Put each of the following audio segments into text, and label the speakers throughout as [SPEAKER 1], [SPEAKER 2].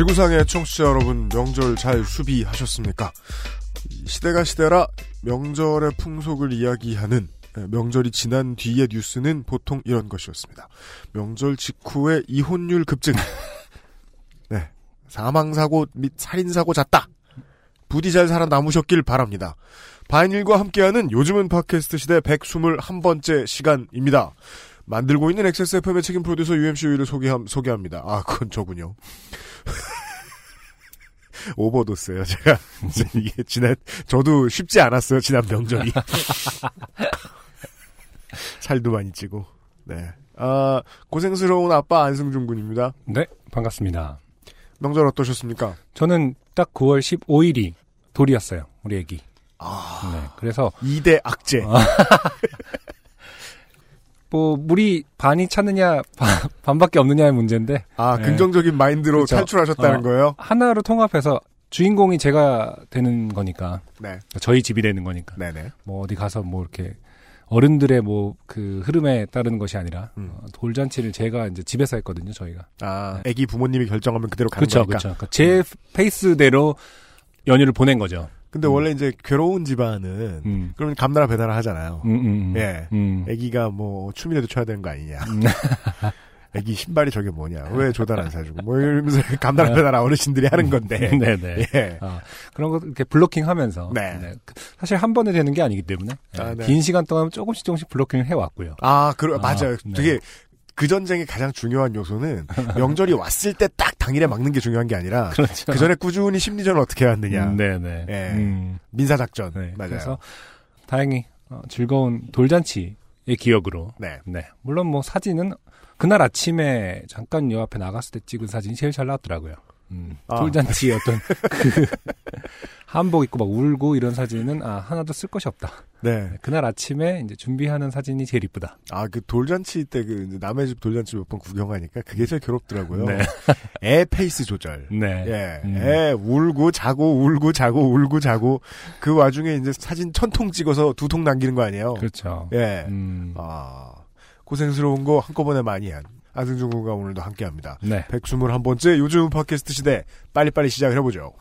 [SPEAKER 1] 지구상의 청취자 여러분, 명절 잘 수비하셨습니까? 시대가 시대라 명절의 풍속을 이야기하는 예, 명절이 지난 뒤의 뉴스는 보통 이런 것이었습니다. 명절 직후에 이혼율 급증. 네. 사망사고 및 살인사고 잦다. 부디 잘 살아남으셨길 바랍니다. 바인일과 함께하는 요즘은 팟캐스트 시대 121번째 시간입니다. 만들고 있는 XSFM의 책임 프로듀서 UMCU를 소개함, 소개합니다. 아, 그건 저군요. 오버도스예요 제가. 이게 지난, 저도 쉽지 않았어요, 지난 명절이. 살도 많이 찌고. 네. 아, 고생스러운 아빠 안승준 군입니다.
[SPEAKER 2] 네, 반갑습니다.
[SPEAKER 1] 명절 어떠셨습니까?
[SPEAKER 2] 저는 딱 9월 15일이 돌이었어요. 우리 애기.
[SPEAKER 1] 아.
[SPEAKER 2] 네, 그래서
[SPEAKER 1] 2대 악재.
[SPEAKER 2] 뭐 물이 반이 찼느냐 반, 반밖에 없느냐의 문제인데
[SPEAKER 1] 아,
[SPEAKER 2] 네.
[SPEAKER 1] 긍정적인 마인드로
[SPEAKER 2] 그렇죠.
[SPEAKER 1] 탈출하셨다는
[SPEAKER 2] 어.
[SPEAKER 1] 거예요?
[SPEAKER 2] 하나로 통합해서 주인공이 제가 되는 거니까
[SPEAKER 1] 네.
[SPEAKER 2] 저희 집이 되는 거니까
[SPEAKER 1] 네네.
[SPEAKER 2] 뭐 어디 가서 뭐 이렇게 어른들의 뭐 그 흐름에 따르는 것이 아니라
[SPEAKER 1] 음.
[SPEAKER 2] 어, 돌잔치를 제가 이제 집에서 했거든요 저희가
[SPEAKER 1] 아, 애기 부모님이 결정하면 그대로 가는
[SPEAKER 2] 그렇죠
[SPEAKER 1] 거니까.
[SPEAKER 2] 그렇죠 그러니까 제 페이스대로 연휴를 보낸 거죠
[SPEAKER 1] 근데
[SPEAKER 2] 음.
[SPEAKER 1] 원래 이제 괴로운 집안은
[SPEAKER 2] 음.
[SPEAKER 1] 그러면 감나라 배나라 하잖아요.
[SPEAKER 2] 음, 음, 음.
[SPEAKER 1] 예.
[SPEAKER 2] 음.
[SPEAKER 1] 애기가 뭐 춤이라도 춰야 되는 거 아니냐.
[SPEAKER 2] 음.
[SPEAKER 1] 애기 신발이 저게 뭐냐. 왜 조단 안 사주고. 뭐 이러면서 감나라 배나라 어르신들이 하는 건데.
[SPEAKER 2] 네네.
[SPEAKER 1] 예.
[SPEAKER 2] 아, 그런 거 이렇게 블로킹 하면서.
[SPEAKER 1] 네.
[SPEAKER 2] 그- 사실 한 번에 되는 게 아니기 때문에.
[SPEAKER 1] 아,
[SPEAKER 2] 예,
[SPEAKER 1] 네.
[SPEAKER 2] 긴 시간 동안 조금씩 조금씩 블로킹을 해왔고요.
[SPEAKER 1] 아, 그러,
[SPEAKER 2] 아,
[SPEAKER 1] 맞아요.
[SPEAKER 2] 네.
[SPEAKER 1] 되게 그 전쟁의 가장 중요한 요소는 명절이 왔을 때 딱 당일에 막는 게 중요한 게 아니라
[SPEAKER 2] 그렇죠.
[SPEAKER 1] 그 전에 꾸준히 심리전을 어떻게 해왔느냐.
[SPEAKER 2] 음, 네네.
[SPEAKER 1] 예.
[SPEAKER 2] 음,
[SPEAKER 1] 민사 작전.
[SPEAKER 2] 네.
[SPEAKER 1] 맞아요.
[SPEAKER 2] 그래서 다행히 어, 즐거운 돌잔치의 기억으로.
[SPEAKER 1] 네.
[SPEAKER 2] 네. 물론 뭐 사진은 그날 아침에 잠깐 요 앞에 나갔을 때 찍은 사진이 제일 잘 나왔더라고요. 음,
[SPEAKER 1] 아.
[SPEAKER 2] 돌잔치의 어떤 그 한복 입고 막 울고 이런 사진은 아 하나도 쓸 것이 없다.
[SPEAKER 1] 네.
[SPEAKER 2] 그날 아침에 이제 준비하는 사진이 제일 이쁘다.
[SPEAKER 1] 아, 그 돌잔치 때 그 남의 집 돌잔치 몇 번 구경하니까 그게 제일 괴롭더라고요.
[SPEAKER 2] 네.
[SPEAKER 1] 애 페이스 조절.
[SPEAKER 2] 네.
[SPEAKER 1] 예.
[SPEAKER 2] 음.
[SPEAKER 1] 애 울고 자고 울고 자고 울고 자고 그 와중에 이제 사진 천 통 찍어서 두 통 남기는 거 아니에요?
[SPEAKER 2] 그렇죠.
[SPEAKER 1] 예.
[SPEAKER 2] 음,
[SPEAKER 1] 아, 고생스러운 거 한꺼번에 많이 한 안승준 군과 오늘도 함께 합니다.
[SPEAKER 2] 네.
[SPEAKER 1] 121번째 요즘 팟캐스트 시대 빨리빨리 시작을 해보죠.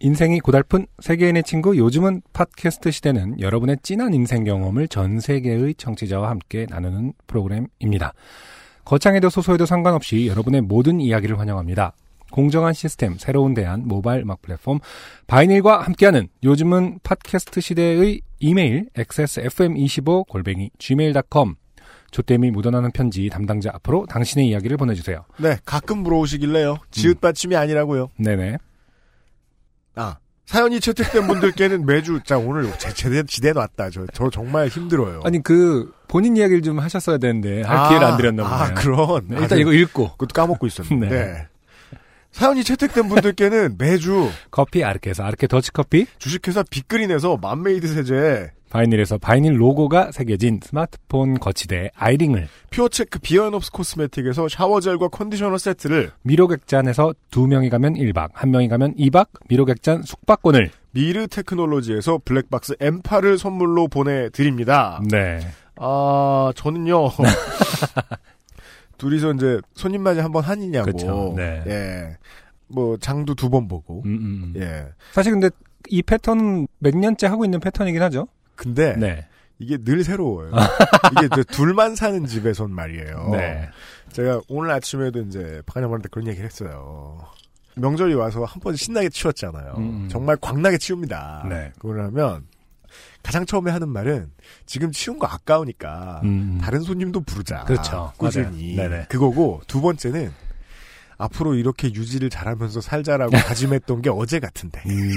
[SPEAKER 2] 인생이 고달픈 세계인의 친구 요즘은 팟캐스트 시대는 여러분의 진한 인생 경험을 전 세계의 청취자와 함께 나누는 프로그램입니다. 거창해도 소소해도 상관없이 여러분의 모든 이야기를 환영합니다. 공정한 시스템, 새로운 대안, 모바일 음악 플랫폼, 바이닐과 함께하는 요즘은 팟캐스트 시대의 이메일 xsfm25 골뱅이 gmail.com 조땜이 묻어나는 편지 담당자 앞으로 당신의 이야기를 보내주세요.
[SPEAKER 1] 네, 가끔 물어오시길래요. 지읒 받침이 아니라고요.
[SPEAKER 2] 네네.
[SPEAKER 1] 아, 사연이 채택된 분들께는 매주, 자, 오늘 제, 제대, 지대 놨다. 저, 저 정말 힘들어요.
[SPEAKER 2] 아니 그 본인 이야기를 좀 하셨어야 되는데 할
[SPEAKER 1] 아,
[SPEAKER 2] 기회를 안 드렸나 보네요.
[SPEAKER 1] 아, 그런.
[SPEAKER 2] 네,
[SPEAKER 1] 아,
[SPEAKER 2] 일단
[SPEAKER 1] 저
[SPEAKER 2] 이거 읽고
[SPEAKER 1] 그것도 까먹고 있었는데.
[SPEAKER 2] 네.
[SPEAKER 1] 사연이 채택된 분들께는 매주
[SPEAKER 2] 커피 아르케에서 아르케 더치 커피
[SPEAKER 1] 주식회사 빅그린에서 맘메이드 세제,
[SPEAKER 2] 바이닐에서 바이닐 로고가 새겨진 스마트폰 거치대 아이링을
[SPEAKER 1] 퓨어체크 비어너스 코스메틱에서 샤워젤과 컨디셔너 세트를
[SPEAKER 2] 미로객잔에서 두 명이 가면 1박 한 명이 가면 2박 미로객잔 숙박권을
[SPEAKER 1] 미르 테크놀로지에서 블랙박스 M8을 선물로 보내드립니다.
[SPEAKER 2] 네
[SPEAKER 1] 아, 저는요. 둘이서 이제 손님 맞이 한번 하느냐고.
[SPEAKER 2] 그쵸, 네.
[SPEAKER 1] 예. 뭐, 장도 두 번 보고.
[SPEAKER 2] 음, 음, 음.
[SPEAKER 1] 예.
[SPEAKER 2] 사실 근데 이 패턴은 몇 년째 하고 있는 패턴이긴 하죠.
[SPEAKER 1] 근데,
[SPEAKER 2] 네.
[SPEAKER 1] 이게 늘 새로워요. 이게 이제 둘만 사는 집에선 말이에요.
[SPEAKER 2] 네.
[SPEAKER 1] 제가 오늘 아침에도 이제 박한영한테 그런 얘기를 했어요. 명절이 와서 한 번 신나게 치웠잖아요.
[SPEAKER 2] 음.
[SPEAKER 1] 정말 광나게 치웁니다.
[SPEAKER 2] 네.
[SPEAKER 1] 그러면 가장 처음에 하는 말은 지금 치운 거 아까우니까
[SPEAKER 2] 음.
[SPEAKER 1] 다른 손님도 부르자.
[SPEAKER 2] 그렇죠.
[SPEAKER 1] 꾸준히.
[SPEAKER 2] 맞아요. 네네.
[SPEAKER 1] 그거고 두 번째는 앞으로 이렇게 유지를 잘하면서 살자라고 다짐했던 게 어제 같은데.
[SPEAKER 2] 음.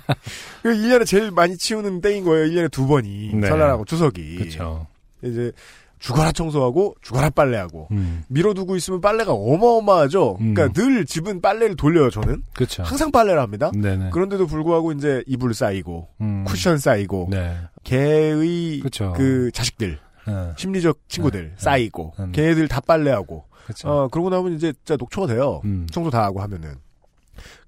[SPEAKER 1] 그 1년에 제일 많이 치우는 때인 거예요. 1년에 두 번이.
[SPEAKER 2] 네.
[SPEAKER 1] 설날하고 추석이.
[SPEAKER 2] 그렇죠.
[SPEAKER 1] 이제 죽어라 청소하고 죽어라 빨래하고
[SPEAKER 2] 음.
[SPEAKER 1] 밀어두고 있으면 빨래가 어마어마하죠.
[SPEAKER 2] 음.
[SPEAKER 1] 그러니까 늘 집은 빨래를 돌려요. 저는
[SPEAKER 2] 그렇죠.
[SPEAKER 1] 항상 빨래를 합니다.
[SPEAKER 2] 네네.
[SPEAKER 1] 그런데도 불구하고 이제 이불 쌓이고
[SPEAKER 2] 음.
[SPEAKER 1] 쿠션 쌓이고
[SPEAKER 2] 네.
[SPEAKER 1] 개의
[SPEAKER 2] 그렇죠.
[SPEAKER 1] 그 자식들
[SPEAKER 2] 어,
[SPEAKER 1] 심리적 친구들
[SPEAKER 2] 네.
[SPEAKER 1] 쌓이고
[SPEAKER 2] 음.
[SPEAKER 1] 걔네들 다 빨래하고
[SPEAKER 2] 그렇죠.
[SPEAKER 1] 어 그러고 나면 이제 진짜 녹초가 돼요.
[SPEAKER 2] 음.
[SPEAKER 1] 청소 다 하고 하면은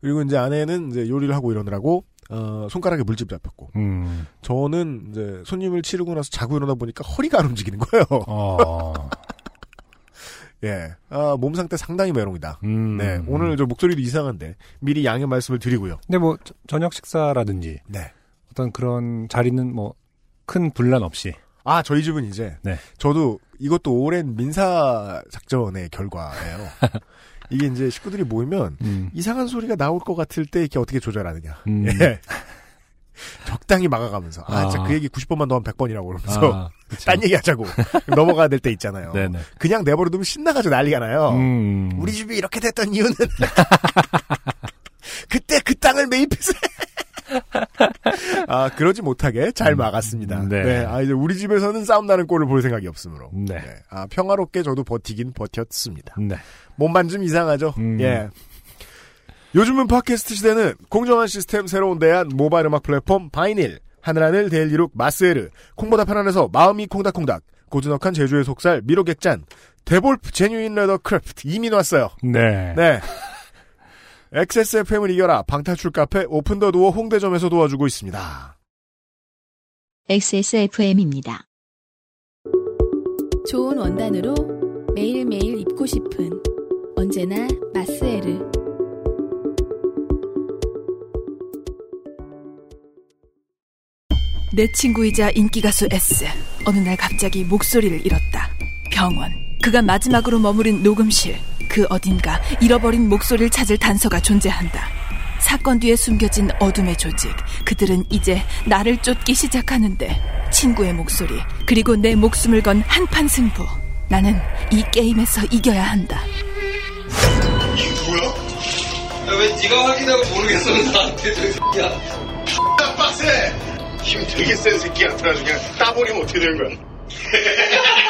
[SPEAKER 1] 그리고 이제 아내는 이제 요리를 하고 이러느라고 어 손가락에 물집 잡혔고
[SPEAKER 2] 음.
[SPEAKER 1] 저는 이제 손님을 치르고 나서 자고 일어나 보니까 허리가 안 움직이는 거예요.
[SPEAKER 2] 어.
[SPEAKER 1] 예, 아, 몸 상태 상당히 메롱이다.
[SPEAKER 2] 음.
[SPEAKER 1] 네, 오늘 저 목소리도 이상한데 미리 양해 말씀을 드리고요.
[SPEAKER 2] 근데 뭐 저- 저녁 식사라든지
[SPEAKER 1] 네.
[SPEAKER 2] 어떤 그런 자리는 뭐 큰 분란 없이.
[SPEAKER 1] 아, 저희 집은 이제
[SPEAKER 2] 네.
[SPEAKER 1] 저도 이것도 오랜 민사 작전의 결과예요. 이게 이제 식구들이 모이면
[SPEAKER 2] 음.
[SPEAKER 1] 이상한 소리가 나올 것 같을 때 이렇게 어떻게 조절하느냐.
[SPEAKER 2] 음.
[SPEAKER 1] 예. 적당히 막아가면서 아,
[SPEAKER 2] 아.
[SPEAKER 1] 진짜 그 얘기 90번만 더 하면 100번이라고 그러면서
[SPEAKER 2] 아.
[SPEAKER 1] 딴 얘기 하자고 넘어가야 될 때 있잖아요.
[SPEAKER 2] 네네.
[SPEAKER 1] 그냥 내버려두면 신나가지고 난리가 나요.
[SPEAKER 2] 음.
[SPEAKER 1] 우리 집이 이렇게 됐던 이유는 그때 그 땅을 매입해서 아 그러지 못하게 잘 막았습니다.
[SPEAKER 2] 네.
[SPEAKER 1] 네. 아 이제 우리 집에서는 싸움 나는 꼴을 볼 생각이 없으므로.
[SPEAKER 2] 네.
[SPEAKER 1] 네. 아 평화롭게 저도 버티긴 버텼습니다.
[SPEAKER 2] 네.
[SPEAKER 1] 몸만 좀 이상하죠.
[SPEAKER 2] 음.
[SPEAKER 1] 예. 요즘은 팟캐스트 시대는 공정한 시스템 새로운 대안 모바일 음악 플랫폼 바이닐 하늘하늘 daily look 마스에르 콩보다 편안해서 마음이 콩닥콩닥 고즈넉한 제주의 속살 미로객잔 데볼프 genuine leather craft 이미 왔어요.
[SPEAKER 2] 네.
[SPEAKER 1] 네. XSFM을 이겨라 방탈출 카페 Open the Door 홍대점에서 도와주고 있습니다.
[SPEAKER 3] XSFM입니다.
[SPEAKER 4] 좋은 원단으로 매일매일 입고 싶은 언제나 마스에르
[SPEAKER 5] 내 친구이자 인기가수 S. 어느 날 갑자기 목소리를 잃었다. 병원. 그가 마지막으로 머무른 녹음실. 그 어딘가 잃어버린 목소리를 찾을 단서가 존재한다. 사건 뒤에 숨겨진 어둠의 조직. 그들은 이제 나를 쫓기 시작하는데 친구의 목소리 그리고 내 목숨을 건 한판 승부. 나는 이 게임에서 이겨야 한다.
[SPEAKER 6] 왜 네가 확인하고 모르겠으면 나한테 저 야.
[SPEAKER 7] 빡세! 힘 되게 센 새끼 같아 아주 그냥 따버리면 어떻게 되는 거야?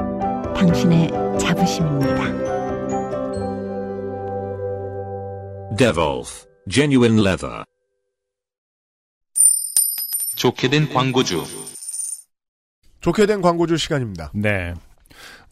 [SPEAKER 3] 당신의 자부심입니다.
[SPEAKER 8] Devolf Genuine Leather.
[SPEAKER 6] 좋게 된 광고주.
[SPEAKER 1] 좋게 된 광고주 시간입니다.
[SPEAKER 2] 네.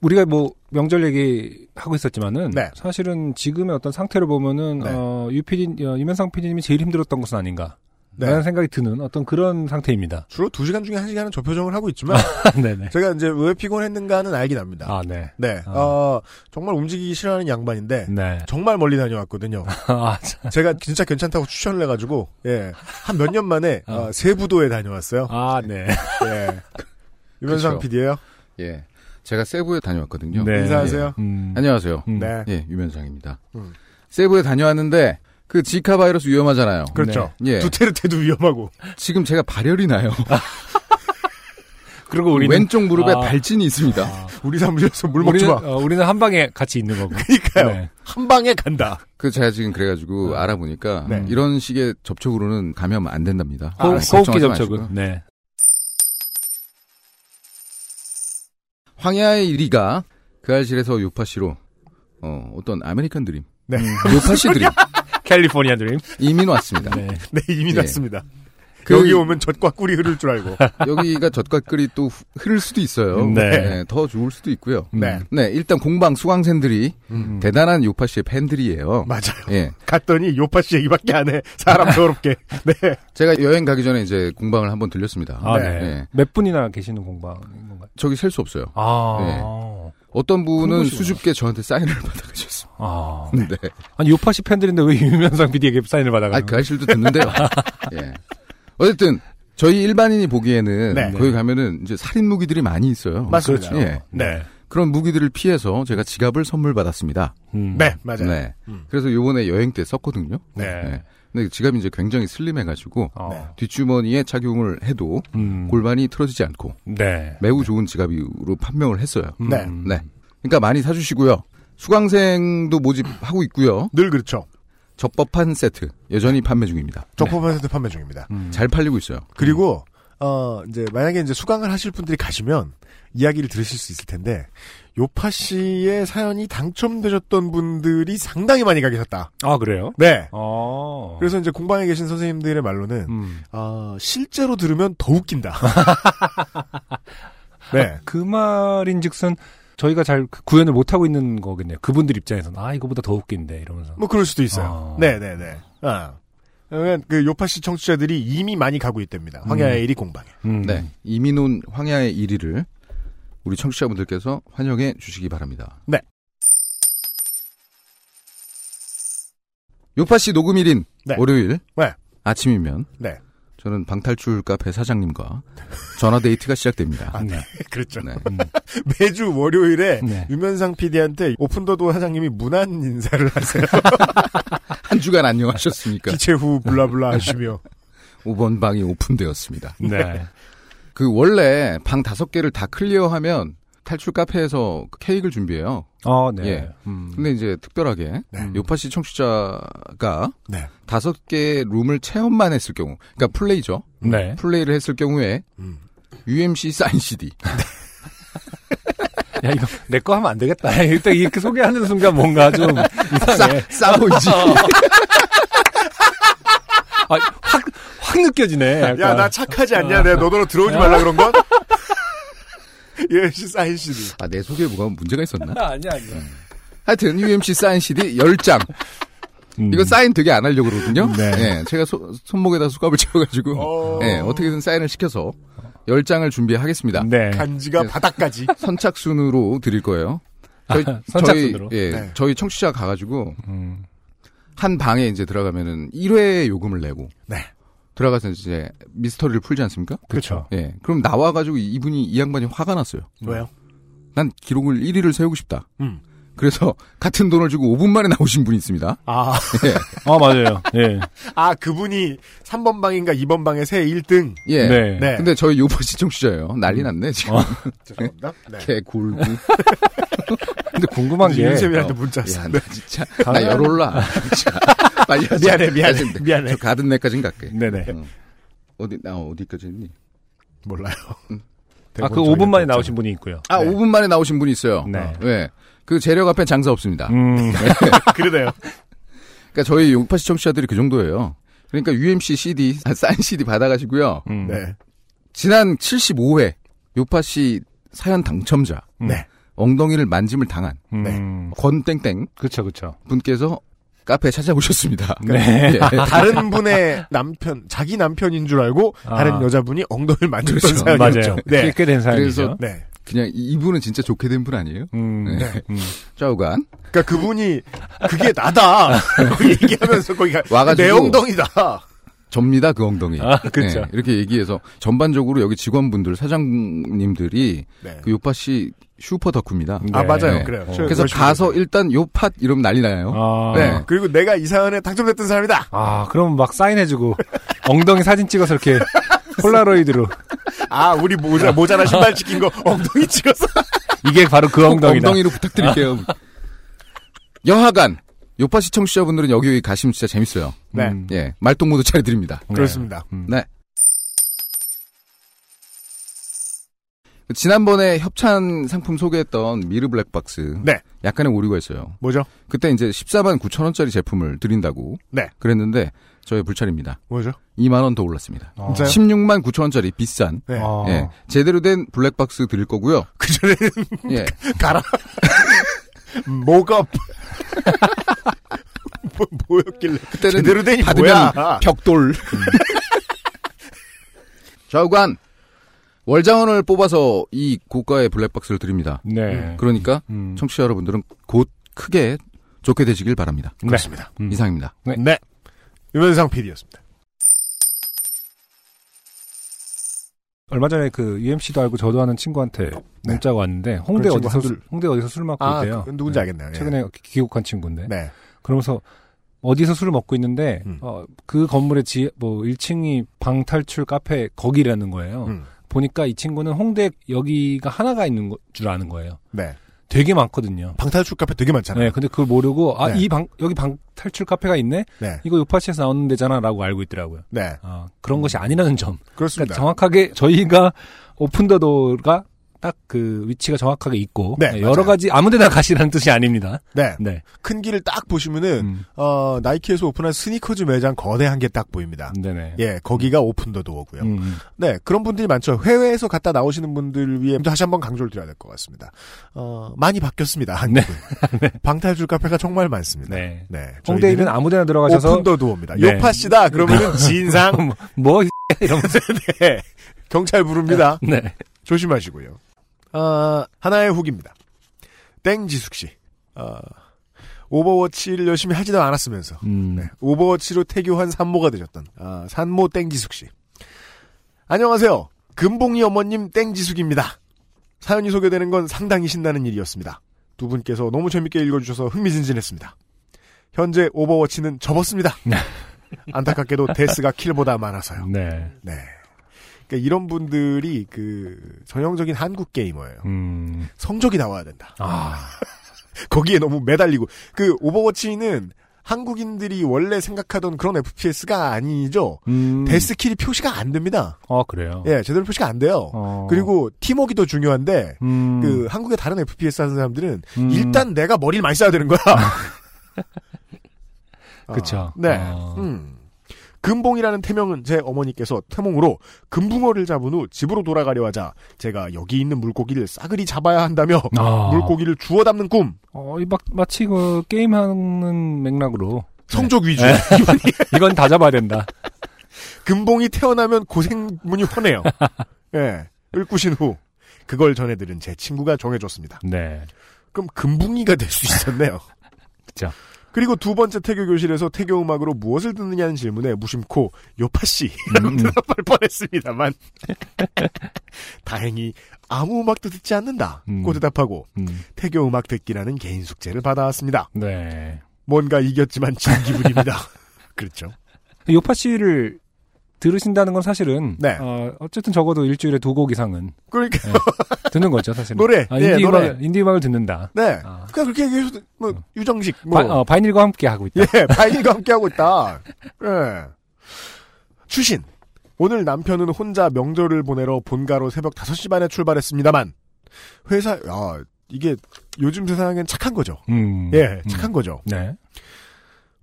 [SPEAKER 2] 우리가 뭐 명절 얘기 하고 있었지만은
[SPEAKER 1] 네.
[SPEAKER 2] 사실은 지금의 어떤 상태를 보면은
[SPEAKER 1] 네.
[SPEAKER 2] 어, 유PD 어, 유면상 PD님이 제일 힘들었던 것은 아닌가.
[SPEAKER 1] 네.
[SPEAKER 2] 라는 생각이 드는 어떤 그런 상태입니다.
[SPEAKER 1] 주로 2시간 중에 1시간은 저 표정을 하고 있지만
[SPEAKER 2] 네네.
[SPEAKER 1] 제가 이제 왜 피곤했는가는 알긴 압니다.
[SPEAKER 2] 아, 네.
[SPEAKER 1] 네.
[SPEAKER 2] 아.
[SPEAKER 1] 어, 정말 움직이기 싫어하는 양반인데
[SPEAKER 2] 네.
[SPEAKER 1] 정말 멀리 다녀왔거든요.
[SPEAKER 2] 아, 참.
[SPEAKER 1] 제가 진짜 괜찮다고 추천을 해 가지고 예. 한 몇 년 만에
[SPEAKER 2] 어.
[SPEAKER 1] 어, 세부도에 다녀왔어요.
[SPEAKER 2] 아, 네.
[SPEAKER 1] 예. 유면상
[SPEAKER 9] 그쵸.
[SPEAKER 1] PD예요.
[SPEAKER 9] 예. 제가 세부에 다녀왔거든요.
[SPEAKER 2] 네.
[SPEAKER 1] 인사하세요.
[SPEAKER 2] 음.
[SPEAKER 9] 안녕하세요.
[SPEAKER 2] 음.
[SPEAKER 1] 네.
[SPEAKER 9] 예, 유면상입니다.
[SPEAKER 1] 음.
[SPEAKER 9] 세부에 다녀왔는데 그 지카 바이러스 위험하잖아요.
[SPEAKER 1] 그렇죠.
[SPEAKER 9] 예.
[SPEAKER 1] 두테르테도 위험하고.
[SPEAKER 9] 지금 제가 발열이 나요.
[SPEAKER 2] 그리고 우리는
[SPEAKER 9] 왼쪽 무릎에
[SPEAKER 2] 아.
[SPEAKER 9] 발진이 있습니다.
[SPEAKER 1] 우리 사무실에서 물 먹지
[SPEAKER 2] 우리는
[SPEAKER 1] 마.
[SPEAKER 2] 어, 우리는 한 방에 같이 있는 거고.
[SPEAKER 1] 그러니까요.
[SPEAKER 2] 네.
[SPEAKER 1] 한 방에 간다.
[SPEAKER 9] 그 제가 지금 그래가지고 알아보니까
[SPEAKER 1] 네.
[SPEAKER 9] 이런 식의 접촉으로는 감염 안 된답니다.
[SPEAKER 2] 호,
[SPEAKER 9] 아,
[SPEAKER 2] 호흡기
[SPEAKER 9] 걱정하지
[SPEAKER 2] 접촉은. 네.
[SPEAKER 9] 황야의 1위가 그 알실에서 요파 씨로 어, 어떤 아메리칸 드림,
[SPEAKER 1] 네.
[SPEAKER 9] 요파 씨 드림
[SPEAKER 2] 캘리포니아 드림.
[SPEAKER 9] 이민 왔습니다.
[SPEAKER 2] 네.
[SPEAKER 1] 네, 이미
[SPEAKER 9] 예.
[SPEAKER 1] 났습니다.
[SPEAKER 9] 그-
[SPEAKER 1] 여기 오면 젖과 꿀이 흐를 줄 알고.
[SPEAKER 9] 여기가 젖과 끓이 또 후- 흐를 수도 있어요.
[SPEAKER 2] 네.
[SPEAKER 9] 더 좋을 수도 있고요.
[SPEAKER 1] 네.
[SPEAKER 9] 네, 일단 공방 수강생들이
[SPEAKER 1] 음.
[SPEAKER 9] 대단한 요파 씨의 팬들이에요.
[SPEAKER 1] 맞아요.
[SPEAKER 9] 예.
[SPEAKER 1] 갔더니 요파 씨 얘기밖에 안 해. 사람 더럽게. 네.
[SPEAKER 9] 제가 여행 가기 전에 이제 공방을 한번 들렸습니다.
[SPEAKER 2] 아,
[SPEAKER 1] 네.
[SPEAKER 2] 네.
[SPEAKER 9] 네.
[SPEAKER 2] 몇 분이나 계시는 공방인 건가요?
[SPEAKER 9] 저기 셀 수 없어요.
[SPEAKER 2] 아.
[SPEAKER 9] 네. 어떤 분은. 수줍게 저한테 사인을 받아가셨어요.
[SPEAKER 2] 아.
[SPEAKER 9] 네.
[SPEAKER 2] 아니, 요파시 팬들인데 왜 유면상 PD에게 사인을 받아가는
[SPEAKER 9] 아, 그 알실도 듣는데요. 예. 어쨌든, 저희 일반인이 보기에는
[SPEAKER 1] 네.
[SPEAKER 9] 거기 가면은 이제 살인 무기들이 많이 있어요.
[SPEAKER 1] 맞습니다.
[SPEAKER 2] 그렇죠.
[SPEAKER 9] 예.
[SPEAKER 1] 네.
[SPEAKER 9] 그런 무기들을 피해서 제가 지갑을 선물 받았습니다.
[SPEAKER 2] 음.
[SPEAKER 1] 네, 맞아요.
[SPEAKER 9] 네.
[SPEAKER 1] 음.
[SPEAKER 9] 그래서 요번에 여행 때 썼거든요.
[SPEAKER 2] 네.
[SPEAKER 9] 네. 근데 지갑이 이제 굉장히 슬림해가지고
[SPEAKER 2] 어.
[SPEAKER 1] 네.
[SPEAKER 9] 뒷주머니에 착용을 해도
[SPEAKER 2] 음.
[SPEAKER 9] 골반이 틀어지지 않고
[SPEAKER 2] 네.
[SPEAKER 9] 매우 좋은 지갑으로 판명을 했어요.
[SPEAKER 1] 네.
[SPEAKER 2] 음.
[SPEAKER 9] 네. 그러니까 많이 사주시고요. 수강생도 모집하고 있고요.
[SPEAKER 1] 늘 그렇죠.
[SPEAKER 9] 적법한 세트 여전히 판매 중입니다.
[SPEAKER 1] 적법한 세트 판매 중입니다.
[SPEAKER 2] 음.
[SPEAKER 9] 잘 팔리고 있어요.
[SPEAKER 1] 그리고 어 이제 만약에 이제 수강을 하실 분들이 가시면 이야기를 들으실 수 있을 텐데 요파 씨의 사연이 당첨되셨던 분들이 상당히 많이 가 계셨다.
[SPEAKER 2] 아 그래요?
[SPEAKER 1] 네.
[SPEAKER 2] 어.
[SPEAKER 1] 그래서 이제 공방에 계신 선생님들의 말로는
[SPEAKER 2] 음.
[SPEAKER 1] 어, 실제로 들으면 더 웃긴다. 네.
[SPEAKER 2] 그 말인즉슨 저희가 잘 구현을 못 하고 있는 거겠네요. 그분들 입장에서는 아 이거보다 더 웃긴데 이러면서.
[SPEAKER 1] 뭐 그럴 수도 있어요.
[SPEAKER 2] 어.
[SPEAKER 1] 네네네. 아. 그러면 그 요파 씨 청취자들이 이미 많이 가고 있답니다. 황야의 일이 공방에.
[SPEAKER 2] 음.
[SPEAKER 9] 네. 이민훈 황야의 1위를 우리 청취자분들께서 환영해 주시기 바랍니다.
[SPEAKER 1] 네.
[SPEAKER 9] 요파 씨 녹음일인
[SPEAKER 1] 네.
[SPEAKER 9] 월요일
[SPEAKER 1] 네.
[SPEAKER 9] 아침이면
[SPEAKER 1] 네.
[SPEAKER 9] 저는 방탈출 카페 사장님과 전화 데이트가 시작됩니다.
[SPEAKER 1] 아, 네. 그렇죠.
[SPEAKER 9] 네.
[SPEAKER 1] 매주 월요일에
[SPEAKER 2] 네.
[SPEAKER 1] 유면상 PD한테 오픈더도 사장님이 문안 인사를 하세요.
[SPEAKER 9] 한 주간 안녕하셨습니까?
[SPEAKER 1] 기체 후 블라블라 하시며.
[SPEAKER 9] 5번 방이 오픈되었습니다.
[SPEAKER 2] 네.
[SPEAKER 9] 그 원래 방 다섯 개를 다 클리어하면 탈출 카페에서 케이크를 준비해요.
[SPEAKER 2] 어, 네.
[SPEAKER 9] 예.
[SPEAKER 2] 음.
[SPEAKER 9] 근데 이제 특별하게
[SPEAKER 1] 네.
[SPEAKER 9] 요파시 청취자가
[SPEAKER 1] 네.
[SPEAKER 9] 다섯 개 룸을 체험만 했을 경우, 그러니까 플레이죠.
[SPEAKER 2] 네.
[SPEAKER 9] 플레이를 했을 경우에
[SPEAKER 1] 음.
[SPEAKER 9] UMC 사인 CD.
[SPEAKER 2] 야 이거 내 거 하면 안 되겠다. 일단 이렇게 소개하는 순간 뭔가 좀 이상해.
[SPEAKER 9] 싸 보이지?
[SPEAKER 2] 아, 확, 확 느껴지네.
[SPEAKER 1] 야, 나 착하지 않냐? 내가 너더러 들어오지 말라 그런 건? 예, 씨, 사인 CD.
[SPEAKER 9] 아, 내 소개에 뭐가 문제가 있었나?
[SPEAKER 2] 아니야, 아니야.
[SPEAKER 9] 하여튼 UMC 사인 CD 10장.
[SPEAKER 2] 음.
[SPEAKER 9] 이거 사인 되게 안 하려고 그러거든요.
[SPEAKER 2] 네.
[SPEAKER 9] 예, 제가 소- 손목에다 수갑을 채워가지고,
[SPEAKER 1] 어.
[SPEAKER 9] 예, 어떻게든 사인을 시켜서 10장을 준비하겠습니다.
[SPEAKER 2] 네.
[SPEAKER 1] 간지가
[SPEAKER 9] 네.
[SPEAKER 1] 바닥까지.
[SPEAKER 9] 선착순으로 드릴 거예요. 저희,
[SPEAKER 2] 선착순으로?
[SPEAKER 9] 저희, 예,
[SPEAKER 1] 네.
[SPEAKER 9] 저희 청취자 가가지고,
[SPEAKER 2] 음.
[SPEAKER 9] 한 방에 이제 들어가면은 1회 요금을 내고,
[SPEAKER 1] 네.
[SPEAKER 9] 들어가서 이제 미스터리를 풀지 않습니까?
[SPEAKER 2] 그렇죠.
[SPEAKER 9] 예. 그럼 나와가지고 이분이, 이 양반이 화가 났어요.
[SPEAKER 1] 왜요?
[SPEAKER 9] 난 기록을 1위를 세우고 싶다.
[SPEAKER 1] 음.
[SPEAKER 9] 그래서 같은 돈을 주고 5분 만에 나오신 분이 있습니다.
[SPEAKER 1] 아,
[SPEAKER 2] 아, 맞아요. 예.
[SPEAKER 1] 아, 그분이 3번 방인가 2번 방에 새 1등.
[SPEAKER 9] 예.
[SPEAKER 2] 네.
[SPEAKER 1] 네.
[SPEAKER 9] 근데 저희 요버 시청취자예요. 난리 났네, 지금.
[SPEAKER 2] 어.
[SPEAKER 1] 죄송합니다. 네.
[SPEAKER 9] 개 굴고.
[SPEAKER 2] 근데 궁금한 게.
[SPEAKER 1] 윤세민한테 문자
[SPEAKER 9] 야,
[SPEAKER 1] 왔어.
[SPEAKER 9] 나 진짜. 나 열올라. 진짜. 빨리 하자.
[SPEAKER 1] 미안해, 미안해. 미안해.
[SPEAKER 9] 저 가든내까진 갈게.
[SPEAKER 2] 네네.
[SPEAKER 9] 어. 어디, 나 어디까지 했니?
[SPEAKER 1] 몰라요.
[SPEAKER 2] 아, 그 5분 만에 나오신 분이 있고요.
[SPEAKER 9] 아,
[SPEAKER 1] 네.
[SPEAKER 9] 5분 만에 나오신 분이 있어요.
[SPEAKER 2] 네.
[SPEAKER 9] 어, 네. 그 재력 앞에 장사 없습니다.
[SPEAKER 2] 음.
[SPEAKER 1] 그러네요.
[SPEAKER 9] 그러니까 저희 용파 시 청취자들이 그 정도예요. 그러니까 UMC CD, 아, 사인 CD 받아가지고요.
[SPEAKER 2] 음.
[SPEAKER 1] 네.
[SPEAKER 9] 지난 75회 요파 씨 사연 당첨자
[SPEAKER 2] 음.
[SPEAKER 1] 네.
[SPEAKER 9] 엉덩이를 만짐을 당한
[SPEAKER 2] 음.
[SPEAKER 9] 권땡땡
[SPEAKER 2] 그쵸, 그쵸.
[SPEAKER 9] 분께서 카페에 찾아오셨습니다.
[SPEAKER 2] 네.
[SPEAKER 9] 예.
[SPEAKER 1] 다른 분의 남편, 자기 남편인 줄 알고
[SPEAKER 2] 아.
[SPEAKER 1] 다른 여자분이 엉덩이를 만졌던
[SPEAKER 9] 그렇죠.
[SPEAKER 1] 사연이었죠.
[SPEAKER 2] 맞아요.
[SPEAKER 1] 네.
[SPEAKER 2] 꽤된 사연이죠.
[SPEAKER 9] 그래서-
[SPEAKER 1] 네.
[SPEAKER 9] 그냥 이- 이분은 진짜 좋게 된 분 아니에요?
[SPEAKER 2] 음.
[SPEAKER 9] 네.
[SPEAKER 2] 음.
[SPEAKER 9] 좌우간
[SPEAKER 1] 그러니까 그분이 그게 나다. 얘기하면서 거기가
[SPEAKER 9] 와가지고
[SPEAKER 1] 내 엉덩이다.
[SPEAKER 9] 접니다 그 엉덩이.
[SPEAKER 2] 아, 그쵸.
[SPEAKER 9] 네, 이렇게 얘기해서 전반적으로 여기 직원분들 사장님들이
[SPEAKER 1] 네.
[SPEAKER 9] 그 요파 씨 슈퍼 덕후입니다.
[SPEAKER 1] 아
[SPEAKER 2] 네.
[SPEAKER 1] 맞아요.
[SPEAKER 9] 네.
[SPEAKER 1] 그래요.
[SPEAKER 2] 어.
[SPEAKER 1] 저-
[SPEAKER 9] 그래서 가서. 일단 요팟 이러면 난리 나요.
[SPEAKER 2] 아.
[SPEAKER 9] 네.
[SPEAKER 1] 그리고 내가 이 사연에 당첨됐던 사람이다.
[SPEAKER 2] 아, 그럼 막 사인해주고, 엉덩이 사진 찍어서 이렇게, 폴라로이드로.
[SPEAKER 1] 아 우리 모자 모자나 신발 시킨 거 엉덩이 찍었어.
[SPEAKER 2] 이게 바로
[SPEAKER 9] 그꼭
[SPEAKER 2] 엉덩이다.
[SPEAKER 9] 엉덩이로 부탁드릴게요. 여하간 요파 시 청취자분들은 여기 여기 가시면 진짜 재밌어요.
[SPEAKER 1] 네.
[SPEAKER 2] 음.
[SPEAKER 9] 예, 말동 모드 차려드립니다.
[SPEAKER 2] 네.
[SPEAKER 1] 그렇습니다.
[SPEAKER 2] 음.
[SPEAKER 9] 네. 지난번에 협찬 상품 소개했던 미르 블랙박스.
[SPEAKER 1] 네.
[SPEAKER 9] 약간의 오류가 있어요.
[SPEAKER 1] 뭐죠?
[SPEAKER 9] 그때 이제 14만 9천 원짜리 제품을 드린다고.
[SPEAKER 1] 네.
[SPEAKER 9] 그랬는데 저의 불찰입니다.
[SPEAKER 1] 뭐죠?
[SPEAKER 9] 2만 원 더 올랐습니다.
[SPEAKER 2] 어.
[SPEAKER 1] 진짜요?
[SPEAKER 9] 16만 9천 원짜리 비싼.
[SPEAKER 1] 네.
[SPEAKER 2] 어.
[SPEAKER 9] 예. 제대로 된 블랙박스 드릴 거고요.
[SPEAKER 1] 그 전에는
[SPEAKER 9] 예.
[SPEAKER 1] 가라. 목업. 뭐, 뭐였길래?
[SPEAKER 9] 그때는
[SPEAKER 1] 제대로 되니
[SPEAKER 9] 받으면
[SPEAKER 1] 뭐야?
[SPEAKER 9] 벽돌. 좌우간 월장원을 뽑아서 이 고가의 블랙박스를 드립니다.
[SPEAKER 2] 네.
[SPEAKER 9] 그러니까
[SPEAKER 2] 음.
[SPEAKER 9] 청취자 여러분들은 곧 크게 좋게 되시길 바랍니다.
[SPEAKER 2] 네.
[SPEAKER 1] 그렇습니다.
[SPEAKER 2] 음.
[SPEAKER 9] 이상입니다.
[SPEAKER 2] 네.
[SPEAKER 1] 네. 유면상 PD였습니다.
[SPEAKER 2] 얼마 전에 그 UMC도 알고 저도 아는 친구한테 문자가 왔는데 홍대
[SPEAKER 1] 네. 친구
[SPEAKER 2] 어디서 술, 홍대 어디서 술 먹고
[SPEAKER 1] 아,
[SPEAKER 2] 있대요.
[SPEAKER 1] 그 누군지
[SPEAKER 2] 네.
[SPEAKER 1] 알겠네요. 예.
[SPEAKER 2] 최근에 귀국한 친구인데.
[SPEAKER 1] 네.
[SPEAKER 2] 그러면서 어디서 술을 먹고 있는데
[SPEAKER 1] 음.
[SPEAKER 2] 어, 그 건물의 지, 뭐 1층이 방탈출 카페 거기라는 거예요.
[SPEAKER 1] 음.
[SPEAKER 2] 보니까 이 친구는 홍대 여기가 하나가 있는 거- 줄 아는 거예요.
[SPEAKER 1] 네.
[SPEAKER 2] 되게 많거든요.
[SPEAKER 1] 방탈출 카페 되게 많잖아요.
[SPEAKER 2] 네, 근데 그걸 모르고 아
[SPEAKER 1] 네.
[SPEAKER 2] 이 방 여기 방탈출 카페가 있네.
[SPEAKER 1] 네.
[SPEAKER 2] 이거 요파시에서 나오는 데잖아라고 알고 있더라고요.
[SPEAKER 1] 네.
[SPEAKER 2] 아, 그런 것이 아니라는 점.
[SPEAKER 1] 그렇습니다.
[SPEAKER 2] 그러니까 정확하게 저희가 Open the Door가 딱 그 위치가 정확하게 있고
[SPEAKER 1] 네,
[SPEAKER 2] 네, 여러
[SPEAKER 1] 맞아요.
[SPEAKER 2] 가지 아무데나 가시라는 뜻이 아닙니다.
[SPEAKER 1] 네.
[SPEAKER 2] 네.
[SPEAKER 1] 큰 길을 딱 보시면은
[SPEAKER 2] 음,
[SPEAKER 1] 어, 나이키에서 오픈한 스니커즈 매장 거대한 게 딱 보입니다.
[SPEAKER 2] 네네.
[SPEAKER 1] 예, 거기가 Open the Door고요.
[SPEAKER 2] 음, 음.
[SPEAKER 1] 네, 그런 분들이 많죠. 해외에서 갔다 나오시는 분들 위해 다시 한번 강조를 드려야 될 것 같습니다. 어, 많이 바뀌었습니다. 한국은. 방탈출 카페가 정말 많습니다.
[SPEAKER 2] 네.
[SPEAKER 1] 네.
[SPEAKER 2] 홍대에 있는 아무데나 들어가셔서
[SPEAKER 1] Open the Door입니다.
[SPEAKER 2] 네.
[SPEAKER 1] 요파시다 그러면은 진상
[SPEAKER 2] 뭐 이러면서
[SPEAKER 1] 네. 경찰 부릅니다.
[SPEAKER 2] 네.
[SPEAKER 1] 조심하시고요. 아, 하나의 후기입니다. 땡지숙 씨. 아, 오버워치를 열심히 하지도 않았으면서
[SPEAKER 2] 음.
[SPEAKER 1] 네, 오버워치로 태교한 산모가 되셨던 아, 산모 땡지숙 씨. 안녕하세요. 금봉이 어머님 땡지숙입니다. 사연이 소개되는 건 상당히 신나는 일이었습니다. 두 분께서 너무 재밌게 읽어주셔서 흥미진진했습니다. 현재 오버워치는 접었습니다. 안타깝게도 death가 kill보다 많아서요.
[SPEAKER 2] 네.
[SPEAKER 1] 네. 그러니까 이런 분들이 그 전형적인 한국 게이머예요.
[SPEAKER 2] 음.
[SPEAKER 1] 성적이 나와야 된다.
[SPEAKER 2] 아.
[SPEAKER 1] 거기에 너무 매달리고 그 오버워치는 한국인들이 원래 생각하던 그런 FPS가 아니죠.
[SPEAKER 2] 음.
[SPEAKER 1] death kill이 표시가 안 됩니다.
[SPEAKER 2] 어, 그래요.
[SPEAKER 1] 예, 제대로 표시가 안 돼요.
[SPEAKER 2] 어.
[SPEAKER 1] 그리고 팀워크가 더 중요한데
[SPEAKER 2] 음.
[SPEAKER 1] 그 한국의 다른 FPS 하는 사람들은
[SPEAKER 2] 음.
[SPEAKER 1] 일단 내가 머리를 많이 써야 되는 거야. 아, 네.
[SPEAKER 2] 어.
[SPEAKER 1] 음. 금봉이라는 태명은 제 어머니께서 태몽으로 금붕어를 잡은 후 집으로 돌아가려 하자 제가 여기 있는 물고기를 싸그리 잡아야 한다며
[SPEAKER 2] 아.
[SPEAKER 1] 물고기를 주워 담는 꿈
[SPEAKER 2] 어, 이 막, 마치 그 게임하는 맥락으로.
[SPEAKER 1] 성적 위주
[SPEAKER 2] 네. 이건 다 잡아야 된다.
[SPEAKER 1] 금봉이 태어나면 고생문이 훤해요. 예. 을 꾸신 후 그걸 전해들은 제 친구가 정해줬습니다.
[SPEAKER 2] 네.
[SPEAKER 1] 그럼 금붕이가 될 수 있었네요.
[SPEAKER 2] 그쵸.
[SPEAKER 1] 그리고 두 번째 태교 교실에서 태교 음악으로 무엇을 듣느냐는 질문에 무심코 요파 씨라고
[SPEAKER 2] 음.
[SPEAKER 1] 대답할 뻔했습니다만 다행히 아무 음악도 듣지 않는다.
[SPEAKER 2] 음.
[SPEAKER 1] 고 대답하고
[SPEAKER 2] 음.
[SPEAKER 1] 태교 음악 듣기라는 개인 숙제를 받아왔습니다.
[SPEAKER 2] 네.
[SPEAKER 1] 뭔가 이겼지만 진 기분입니다. 그렇죠.
[SPEAKER 2] 요파 씨를 들으신다는 건 사실은.
[SPEAKER 1] 네.
[SPEAKER 2] 어, 어쨌든 적어도 일주일에 두 곡 이상은
[SPEAKER 1] 그러니까
[SPEAKER 2] 듣는 거죠, 사실은.
[SPEAKER 1] 노래,
[SPEAKER 2] 아,
[SPEAKER 1] 예,
[SPEAKER 2] 인디,
[SPEAKER 1] 노래.
[SPEAKER 2] 음악을, 인디 음악을 듣는다.
[SPEAKER 1] 네.
[SPEAKER 2] 아.
[SPEAKER 1] 그러니까 그렇게 얘기해서 뭐 유정식 뭐
[SPEAKER 2] 바, 어, 바이닐과 함께 하고 있다.
[SPEAKER 1] 예, 바이닐과 함께 하고 있다. 예. 추신. 오늘 남편은 혼자 명절을 보내러 본가로 새벽 5시 반에 출발했습니다만 회사 아 이게 요즘 세상엔 착한 거죠.
[SPEAKER 2] 음.
[SPEAKER 1] 예,
[SPEAKER 2] 음.
[SPEAKER 1] 착한 거죠.
[SPEAKER 2] 네.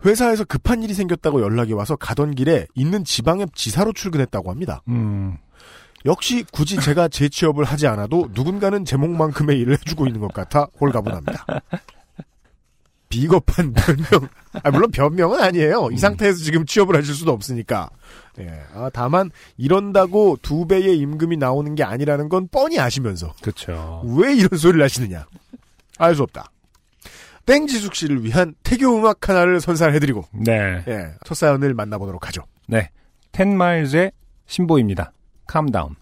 [SPEAKER 1] 회사에서 급한 일이 생겼다고 연락이 와서 가던 길에 있는 지방의 지사로 출근했다고 합니다.
[SPEAKER 2] 음.
[SPEAKER 1] 역시 굳이 제가 재취업을 하지 않아도 누군가는 제목만큼의 일을 해주고 있는 것 같아 홀가분합니다. 비겁한 변명. 아, 물론 변명은 아니에요. 이 상태에서 지금 취업을 하실 수도 없으니까. 예. 아, 다만, 이런다고 두 배의 임금이 나오는 게 아니라는 건 뻔히 아시면서.
[SPEAKER 2] 그쵸.
[SPEAKER 1] 왜 이런 소리를 하시느냐. 알 수 없다. 땡지숙 씨를 위한 태교 음악 하나를 선사해드리고,
[SPEAKER 2] 네.
[SPEAKER 1] 예. 첫 사연을 만나보도록 하죠.
[SPEAKER 2] 네. 텐마일즈의 신보입니다. 캄다운.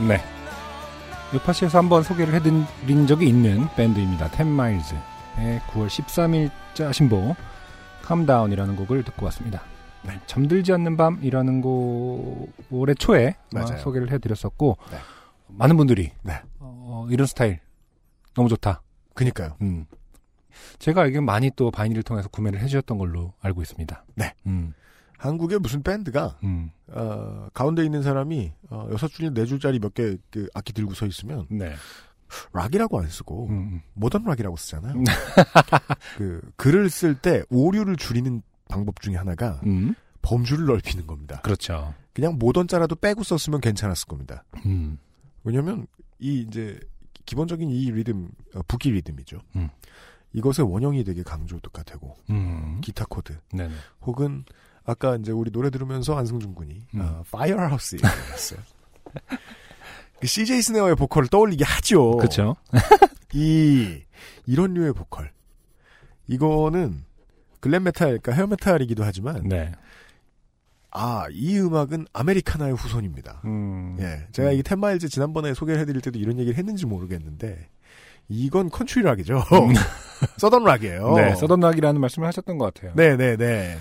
[SPEAKER 2] 네. 요파시에서 한번 소개를 해드린 적이 있는 밴드입니다. 텐마일즈의 9월 13일자 신보 캄다운이라는 곡을 듣고 왔습니다.
[SPEAKER 1] 네.
[SPEAKER 2] 잠들지 않는 밤이라는 곡 올해 초에. 소개를 해드렸었고
[SPEAKER 1] 네.
[SPEAKER 2] 많은 분들이
[SPEAKER 1] 네.
[SPEAKER 2] 어, 이런 스타일 너무 좋다.
[SPEAKER 1] 그니까요.
[SPEAKER 2] 음. 제가 알기로 많이 또 바이닐을 통해서 구매를 해주셨던 걸로 알고 있습니다.
[SPEAKER 1] 네.
[SPEAKER 2] 음,
[SPEAKER 1] 한국의 무슨 밴드가
[SPEAKER 2] 음,
[SPEAKER 1] 어, 가운데 있는 사람이 어, 여섯 줄이 네 줄짜리 몇 개 그 악기 들고 서 있으면
[SPEAKER 2] 네.
[SPEAKER 1] 락이라고 안 쓰고
[SPEAKER 2] 음,
[SPEAKER 1] 모던 락이라고 쓰잖아요.
[SPEAKER 2] 음.
[SPEAKER 1] 그 글을 쓸 때 오류를 줄이는 방법 중에 하나가
[SPEAKER 2] 음,
[SPEAKER 1] 범주를 넓히는 겁니다.
[SPEAKER 2] 그렇죠.
[SPEAKER 1] 그냥 모던자라도 빼고 썼으면 괜찮았을 겁니다.
[SPEAKER 2] 음,
[SPEAKER 1] 왜냐하면 이 이제 기본적인 이 리듬 어, 북이 리듬이죠.
[SPEAKER 2] 음.
[SPEAKER 1] 이것의 원형이 되게 강조가 되고
[SPEAKER 2] 음,
[SPEAKER 1] 기타 코드
[SPEAKER 2] 네네.
[SPEAKER 1] 혹은 아까 이제 우리 노래 들으면서 안승준 군이
[SPEAKER 2] 음.
[SPEAKER 1] 어, Firehouse 얘기했어요. 그 CJ Snare의 보컬을 떠올리게 하죠.
[SPEAKER 2] 그렇죠.
[SPEAKER 1] 이 이런 류의 보컬 이거는 glam metal, 그러니까 hair metal이기도 하지만
[SPEAKER 2] 네.
[SPEAKER 1] 아 이 음악은 Americana의 후손입니다.
[SPEAKER 2] 음,
[SPEAKER 1] 예, 제가 이 텐마일즈 지난번에 소개를 해드릴 때도 이런 얘기를 했는지 모르겠는데 이건 country rock이죠. southern rock이에요.
[SPEAKER 2] 음. 네, 서던 rock이라는 말씀을 하셨던 것 같아요.
[SPEAKER 1] 네, 네, 네.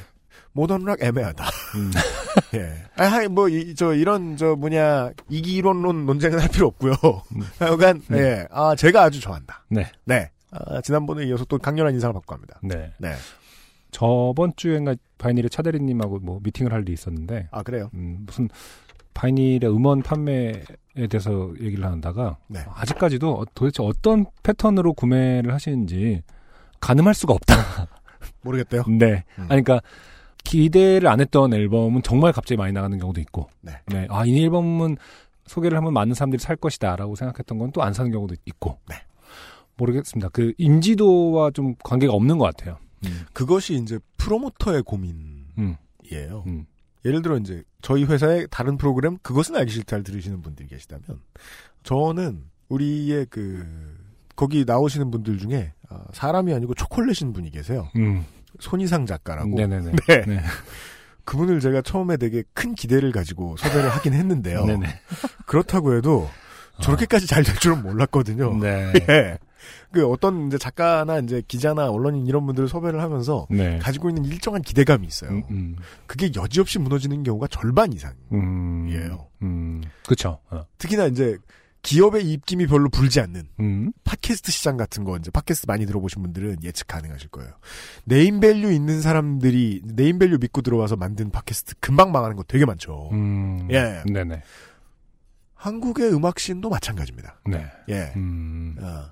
[SPEAKER 1] 모던 락 애매하다.
[SPEAKER 2] 음,
[SPEAKER 1] 예. 아, 뭐, 이, 저, 이런, 저, 뭐냐, 이기론론 논쟁은 할 필요 없고요.
[SPEAKER 2] 음.
[SPEAKER 1] 하여간,
[SPEAKER 2] 네.
[SPEAKER 1] 예. 아, 제가 아주 좋아한다.
[SPEAKER 2] 네,
[SPEAKER 1] 네. 아, 지난번에 이어서 또 강렬한 인상을 받고 갑니다.
[SPEAKER 2] 네.
[SPEAKER 1] 네.
[SPEAKER 2] 저번 주엔가 바이닐의 차대리님하고 뭐 미팅을 할 일이 있었는데,
[SPEAKER 1] 아, 그래요?
[SPEAKER 2] 음, 무슨 바이닐의 음원 판매에 대해서 얘기를 하다가
[SPEAKER 1] 네.
[SPEAKER 2] 아직까지도 어- 도대체 어떤 패턴으로 구매를 하시는지 가늠할 수가 없다.
[SPEAKER 1] 모르겠대요.
[SPEAKER 2] 네.
[SPEAKER 1] 음.
[SPEAKER 2] 아니, 그러니까 기대를 안 했던 앨범은 정말 갑자기 많이 나가는 경우도 있고,
[SPEAKER 1] 네.
[SPEAKER 2] 아, 이 앨범은 소개를 하면 많은 사람들이 살 것이다라고 생각했던 건 또 안 사는 경우도 있고,
[SPEAKER 1] 네.
[SPEAKER 2] 모르겠습니다. 그 인지도와 좀 관계가 없는 것 같아요. 음.
[SPEAKER 1] 그것이 이제 프로모터의 고민이에요.
[SPEAKER 2] 음. 음.
[SPEAKER 1] 예를 들어 이제 저희 회사의 다른 프로그램 그것은 알기 싫다를 들으시는 분들이 계시다면 저는 우리의 그 거기 나오시는 분들 중에 어, 사람이 아니고 초콜릿인 분이 계세요.
[SPEAKER 2] 음.
[SPEAKER 1] 손이상 작가라고.
[SPEAKER 2] 네네네.
[SPEAKER 1] 네.
[SPEAKER 2] 네.
[SPEAKER 1] 그분을 제가 처음에 되게 큰 기대를 가지고 섭외를 하긴 했는데요.
[SPEAKER 2] 네네.
[SPEAKER 1] 그렇다고 해도 저렇게까지 잘 될 줄은 몰랐거든요.
[SPEAKER 2] 네.
[SPEAKER 1] 예. 그 어떤 이제 작가나 이제 기자나 언론인 이런 분들을 섭외를 하면서
[SPEAKER 2] 네.
[SPEAKER 1] 가지고 있는 일정한 기대감이 있어요.
[SPEAKER 2] 음, 음.
[SPEAKER 1] 그게 여지없이 무너지는 경우가 절반 이상.
[SPEAKER 2] 음.
[SPEAKER 1] 이에요.
[SPEAKER 2] 음. 그쵸. 어.
[SPEAKER 1] 특히나 이제 기업의 입김이 별로 불지 않는
[SPEAKER 2] 음.
[SPEAKER 1] 팟캐스트 시장 같은 거 이제 팟캐스트 많이 들어보신 분들은 예측 가능하실 거예요. name value 있는 사람들이 name value 믿고 들어와서 만든 팟캐스트 금방 망하는 거 되게 많죠.
[SPEAKER 2] 음.
[SPEAKER 1] 예.
[SPEAKER 2] 네네.
[SPEAKER 1] 한국의 음악 scene도 마찬가지입니다.
[SPEAKER 2] 네.
[SPEAKER 1] 예.
[SPEAKER 2] 음.
[SPEAKER 1] 어,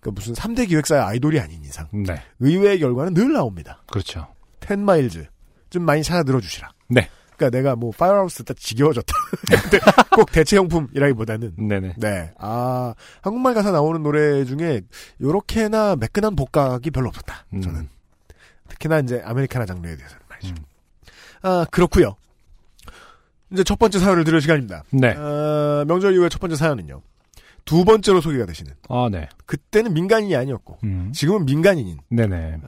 [SPEAKER 1] 그 무슨 3대 기획사의 아이돌이 아닌 이상
[SPEAKER 2] 네.
[SPEAKER 1] 의외의 결과는 늘 나옵니다.
[SPEAKER 2] 그렇죠.
[SPEAKER 1] 텐마일즈 좀 많이 찾아 들어주시라.
[SPEAKER 2] 네.
[SPEAKER 1] 그러니까 내가 뭐 Firehouse 듣다 지겨워졌다. 근데 꼭 대체용품이라기보다는
[SPEAKER 2] 네네.
[SPEAKER 1] 네. 아, 한국말 가사 나오는 노래 중에 요렇게나 매끈한 복각이 별로 없었다.
[SPEAKER 2] 음.
[SPEAKER 1] 저는. 특히나 이제 Americana 장르에 대해서는 말이죠.
[SPEAKER 2] 음.
[SPEAKER 1] 아, 그렇고요 이제 첫 번째 사연을 들을 시간입니다.
[SPEAKER 2] 네.
[SPEAKER 1] 어, 명절 이후에 첫 번째 사연은요. 두 번째로 소개가 되시는.
[SPEAKER 2] 아, 네.
[SPEAKER 1] 그때는 민간인이 아니었고,
[SPEAKER 2] 음.
[SPEAKER 1] 지금은 민간인인
[SPEAKER 2] 네네.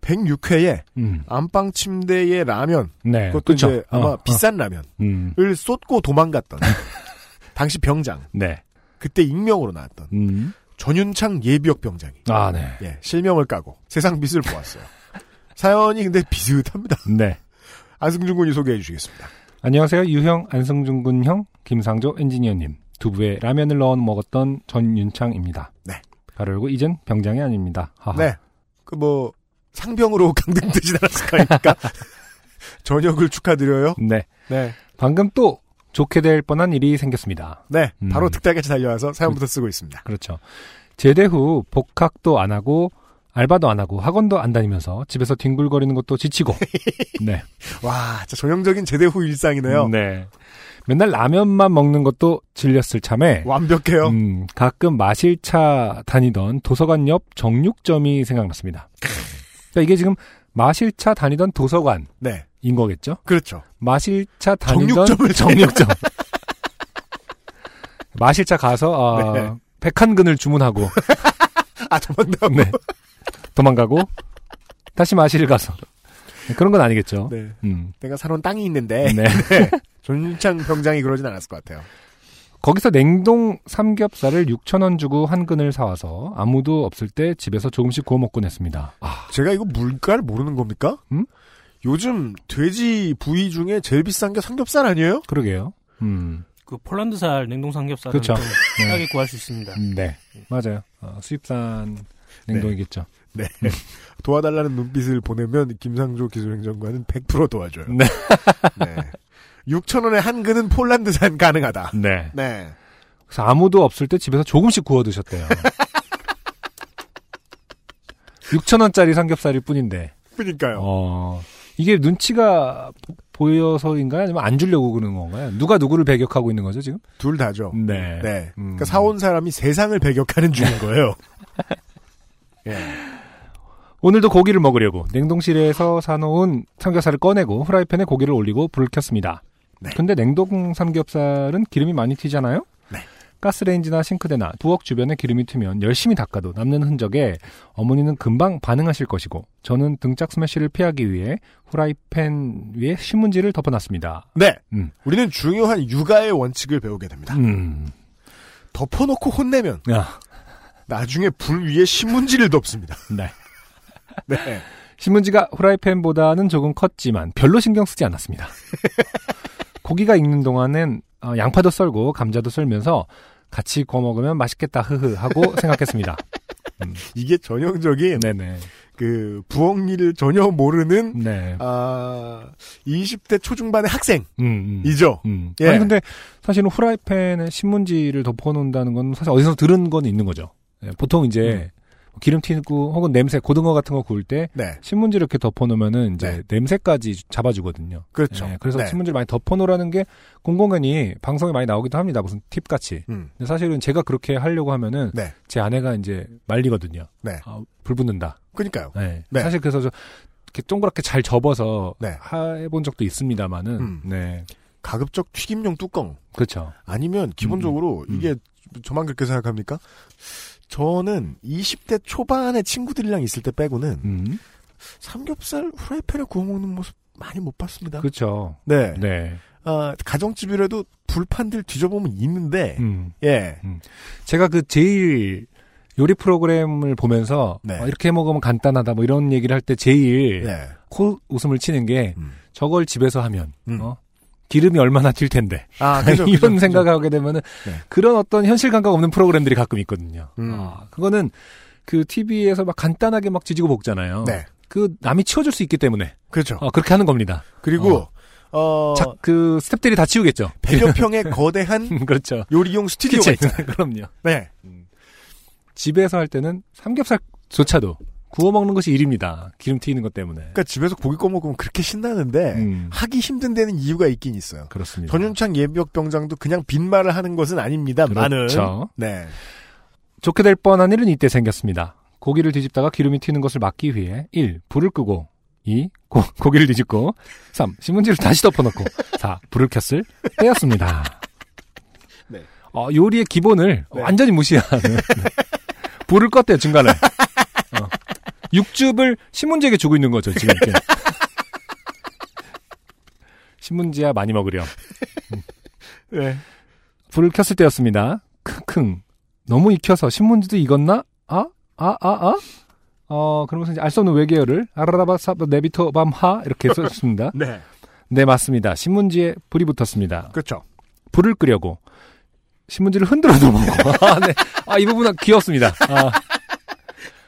[SPEAKER 1] 106회에
[SPEAKER 2] 음.
[SPEAKER 1] 안방 침대에 라면,
[SPEAKER 2] 네.
[SPEAKER 1] 그것도
[SPEAKER 2] 그쵸.
[SPEAKER 1] 이제 아마
[SPEAKER 2] 어,
[SPEAKER 1] 비싼 라면을
[SPEAKER 2] 어. 음.
[SPEAKER 1] 쏟고 도망갔던 당시 병장,
[SPEAKER 2] 네.
[SPEAKER 1] 그때 익명으로 나왔던
[SPEAKER 2] 음.
[SPEAKER 1] 전윤창 예비역 병장이
[SPEAKER 2] 아, 네.
[SPEAKER 1] 예, 실명을 까고 세상 빛을 보았어요. 사연이 근데 비슷합니다.
[SPEAKER 2] 네.
[SPEAKER 1] 안승준 군이 소개해 주시겠습니다.
[SPEAKER 2] 안녕하세요. 유형, 안성준 군 형, 김상조 엔지니어님. 두부에 라면을 넣어 먹었던 전윤창입니다.
[SPEAKER 1] 네.
[SPEAKER 2] 가로 열고 이젠 병장이 아닙니다. 하하.
[SPEAKER 1] 네. 그 뭐 상병으로 강등되진 않았을 거니까 전역을 축하드려요.
[SPEAKER 2] 네.
[SPEAKER 1] 네.
[SPEAKER 2] 방금 또 좋게 될 뻔한 일이 생겼습니다.
[SPEAKER 1] 네.
[SPEAKER 2] 음.
[SPEAKER 1] 바로 득달같이 달려와서 사연부터 쓰고 있습니다.
[SPEAKER 2] 그렇죠. 제대 후 복학도 안 하고 알바도 안 하고 학원도 안 다니면서 집에서 뒹굴거리는 것도 지치고 네.
[SPEAKER 1] 와, 진짜 전형적인 제대 후 일상이네요.
[SPEAKER 2] 네. 맨날 라면만 먹는 것도 질렸을 참에
[SPEAKER 1] 완벽해요.
[SPEAKER 2] 음, 가끔 마실 차 다니던 도서관 옆 정육점이 생각났습니다. 그러니까 이게 지금 마실 차 다니던 도서관인
[SPEAKER 1] 네.
[SPEAKER 2] 거겠죠?
[SPEAKER 1] 그렇죠.
[SPEAKER 2] 마실 차 다니던
[SPEAKER 1] 정육점을
[SPEAKER 2] 정육점. 마실 차 가서 아,
[SPEAKER 1] 네.
[SPEAKER 2] 백한근을 주문하고
[SPEAKER 1] 아, 도망다고.
[SPEAKER 2] 네. 도망가고 다시 마실 가서 네, 그런 건 아니겠죠.
[SPEAKER 1] 네.
[SPEAKER 2] 음.
[SPEAKER 1] 내가 살아온 땅이 있는데
[SPEAKER 2] 네.
[SPEAKER 1] 네. 전창 병장이 그러진 않았을 것 같아요.
[SPEAKER 2] 거기서 냉동 삼겹살을 6,000원 주고 한 근을 사와서 아무도 없을 때 집에서 조금씩 구워 먹곤 했습니다. 아,
[SPEAKER 1] 제가 이거 물가를 모르는 겁니까?
[SPEAKER 2] 음?
[SPEAKER 1] 요즘 돼지 부위 중에 제일 비싼 게 삼겹살 아니에요?
[SPEAKER 2] 그러게요. 음,
[SPEAKER 10] 그 폴란드살 냉동 삼겹살은
[SPEAKER 2] 그쵸.
[SPEAKER 10] 좀
[SPEAKER 2] 네.
[SPEAKER 10] 싸게 구할 수 있습니다.
[SPEAKER 2] 네. 맞아요. 어, 수입산 냉동이겠죠.
[SPEAKER 1] 네. 도와달라는 눈빛을 보내면 김상조 기술행정관은 100% 도와줘요.
[SPEAKER 2] 네.
[SPEAKER 1] 네. 6,000원에 한 근은 폴란드산 가능하다.
[SPEAKER 2] 네.
[SPEAKER 1] 네.
[SPEAKER 2] 그래서 아무도 없을 때 집에서 조금씩 구워 드셨대요. 6,000원짜리 삼겹살일 뿐인데.
[SPEAKER 1] 그러니까요.
[SPEAKER 2] 어, 이게 눈치가 보- 보여서인가요? 아니면 안 주려고 그러는 건가요? 누가 누구를 배격하고 있는 거죠, 지금?
[SPEAKER 1] 둘 다죠.
[SPEAKER 2] 네.
[SPEAKER 1] 네.
[SPEAKER 2] 음.
[SPEAKER 1] 그러니까 사온 사람이 세상을 배격하는 중인 거예요. 예.
[SPEAKER 2] 오늘도 고기를 먹으려고 냉동실에서 사놓은 삼겹살을 꺼내고 후라이팬에 고기를 올리고 불을 켰습니다.
[SPEAKER 1] 네.
[SPEAKER 2] 근데 냉동 삼겹살은 기름이 많이 튀잖아요?
[SPEAKER 1] 네.
[SPEAKER 2] 가스레인지나 싱크대나 부엌 주변에 기름이 튀면 열심히 닦아도 남는 흔적에 어머니는 금방 반응하실 것이고 저는 등짝 스매시를 피하기 위해 후라이팬 위에 신문지를 덮어놨습니다.
[SPEAKER 1] 네.
[SPEAKER 2] 음.
[SPEAKER 1] 우리는 중요한 육아의 원칙을 배우게 됩니다.
[SPEAKER 2] 음.
[SPEAKER 1] 덮어놓고 혼내면
[SPEAKER 2] 야,
[SPEAKER 1] 나중에 불 위에 신문지를 덮습니다.
[SPEAKER 2] 네.
[SPEAKER 1] 네.
[SPEAKER 2] 신문지가 후라이팬보다는 조금 컸지만 별로 신경 쓰지 않았습니다. 고기가 익는 동안엔 어, 양파도 썰고 감자도 썰면서 같이 구워 먹으면 맛있겠다 흐흐 하고 생각했습니다.
[SPEAKER 1] 이게 전형적인
[SPEAKER 2] 네네.
[SPEAKER 1] 그 부엌 일을 전혀 모르는
[SPEAKER 2] 네.
[SPEAKER 1] 아 20대 초중반의 학생이죠.
[SPEAKER 2] 음, 음. 음.
[SPEAKER 1] 예.
[SPEAKER 2] 아니 근데 사실은 후라이팬에 신문지를 덮어놓는다는 건 사실 어디서 들은 건 있는 거죠. 예, 보통 이제 기름 튀고 혹은 냄새 고등어 같은 거 구울 때
[SPEAKER 1] 네.
[SPEAKER 2] 신문지 이렇게 덮어놓으면은 이제
[SPEAKER 1] 네.
[SPEAKER 2] 냄새까지 잡아주거든요.
[SPEAKER 1] 그렇죠.
[SPEAKER 2] 예, 그래서
[SPEAKER 1] 네.
[SPEAKER 2] 신문지를 많이 덮어놓으라는 게 공공연히 방송에 많이 나오기도 합니다. 무슨 팁 같이.
[SPEAKER 1] 음.
[SPEAKER 2] 근데 사실은 제가 그렇게 하려고 하면은
[SPEAKER 1] 네.
[SPEAKER 2] 제 아내가 이제 말리거든요.
[SPEAKER 1] 네.
[SPEAKER 2] 아, 불 붙는다.
[SPEAKER 1] 그러니까요.
[SPEAKER 2] 네.
[SPEAKER 1] 네.
[SPEAKER 2] 사실 그래서 저 이렇게 동그랗게 잘 접어서
[SPEAKER 1] 네.
[SPEAKER 2] 하- 해본 적도 있습니다만은
[SPEAKER 1] 음.
[SPEAKER 2] 네
[SPEAKER 1] 가급적 튀김용 뚜껑
[SPEAKER 2] 그렇죠.
[SPEAKER 1] 아니면 기본적으로
[SPEAKER 2] 음.
[SPEAKER 1] 이게 저만 그렇게 생각합니까? 저는 20대 초반의 친구들이랑 있을 때 빼고는
[SPEAKER 2] 음.
[SPEAKER 1] 삼겹살 후라이팬에 구워 먹는 모습 많이 못 봤습니다.
[SPEAKER 2] 그렇죠.
[SPEAKER 1] 네.
[SPEAKER 2] 네.
[SPEAKER 1] 아, 가정집이라도 불판들 뒤져보면 있는데,
[SPEAKER 2] 음.
[SPEAKER 1] 예.
[SPEAKER 2] 제가 그 제일 요리 프로그램을 보면서
[SPEAKER 1] 네.
[SPEAKER 2] 어, 이렇게 먹으면 간단하다 뭐 이런 얘기를 할 때 제일
[SPEAKER 1] 네.
[SPEAKER 2] 코 웃음을 치는 게
[SPEAKER 1] 음.
[SPEAKER 2] 저걸 집에서 하면
[SPEAKER 1] 음.
[SPEAKER 2] 어? 기름이 얼마나 튈 텐데
[SPEAKER 1] 아, 그죠,
[SPEAKER 2] 이런
[SPEAKER 1] 그죠,
[SPEAKER 2] 생각을 하게 되면은
[SPEAKER 1] 네.
[SPEAKER 2] 그런 어떤 현실 감각 없는 프로그램들이 가끔 있거든요.
[SPEAKER 1] 음.
[SPEAKER 2] 아, 그거는 그 TV에서 막 간단하게 막 지지고 볶잖아요.
[SPEAKER 1] 네.
[SPEAKER 2] 그 남이 치워줄 수 있기 때문에
[SPEAKER 1] 그렇죠.
[SPEAKER 2] 어, 그렇게 하는 겁니다.
[SPEAKER 1] 그리고, 어,
[SPEAKER 2] 자, 그 스탭들이 다 치우겠죠.
[SPEAKER 1] 100여 평의 거대한
[SPEAKER 2] 그렇죠.
[SPEAKER 1] 요리용 스튜디오가. 있잖아요.
[SPEAKER 2] 그럼요.
[SPEAKER 1] 네.
[SPEAKER 2] 집에서 할 때는 삼겹살조차도 구워 먹는 것이 일입니다. 기름 튀기는 것 때문에.
[SPEAKER 1] 그러니까 집에서 고기 꺼 먹으면 그렇게 신나는데,
[SPEAKER 2] 음,
[SPEAKER 1] 하기 힘든 데는 이유가 있긴 있어요.
[SPEAKER 2] 그렇습니다.
[SPEAKER 1] 전윤창 예비역 병장도 그냥 빈말을 하는 것은 아닙니다.
[SPEAKER 2] 그렇죠.
[SPEAKER 1] 네.
[SPEAKER 2] 좋게 될 뻔한 일은 이때 생겼습니다. 고기를 뒤집다가 기름이 튀는 것을 막기 위해 1. 불을 끄고 2. 고, 고기를 뒤집고 3. 신문지를 다시 덮어놓고 4. 불을 켰을 때였습니다.
[SPEAKER 1] 네.
[SPEAKER 2] 어, 요리의 기본을
[SPEAKER 1] 네.
[SPEAKER 2] 완전히 무시하는 네. 불을 껐대요 중간에 어. 육즙을 신문지에게 주고 있는 거죠 지금 이렇게. 신문지야 많이 먹으렴
[SPEAKER 1] 네.
[SPEAKER 2] 불을 켰을 때였습니다. 킁킁. 너무 익혀서 신문지도 익었나? 아? 아, 아, 아? 어, 그러면서 이제 알 수 없는 외계어를 아라라바사 네비토 밤하 이렇게 썼습니다.
[SPEAKER 1] 네.
[SPEAKER 2] 네, 맞습니다. 신문지에 불이 붙었습니다.
[SPEAKER 1] 그렇죠.
[SPEAKER 2] 불을 끄려고 신문지를 흔들어 놓고 아, 네. 아, 이 부분은 귀엽습니다. 아.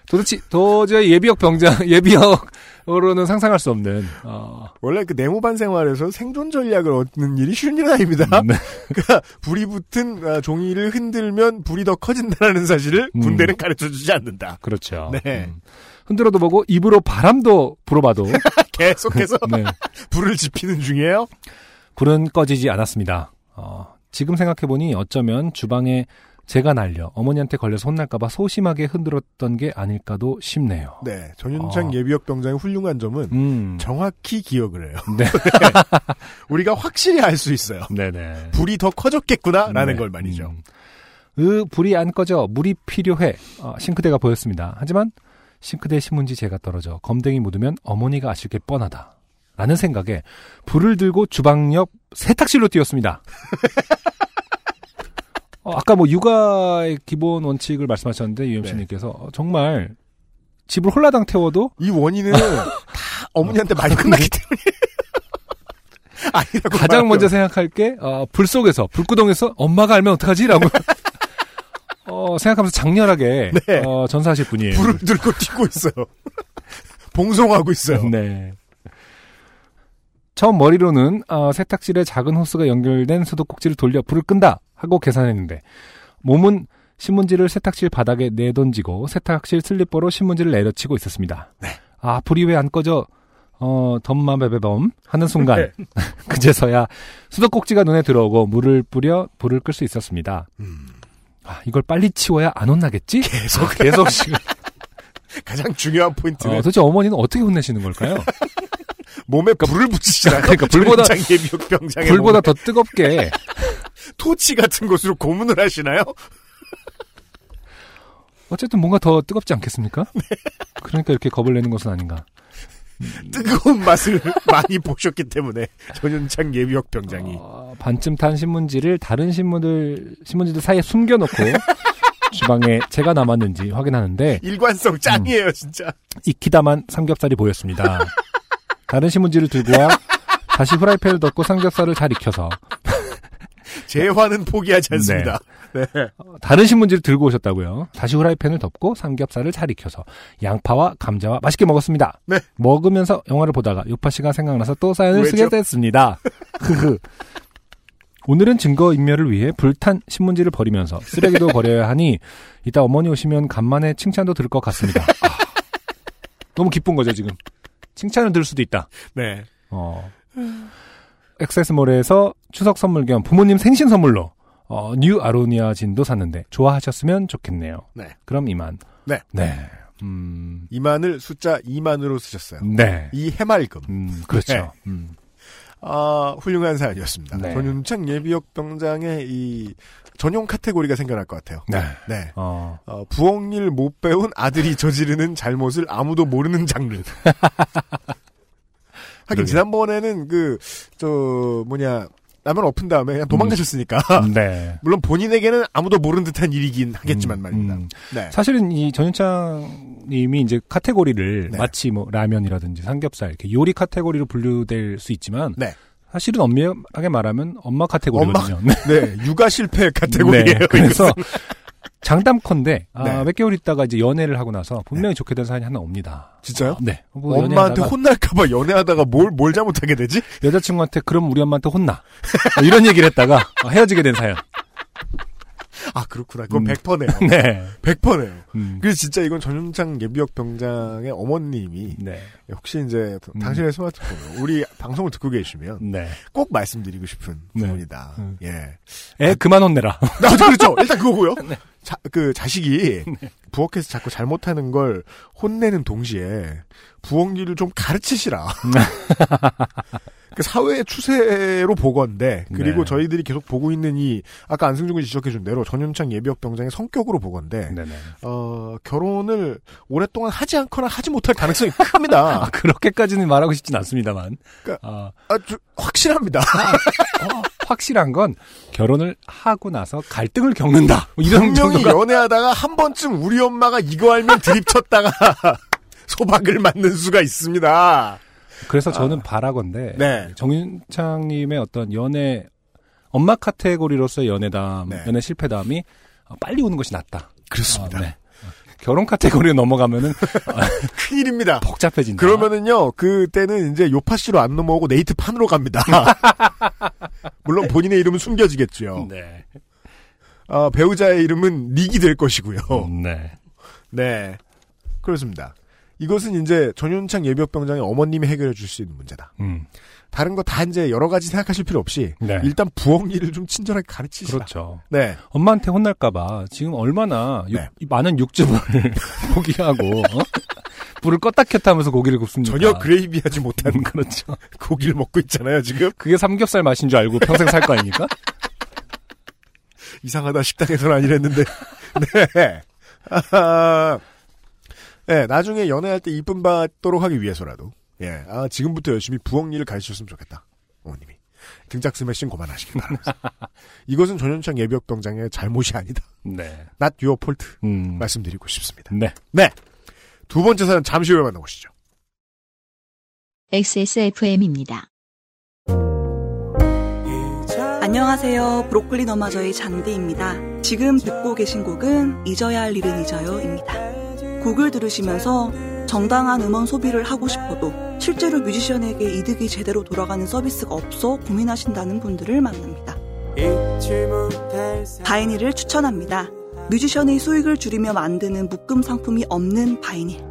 [SPEAKER 2] 도대체 도저히 예비역 병장 예비역으로는 상상할 수 없는 어,
[SPEAKER 1] 원래 그 네모반 생활에서 생존 전략을 얻는 일이 쉬운 일은 아닙니다.
[SPEAKER 2] 네.
[SPEAKER 1] 그러니까 불이 붙은 아, 종이를 흔들면 불이 더 커진다는 사실을
[SPEAKER 2] 음.
[SPEAKER 1] 군대는 가르쳐 주지 않는다.
[SPEAKER 2] 그렇죠.
[SPEAKER 1] 네.
[SPEAKER 2] 음. 흔들어도 보고 입으로 바람도 불어봐도
[SPEAKER 1] 계속해서
[SPEAKER 2] 네.
[SPEAKER 1] 불을 지피는 중이에요.
[SPEAKER 2] 불은 꺼지지 않았습니다. 어, 지금 생각해보니 어쩌면 주방에 제가 날려 어머니한테 걸려서 혼날까봐 소심하게 흔들었던 게 아닐까도 싶네요.
[SPEAKER 1] 네, 전윤창
[SPEAKER 2] 어.
[SPEAKER 1] 예비역 병장의 훌륭한 점은
[SPEAKER 2] 음.
[SPEAKER 1] 정확히 기억을 해요.
[SPEAKER 2] 네.
[SPEAKER 1] 우리가 확실히 알 수 있어요.
[SPEAKER 2] 네네.
[SPEAKER 1] 불이 더 커졌겠구나라는
[SPEAKER 2] 네.
[SPEAKER 1] 걸 말이죠.
[SPEAKER 2] 음. 으, 불이 안 꺼져. 물이 필요해. 어, 싱크대가 보였습니다. 하지만 싱크대 신문지 재가 떨어져 검댕이 묻으면 어머니가 아실 게 뻔하다. 라는 생각에 불을 들고 주방 옆 세탁실로 뛰었습니다. 아까 뭐 육아의 기본 원칙을 말씀하셨는데 유엠씨님께서 어, 정말 집을 홀라당 태워도
[SPEAKER 1] 이 원인은 다 어머니한테 많이 끝났기 때문에. 아니라고
[SPEAKER 2] 가장. 먼저 생각할 게, 어, 불 속에서, 불구덩에서 엄마가 알면 어떡하지? 라고, 어, 생각하면서 장렬하게,
[SPEAKER 1] 네.
[SPEAKER 2] 어, 전사하실 분이에요.
[SPEAKER 1] 불을 들고 뛰고 있어요. 봉송하고 있어요.
[SPEAKER 2] 네. 처음 머리로는, 어, 세탁실에 작은 호스가 연결된 수도꼭지를 돌려 불을 끈다! 하고 계산했는데, 몸은 신문지를 세탁실 바닥에 내던지고, 세탁실 슬리퍼로 신문지를 내려치고 있었습니다.
[SPEAKER 1] 네.
[SPEAKER 2] 아, 불이 왜 안 꺼져? 어, 덤마베베범 하는 순간,
[SPEAKER 1] 네.
[SPEAKER 2] 그제서야 수도꼭지가 눈에 들어오고 물을 뿌려 불을 끌 수 있었습니다.
[SPEAKER 1] 음,
[SPEAKER 2] 아, 이걸 빨리 치워야 안 혼나겠지?
[SPEAKER 1] 계속
[SPEAKER 2] 아, 계속 지금.
[SPEAKER 1] 가장 중요한 포인트는
[SPEAKER 2] 어, 도대체 어머니는 어떻게 혼내시는 걸까요?
[SPEAKER 1] 몸에 불을 붙이시나요?
[SPEAKER 2] 그러니까 불보다- 불보다
[SPEAKER 1] 몸에
[SPEAKER 2] 더 뜨겁게
[SPEAKER 1] 토치 같은 곳으로 고문을 하시나요?
[SPEAKER 2] 어쨌든 뭔가 더 뜨겁지 않겠습니까? 그러니까 이렇게 겁을 내는 것은 아닌가.
[SPEAKER 1] 뜨거운 맛을 많이 보셨기 때문에 전현창 예비역 병장이
[SPEAKER 2] 어, 반쯤 탄 신문지를 다른 신문들 신문지들 사이에 숨겨놓고 주방에 제가 남았는지 확인하는데
[SPEAKER 1] 일관성 짱이에요 진짜.
[SPEAKER 2] 익히다만 삼겹살이 보였습니다. 다른 신문지를 들고 와 다시 후라이팬을 덮고 삼겹살을 잘 익혀서
[SPEAKER 1] 재화는 포기하지 않습니다. 네.
[SPEAKER 2] 다른 신문지를 들고 오셨다고요. 다시 후라이팬을 덮고 삼겹살을 잘 익혀서 양파와 감자와 맛있게 먹었습니다.
[SPEAKER 1] 네.
[SPEAKER 2] 먹으면서 영화를 보다가 요파 씨가 생각나서 또 사연을
[SPEAKER 1] 왜죠?
[SPEAKER 2] 쓰게 됐습니다. 오늘은 증거 인멸을 위해 불탄 신문지를 버리면서 쓰레기도 버려야 하니 이따 어머니 오시면 간만에 칭찬도 들을 것 같습니다. 아, 너무 기쁜 거죠 지금. 칭찬을 들을 수도 있다.
[SPEAKER 1] 네.
[SPEAKER 2] 어. 액세스몰에서 추석 선물 겸 부모님 생신 선물로 어, 뉴 아로니아 진도 샀는데 좋아하셨으면 좋겠네요.
[SPEAKER 1] 네.
[SPEAKER 2] 그럼 이만.
[SPEAKER 1] 네.
[SPEAKER 2] 네. 음.
[SPEAKER 1] 이만을 숫자 2만으로 쓰셨어요.
[SPEAKER 2] 네.
[SPEAKER 1] 이 해맑음.
[SPEAKER 2] 음, 그렇죠.
[SPEAKER 1] 네.
[SPEAKER 2] 음.
[SPEAKER 1] 아, 훌륭한 사연이었습니다.
[SPEAKER 2] 네.
[SPEAKER 1] 전윤창 예비역 병장의 이 전용 카테고리가 생겨날 것 같아요.
[SPEAKER 2] 네.
[SPEAKER 1] 네.
[SPEAKER 2] 어.
[SPEAKER 1] 어, 부엌일 못 배운 아들이 저지르는 잘못을 아무도 모르는 장르. 하긴
[SPEAKER 2] 그러게요.
[SPEAKER 1] 지난번에는 그 저 뭐냐 라면 엎은 다음에 그냥 도망가셨으니까
[SPEAKER 2] 네.
[SPEAKER 1] 물론 본인에게는 아무도 모르는 듯한 일이긴 하겠지만
[SPEAKER 2] 음,
[SPEAKER 1] 말입니다.
[SPEAKER 2] 음.
[SPEAKER 1] 네.
[SPEAKER 2] 사실은 이 전윤창 님이 이제 카테고리를
[SPEAKER 1] 네.
[SPEAKER 2] 마치 뭐 라면이라든지 삼겹살 이렇게 요리 카테고리로 분류될 수 있지만
[SPEAKER 1] 네.
[SPEAKER 2] 사실은 엄밀하게 말하면 엄마 카테고리거든요. 네.
[SPEAKER 1] 네, 육아 실패 카테고리예요.
[SPEAKER 2] 네, 그래서 장담컨대 아,
[SPEAKER 1] 네.
[SPEAKER 2] 몇 개월 있다가 이제 연애를 하고 나서 분명히 좋게 된 사연이 하나 옵니다.
[SPEAKER 1] 진짜요?
[SPEAKER 2] 네. 뭐
[SPEAKER 1] 엄마한테 혼날까봐 연애하다가 뭘, 뭘 잘못하게 되지?
[SPEAKER 2] 여자친구한테 그럼 우리 엄마한테 혼나 어, 이런 얘기를 했다가 어, 헤어지게 된 사연.
[SPEAKER 1] 아, 그렇구나. 그건
[SPEAKER 2] 음.
[SPEAKER 1] 100%네요.
[SPEAKER 2] 네.
[SPEAKER 1] 100%네요.
[SPEAKER 2] 음.
[SPEAKER 1] 그래서 진짜 이건 전윤창 예비역 병장의 어머님이
[SPEAKER 2] 네.
[SPEAKER 1] 혹시 이제
[SPEAKER 2] 음.
[SPEAKER 1] 당신의 스마트폰 우리 방송을 듣고 계시면
[SPEAKER 2] 네.
[SPEAKER 1] 꼭 말씀드리고 싶은
[SPEAKER 2] 네.
[SPEAKER 1] 부분이다.
[SPEAKER 2] 음.
[SPEAKER 1] 예.
[SPEAKER 2] 애 그만 혼내라.
[SPEAKER 1] 나도 그렇죠. 일단 그거고요.
[SPEAKER 2] 네.
[SPEAKER 1] 자, 그 자식이 부엌에서 자꾸 잘못하는 걸 혼내는 동시에 부엌 일을 좀 가르치시라. 그 사회의 추세로 보건데 그리고
[SPEAKER 2] 네.
[SPEAKER 1] 저희들이 계속 보고 있는 이 아까 안승준 군이 지적해준 대로 전윤창 예비역 병장의 성격으로 보건데
[SPEAKER 2] 네네.
[SPEAKER 1] 어, 결혼을 오랫동안 하지 않거나 하지 못할 가능성이 큽니다.
[SPEAKER 2] 아, 그렇게까지는 말하고 싶진 않습니다만.
[SPEAKER 1] 그러니까
[SPEAKER 2] 아,
[SPEAKER 1] 아, 저, 확실합니다.
[SPEAKER 2] 어, 확실한 건 결혼을 하고 나서 갈등을 겪는다. 뭐 이런
[SPEAKER 1] 분명히
[SPEAKER 2] 정도가
[SPEAKER 1] 연애하다가 한 번쯤 우리 엄마가 이거 알면 드립쳤다가 소박을 맞는 수가 있습니다.
[SPEAKER 2] 그래서 저는 바라건데
[SPEAKER 1] 네.
[SPEAKER 2] 정윤창님의 어떤 연애 엄마 카테고리로서의 연애담,
[SPEAKER 1] 네.
[SPEAKER 2] 연애 실패담이 어, 빨리 오는 것이 낫다.
[SPEAKER 1] 그렇습니다.
[SPEAKER 2] 어, 네. 결혼 카테고리로 넘어가면은
[SPEAKER 1] 큰일입니다.
[SPEAKER 2] 복잡해진다.
[SPEAKER 1] 그러면은요, 그때는 이제 요파 씨로 안 넘어오고 네이트 판으로 갑니다. 물론 본인의 이름은 숨겨지겠죠.
[SPEAKER 2] 네.
[SPEAKER 1] 아, 배우자의 이름은 닉이 될 것이고요.
[SPEAKER 2] 음, 네.
[SPEAKER 1] 네. 그렇습니다. 이것은 이제 전윤창 예비역병장의 어머님이 해결해 줄 수 있는 문제다.
[SPEAKER 2] 음.
[SPEAKER 1] 다른 거 다 이제 여러 가지 생각하실 필요 없이
[SPEAKER 2] 네.
[SPEAKER 1] 일단 부엌 일을 좀 친절하게 가르치시라.
[SPEAKER 2] 그렇죠.
[SPEAKER 1] 네.
[SPEAKER 2] 엄마한테 혼날까봐 지금 얼마나 육-
[SPEAKER 1] 네.
[SPEAKER 2] 이 많은 육즙을 포기하고 어? 불을 껐다 켰다 하면서 고기를 굽습니다.
[SPEAKER 1] 전혀 그레이비하지 못한
[SPEAKER 2] 음, 그렇죠.
[SPEAKER 1] 고기를 먹고 있잖아요, 지금.
[SPEAKER 2] 그게 삼겹살 맛인 줄 알고 평생 살 거 아닙니까?
[SPEAKER 1] 이상하다 식당에서는 아니랬는데. 네. 아하. 네, 나중에 연애할 때 이쁨 받도록 하기 위해서라도. 예. 아, 지금부터 열심히 부엌 일을 가르치셨으면 좋겠다. 어머님이. 등짝 스매싱 그만하시기 바랍니다. 이것은 전현창 예비역 병장의 잘못이 아니다.
[SPEAKER 2] 네.
[SPEAKER 1] not your fault.
[SPEAKER 2] 음.
[SPEAKER 1] 말씀드리고 싶습니다.
[SPEAKER 2] 네.
[SPEAKER 1] 네. 두 번째 사연 잠시 후에 만나보시죠.
[SPEAKER 3] XSFM입니다.
[SPEAKER 11] 안녕하세요. 브로콜리 너마저의 잔디입니다. 지금 듣고 계신 곡은 잊어야 할 일은 잊어요입니다. 곡을 들으시면서 정당한 음원 소비를 하고 싶어도 실제로 뮤지션에게 이득이 제대로 돌아가는 서비스가 없어 고민하신다는 분들을 만납니다. 바이닐을 추천합니다. 뮤지션의 수익을 줄이며 만드는 묶음 상품이 없는 바이닐.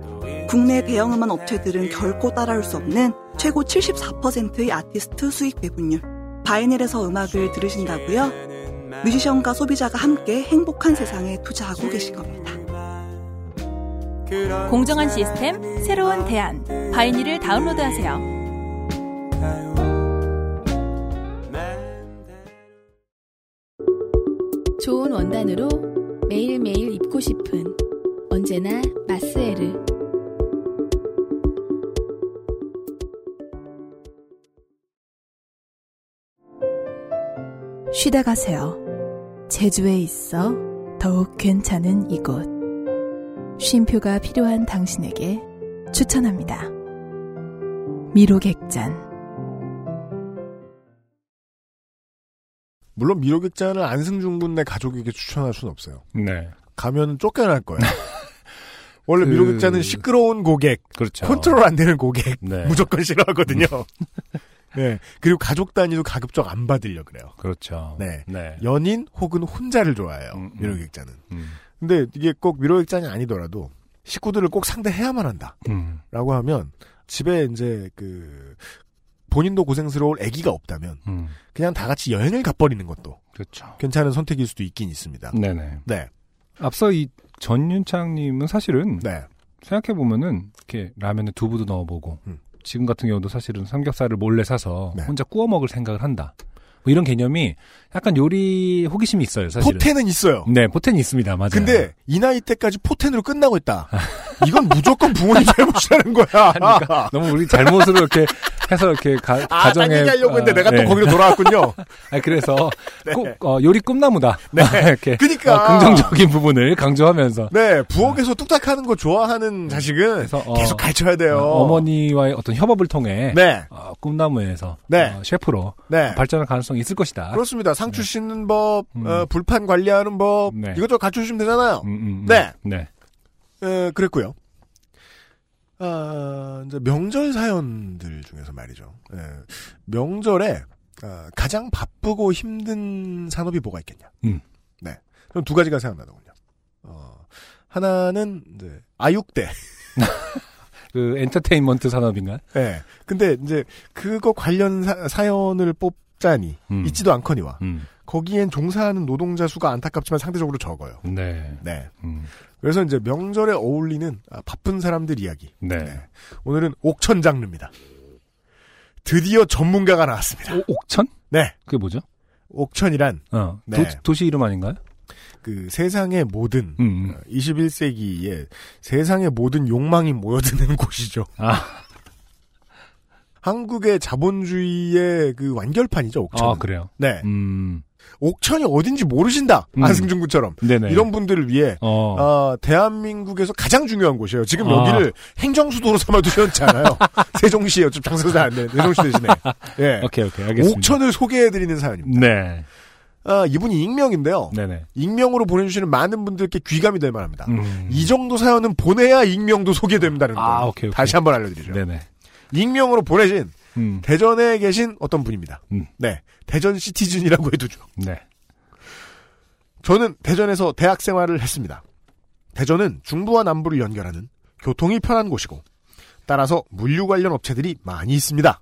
[SPEAKER 11] 국내 대형 음원 업체들은 결코 따라올 수 없는 최고 74%의 아티스트 수익 배분율. 바이닐에서 음악을 들으신다고요? 뮤지션과 소비자가 함께 행복한 세상에 투자하고 계신 겁니다.
[SPEAKER 5] 공정한 시스템, 새로운 대안. 바이닐을 다운로드하세요.
[SPEAKER 4] 좋은 원단으로 매일매일 입고 싶은 언제나 마스에르.
[SPEAKER 5] 쉬다 가세요. 제주에 있어 더욱 괜찮은 이곳. 쉼표가 필요한 당신에게 추천합니다. 미로객잔.
[SPEAKER 1] 물론 미로객잔을 안승준 군네 가족에게 추천할 수는 없어요.
[SPEAKER 2] 네.
[SPEAKER 1] 가면 쫓겨날 거예요. 원래
[SPEAKER 2] 그-
[SPEAKER 1] 미로객잔은 시끄러운 고객,
[SPEAKER 2] 그렇죠.
[SPEAKER 1] 컨트롤 안 되는 고객
[SPEAKER 2] 네.
[SPEAKER 1] 무조건 싫어하거든요. 네. 그리고 가족 단위도 가급적 안 받으려 그래요.
[SPEAKER 2] 그렇죠.
[SPEAKER 1] 네.
[SPEAKER 2] 네.
[SPEAKER 1] 연인 혹은 혼자를 좋아해요.
[SPEAKER 2] 음, 음.
[SPEAKER 1] 미로객잔은.
[SPEAKER 2] 음.
[SPEAKER 1] 근데 이게 꼭 미로객잔이 아니더라도 식구들을 꼭 상대해야만 한다.
[SPEAKER 2] 음.
[SPEAKER 1] 라고 하면 집에 이제 그 본인도 고생스러울 아기가 없다면
[SPEAKER 2] 음.
[SPEAKER 1] 그냥 다 같이 여행을 가버리는 것도
[SPEAKER 2] 그렇죠.
[SPEAKER 1] 괜찮은 선택일 수도 있긴 있습니다.
[SPEAKER 2] 네네.
[SPEAKER 1] 네.
[SPEAKER 2] 앞서 이 전윤창님은 사실은
[SPEAKER 1] 네.
[SPEAKER 2] 생각해 보면은 이렇게 라면에 두부도 넣어보고
[SPEAKER 1] 음.
[SPEAKER 2] 지금 같은 경우도 사실은 삼겹살을 몰래 사서
[SPEAKER 1] 네.
[SPEAKER 2] 혼자 구워 먹을 생각을 한다. 뭐 이런 개념이 약간 요리 호기심이 있어요. 사실은.
[SPEAKER 1] 포텐은 있어요.
[SPEAKER 2] 네, 포텐이 있습니다. 맞아요.
[SPEAKER 1] 근데 이 나이 때까지 포텐으로 끝나고 있다. 이건 무조건 부모님 잘못이라는 거야.
[SPEAKER 2] 그러니까 너무 우리 잘못으로 이렇게 해서 이렇게 가,
[SPEAKER 1] 아,
[SPEAKER 2] 가정에
[SPEAKER 1] 딴 얘기하려고 했는데 내가
[SPEAKER 2] 네.
[SPEAKER 1] 또 거기로 돌아왔군요.
[SPEAKER 2] 아 그래서
[SPEAKER 1] 네.
[SPEAKER 2] 꼭 어, 요리 꿈나무다.
[SPEAKER 1] 네.
[SPEAKER 2] 이렇게
[SPEAKER 1] 그러니까.
[SPEAKER 2] 어, 긍정적인 부분을 강조하면서
[SPEAKER 1] 네, 부엌에서 뚝딱하는 거 좋아하는 자식은
[SPEAKER 2] 그래서, 어,
[SPEAKER 1] 계속 가르쳐야 돼요.
[SPEAKER 2] 어, 머니와의 어떤 협업을 통해
[SPEAKER 1] 네,
[SPEAKER 2] 어, 꿈나무에서
[SPEAKER 1] 네.
[SPEAKER 2] 어, 셰프로
[SPEAKER 1] 네.
[SPEAKER 2] 발전할 가능성이 있을 것이다.
[SPEAKER 1] 그렇습니다. 상추 씻는 법,
[SPEAKER 2] 음.
[SPEAKER 1] 어, 불판 관리하는 법,
[SPEAKER 2] 네.
[SPEAKER 1] 이것저것 갖춰주시면 되잖아요.
[SPEAKER 2] 음, 음, 음.
[SPEAKER 1] 네.
[SPEAKER 2] 네.
[SPEAKER 1] 에, 그랬고요. 아, 이제 명절 사연들 중에서 말이죠. 예, 명절에 아, 가장 바쁘고 힘든 산업이 뭐가 있겠냐?
[SPEAKER 2] 음.
[SPEAKER 1] 네, 저는 두 가지가 생각나더군요. 어, 하나는 이제 아육대.
[SPEAKER 2] 그 엔터테인먼트 산업인가?
[SPEAKER 1] 예. 근데 이제 그거 관련 사, 연을 뽑 자니
[SPEAKER 2] 음.
[SPEAKER 1] 있지도 않거니와
[SPEAKER 2] 음.
[SPEAKER 1] 거기엔 종사하는 노동자 수가 안타깝지만 상대적으로 적어요.
[SPEAKER 2] 네.
[SPEAKER 1] 네.
[SPEAKER 2] 음.
[SPEAKER 1] 그래서 이제 명절에 어울리는 아, 바쁜 사람들 이야기.
[SPEAKER 2] 네.
[SPEAKER 1] 네. 오늘은 옥천 장르입니다. 드디어 전문가가 나왔습니다.
[SPEAKER 2] 오, 옥천?
[SPEAKER 1] 네.
[SPEAKER 2] 그게 뭐죠?
[SPEAKER 1] 옥천이란
[SPEAKER 2] 어.
[SPEAKER 1] 네.
[SPEAKER 2] 도, 시 이름 아닌가요?
[SPEAKER 1] 그 세상의 모든
[SPEAKER 2] 음.
[SPEAKER 1] 어, 21세기에 세상의 모든 욕망이 모여드는 곳이죠.
[SPEAKER 2] 아,
[SPEAKER 1] 한국의 자본주의의 그 완결판이죠, 옥천.
[SPEAKER 2] 아 그래요.
[SPEAKER 1] 네.
[SPEAKER 2] 음.
[SPEAKER 1] 옥천이 어딘지 모르신다.
[SPEAKER 2] 음.
[SPEAKER 1] 안승준 군처럼.
[SPEAKER 2] 네네.
[SPEAKER 1] 이런 분들을 위해
[SPEAKER 2] 어.
[SPEAKER 1] 어, 대한민국에서 가장 중요한 곳이에요. 지금
[SPEAKER 2] 아.
[SPEAKER 1] 여기를 행정수도로 삼아두셨지 않아요. 세종시에 어차피 장사도 잘안 되는 세종시 대신에. 예.
[SPEAKER 2] 오케이 오케이 알겠습니다.
[SPEAKER 1] 옥천을 소개해드리는 사연입니다.
[SPEAKER 2] 네.
[SPEAKER 1] 아, 이분이 익명인데요.
[SPEAKER 2] 네네.
[SPEAKER 1] 익명으로 보내주시는 많은 분들께 귀감이 될 만합니다.
[SPEAKER 2] 음.
[SPEAKER 1] 이 정도 사연은 보내야 익명도 소개된다는 거예요.
[SPEAKER 2] 아, 오케이, 오케이.
[SPEAKER 1] 다시 한번 알려드리죠.
[SPEAKER 2] 네네.
[SPEAKER 1] 익명으로 보내신
[SPEAKER 2] 음.
[SPEAKER 1] 대전에 계신 어떤 분입니다.
[SPEAKER 2] 음.
[SPEAKER 1] 네. 대전 시티즌이라고 해두죠.
[SPEAKER 2] 네.
[SPEAKER 1] 저는 대전에서 대학 생활을 했습니다. 대전은 중부와 남부를 연결하는 교통이 편한 곳이고 따라서 물류 관련 업체들이 많이 있습니다.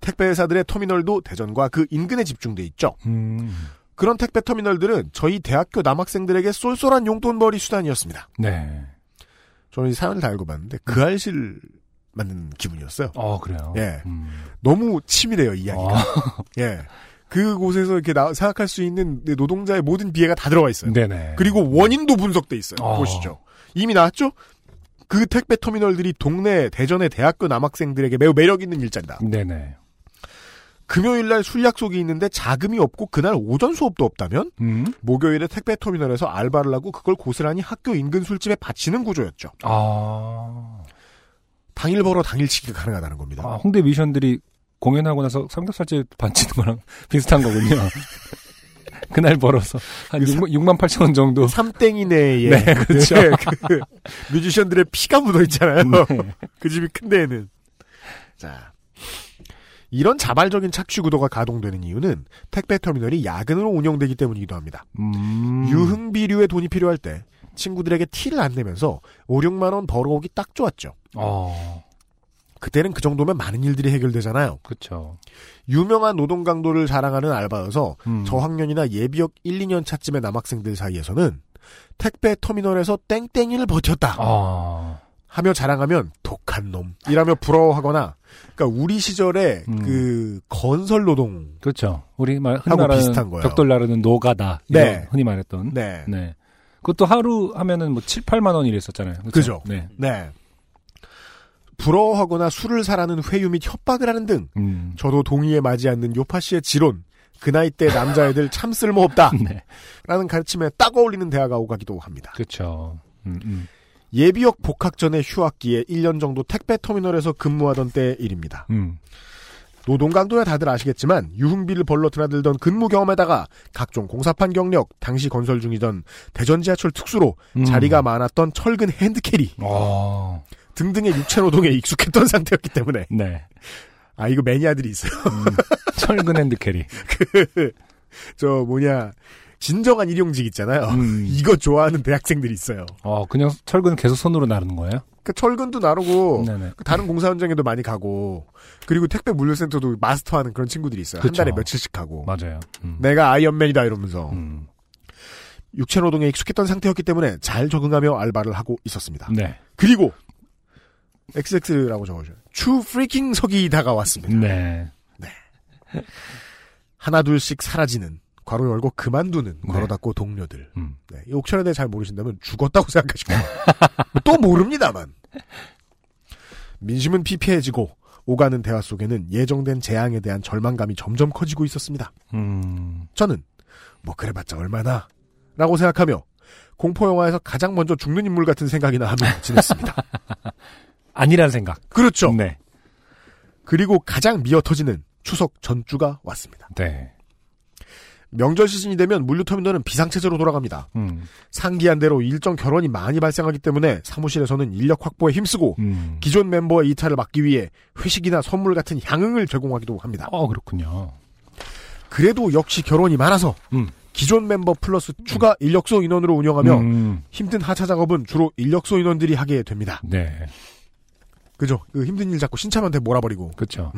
[SPEAKER 1] 택배 회사들의 터미널도 대전과 그 인근에 집중돼 있죠.
[SPEAKER 2] 음.
[SPEAKER 1] 그런 택배 터미널들은 저희 대학교 남학생들에게 쏠쏠한 용돈벌이 수단이었습니다.
[SPEAKER 2] 네.
[SPEAKER 1] 저는 이 사연을 다 읽어봤는데 그 알실 만든 기분이었어요.
[SPEAKER 2] 어 그래요.
[SPEAKER 1] 예.
[SPEAKER 2] 음.
[SPEAKER 1] 너무 치밀해요, 이야기가.
[SPEAKER 2] 어.
[SPEAKER 1] 예. 그곳에서 이렇게 나- 생각할 수 있는 노동자의 모든 비애가 다 들어가 있어요.
[SPEAKER 2] 네네.
[SPEAKER 1] 그리고 원인도 분석돼 있어요.
[SPEAKER 2] 어.
[SPEAKER 1] 보시죠. 이미 나왔죠? 그 택배 터미널들이 동네 대전의 대학교 남학생들에게 매우 매력 있는 일자리다.
[SPEAKER 2] 네네.
[SPEAKER 1] 금요일 날 술 약속이 있는데 자금이 없고 그날 오전 수업도 없다면
[SPEAKER 2] 음.
[SPEAKER 1] 목요일에 택배 터미널에서 알바를 하고 그걸 고스란히 학교 인근 술집에 바치는 구조였죠.
[SPEAKER 2] 아.
[SPEAKER 1] 당일 벌어 당일치기가 가능하다는 겁니다.
[SPEAKER 2] 아, 홍대 미션들이 공연하고 나서 삼겹살집 반치는 거랑 비슷한 거군요. 그날 벌어서 한 6만, 6만 8천 원 정도.
[SPEAKER 1] 삼땡이 내에
[SPEAKER 2] 네, 그렇죠.
[SPEAKER 1] 네, 그 뮤지션들의 피가 묻어 있잖아요.
[SPEAKER 2] 네.
[SPEAKER 1] 그 집이 큰 데에는. 자. 이런 자발적인 착취 구도가 가동되는 이유는 택배 터미널이 야근으로 운영되기 때문이기도 합니다.
[SPEAKER 2] 음.
[SPEAKER 1] 유흥비류의 돈이 필요할 때 친구들에게 티를 안 내면서 5, 6만 원 벌어오기 딱 좋았죠.
[SPEAKER 2] 어.
[SPEAKER 1] 그때는 그 정도면 많은 일들이 해결되잖아요.
[SPEAKER 2] 그렇죠.
[SPEAKER 1] 유명한 노동 강도를 자랑하는 알바여서
[SPEAKER 2] 음.
[SPEAKER 1] 저학년이나 예비역 1, 2년 차쯤의 남학생들 사이에서는 택배 터미널에서 땡땡이를 버텼다.
[SPEAKER 2] 아.
[SPEAKER 1] 하며 자랑하면 독한 놈이라며 부러워하거나 그러니까 우리 시절에
[SPEAKER 2] 음.
[SPEAKER 1] 그 건설 노동
[SPEAKER 2] 그렇죠. 우리 말 흔히 말하는
[SPEAKER 1] 비슷한 거예요.
[SPEAKER 2] 벽돌 나르는 노가다.
[SPEAKER 1] 네.
[SPEAKER 2] 흔히 말했던.
[SPEAKER 1] 네.
[SPEAKER 2] 네. 그것도 하루 하면은 뭐 7, 8만 원 이랬었잖아요. 그렇죠?
[SPEAKER 1] 그죠?
[SPEAKER 2] 네.
[SPEAKER 1] 네. 부러워하거나 술을 사라는 회유 및 협박을 하는 등
[SPEAKER 2] 음.
[SPEAKER 1] 저도 동의에 맞지 않는 요파 씨의 지론 그 나이 때 남자애들 참 쓸모없다
[SPEAKER 2] 네.
[SPEAKER 1] 라는 가르침에 딱 어울리는 대화가 오가기도 합니다.
[SPEAKER 2] 그렇죠. 음, 음.
[SPEAKER 1] 예비역 복학 전에 휴학기에 1년 정도 택배 터미널에서 근무하던 때의 일입니다.
[SPEAKER 2] 음.
[SPEAKER 1] 노동 강도야 다들 아시겠지만 유흥비를 벌러 드나들던 근무 경험에다가 각종 공사판 경력, 당시 건설 중이던 대전 지하철 특수로
[SPEAKER 2] 음.
[SPEAKER 1] 자리가 많았던 철근 hand carry
[SPEAKER 2] 어.
[SPEAKER 1] 등등의 육체 노동에 익숙했던 상태였기 때문에
[SPEAKER 2] 네.
[SPEAKER 1] 아 이거 매니아들이 있어요.
[SPEAKER 2] 음. 철근 hand carry.
[SPEAKER 1] 그 저 뭐냐 진정한 일용직 있잖아요.
[SPEAKER 2] 음.
[SPEAKER 1] 이거 좋아하는 대학생들이 있어요.
[SPEAKER 2] 어, 그냥 철근 계속 손으로 나르는 거예요?
[SPEAKER 1] 그 철근도 나르고
[SPEAKER 2] 네네.
[SPEAKER 1] 그 다른 공사 현장에도 많이 가고 그리고 택배 물류센터도 마스터하는 그런 친구들이 있어요. 한
[SPEAKER 2] 그쵸.
[SPEAKER 1] 달에 며칠씩 하고
[SPEAKER 2] 맞아요. 음.
[SPEAKER 1] 내가 아이언맨이다 이러면서
[SPEAKER 2] 음.
[SPEAKER 1] 육체 노동에 익숙했던 상태였기 때문에 잘 적응하며 알바를 하고 있었습니다.
[SPEAKER 2] 네.
[SPEAKER 1] 그리고 XX라고 적어줘요. 추 freaking 석이 다가왔습니다.
[SPEAKER 2] 네.
[SPEAKER 1] 하나 둘씩 사라지는 괄호 열고 그만두는
[SPEAKER 2] 네.
[SPEAKER 1] 괄호 닫고 동료들.
[SPEAKER 2] 음.
[SPEAKER 1] 네, 이 옥천에 대해 잘 모르신다면 죽었다고 거예요. 또 모릅니다만. 민심은 피폐해지고 오가는 대화 속에는 예정된 재앙에 대한 절망감이 점점 커지고 있었습니다.
[SPEAKER 2] 음.
[SPEAKER 1] 저는 뭐 그래봤자 얼마나 라고 생각하며 공포 영화에서 가장 먼저 죽는 인물 같은 생각이나 하며 지냈습니다.
[SPEAKER 2] 아니란 생각.
[SPEAKER 1] 그렇죠.
[SPEAKER 2] 네.
[SPEAKER 1] 그리고 가장 미어터지는 추석 전주가 왔습니다.
[SPEAKER 2] 네.
[SPEAKER 1] 명절 시즌이 되면 물류터미널은 비상체제로 돌아갑니다.
[SPEAKER 2] 음.
[SPEAKER 1] 상기한 대로 일정 결혼이 많이 발생하기 때문에 사무실에서는 인력 확보에 힘쓰고
[SPEAKER 2] 음.
[SPEAKER 1] 기존 멤버의 이탈을 막기 위해 회식이나 선물 같은 향응을 제공하기도 합니다.
[SPEAKER 2] 어, 그렇군요.
[SPEAKER 1] 그래도 역시 결혼이 많아서
[SPEAKER 2] 음.
[SPEAKER 1] 기존 멤버 플러스 추가 인력소 인원으로 운영하며
[SPEAKER 2] 음.
[SPEAKER 1] 힘든 하차 작업은 주로 인력소 인원들이 하게 됩니다.
[SPEAKER 2] 네.
[SPEAKER 1] 그죠? 그 힘든 일 자꾸 신참한테 몰아버리고.
[SPEAKER 2] 그렇죠.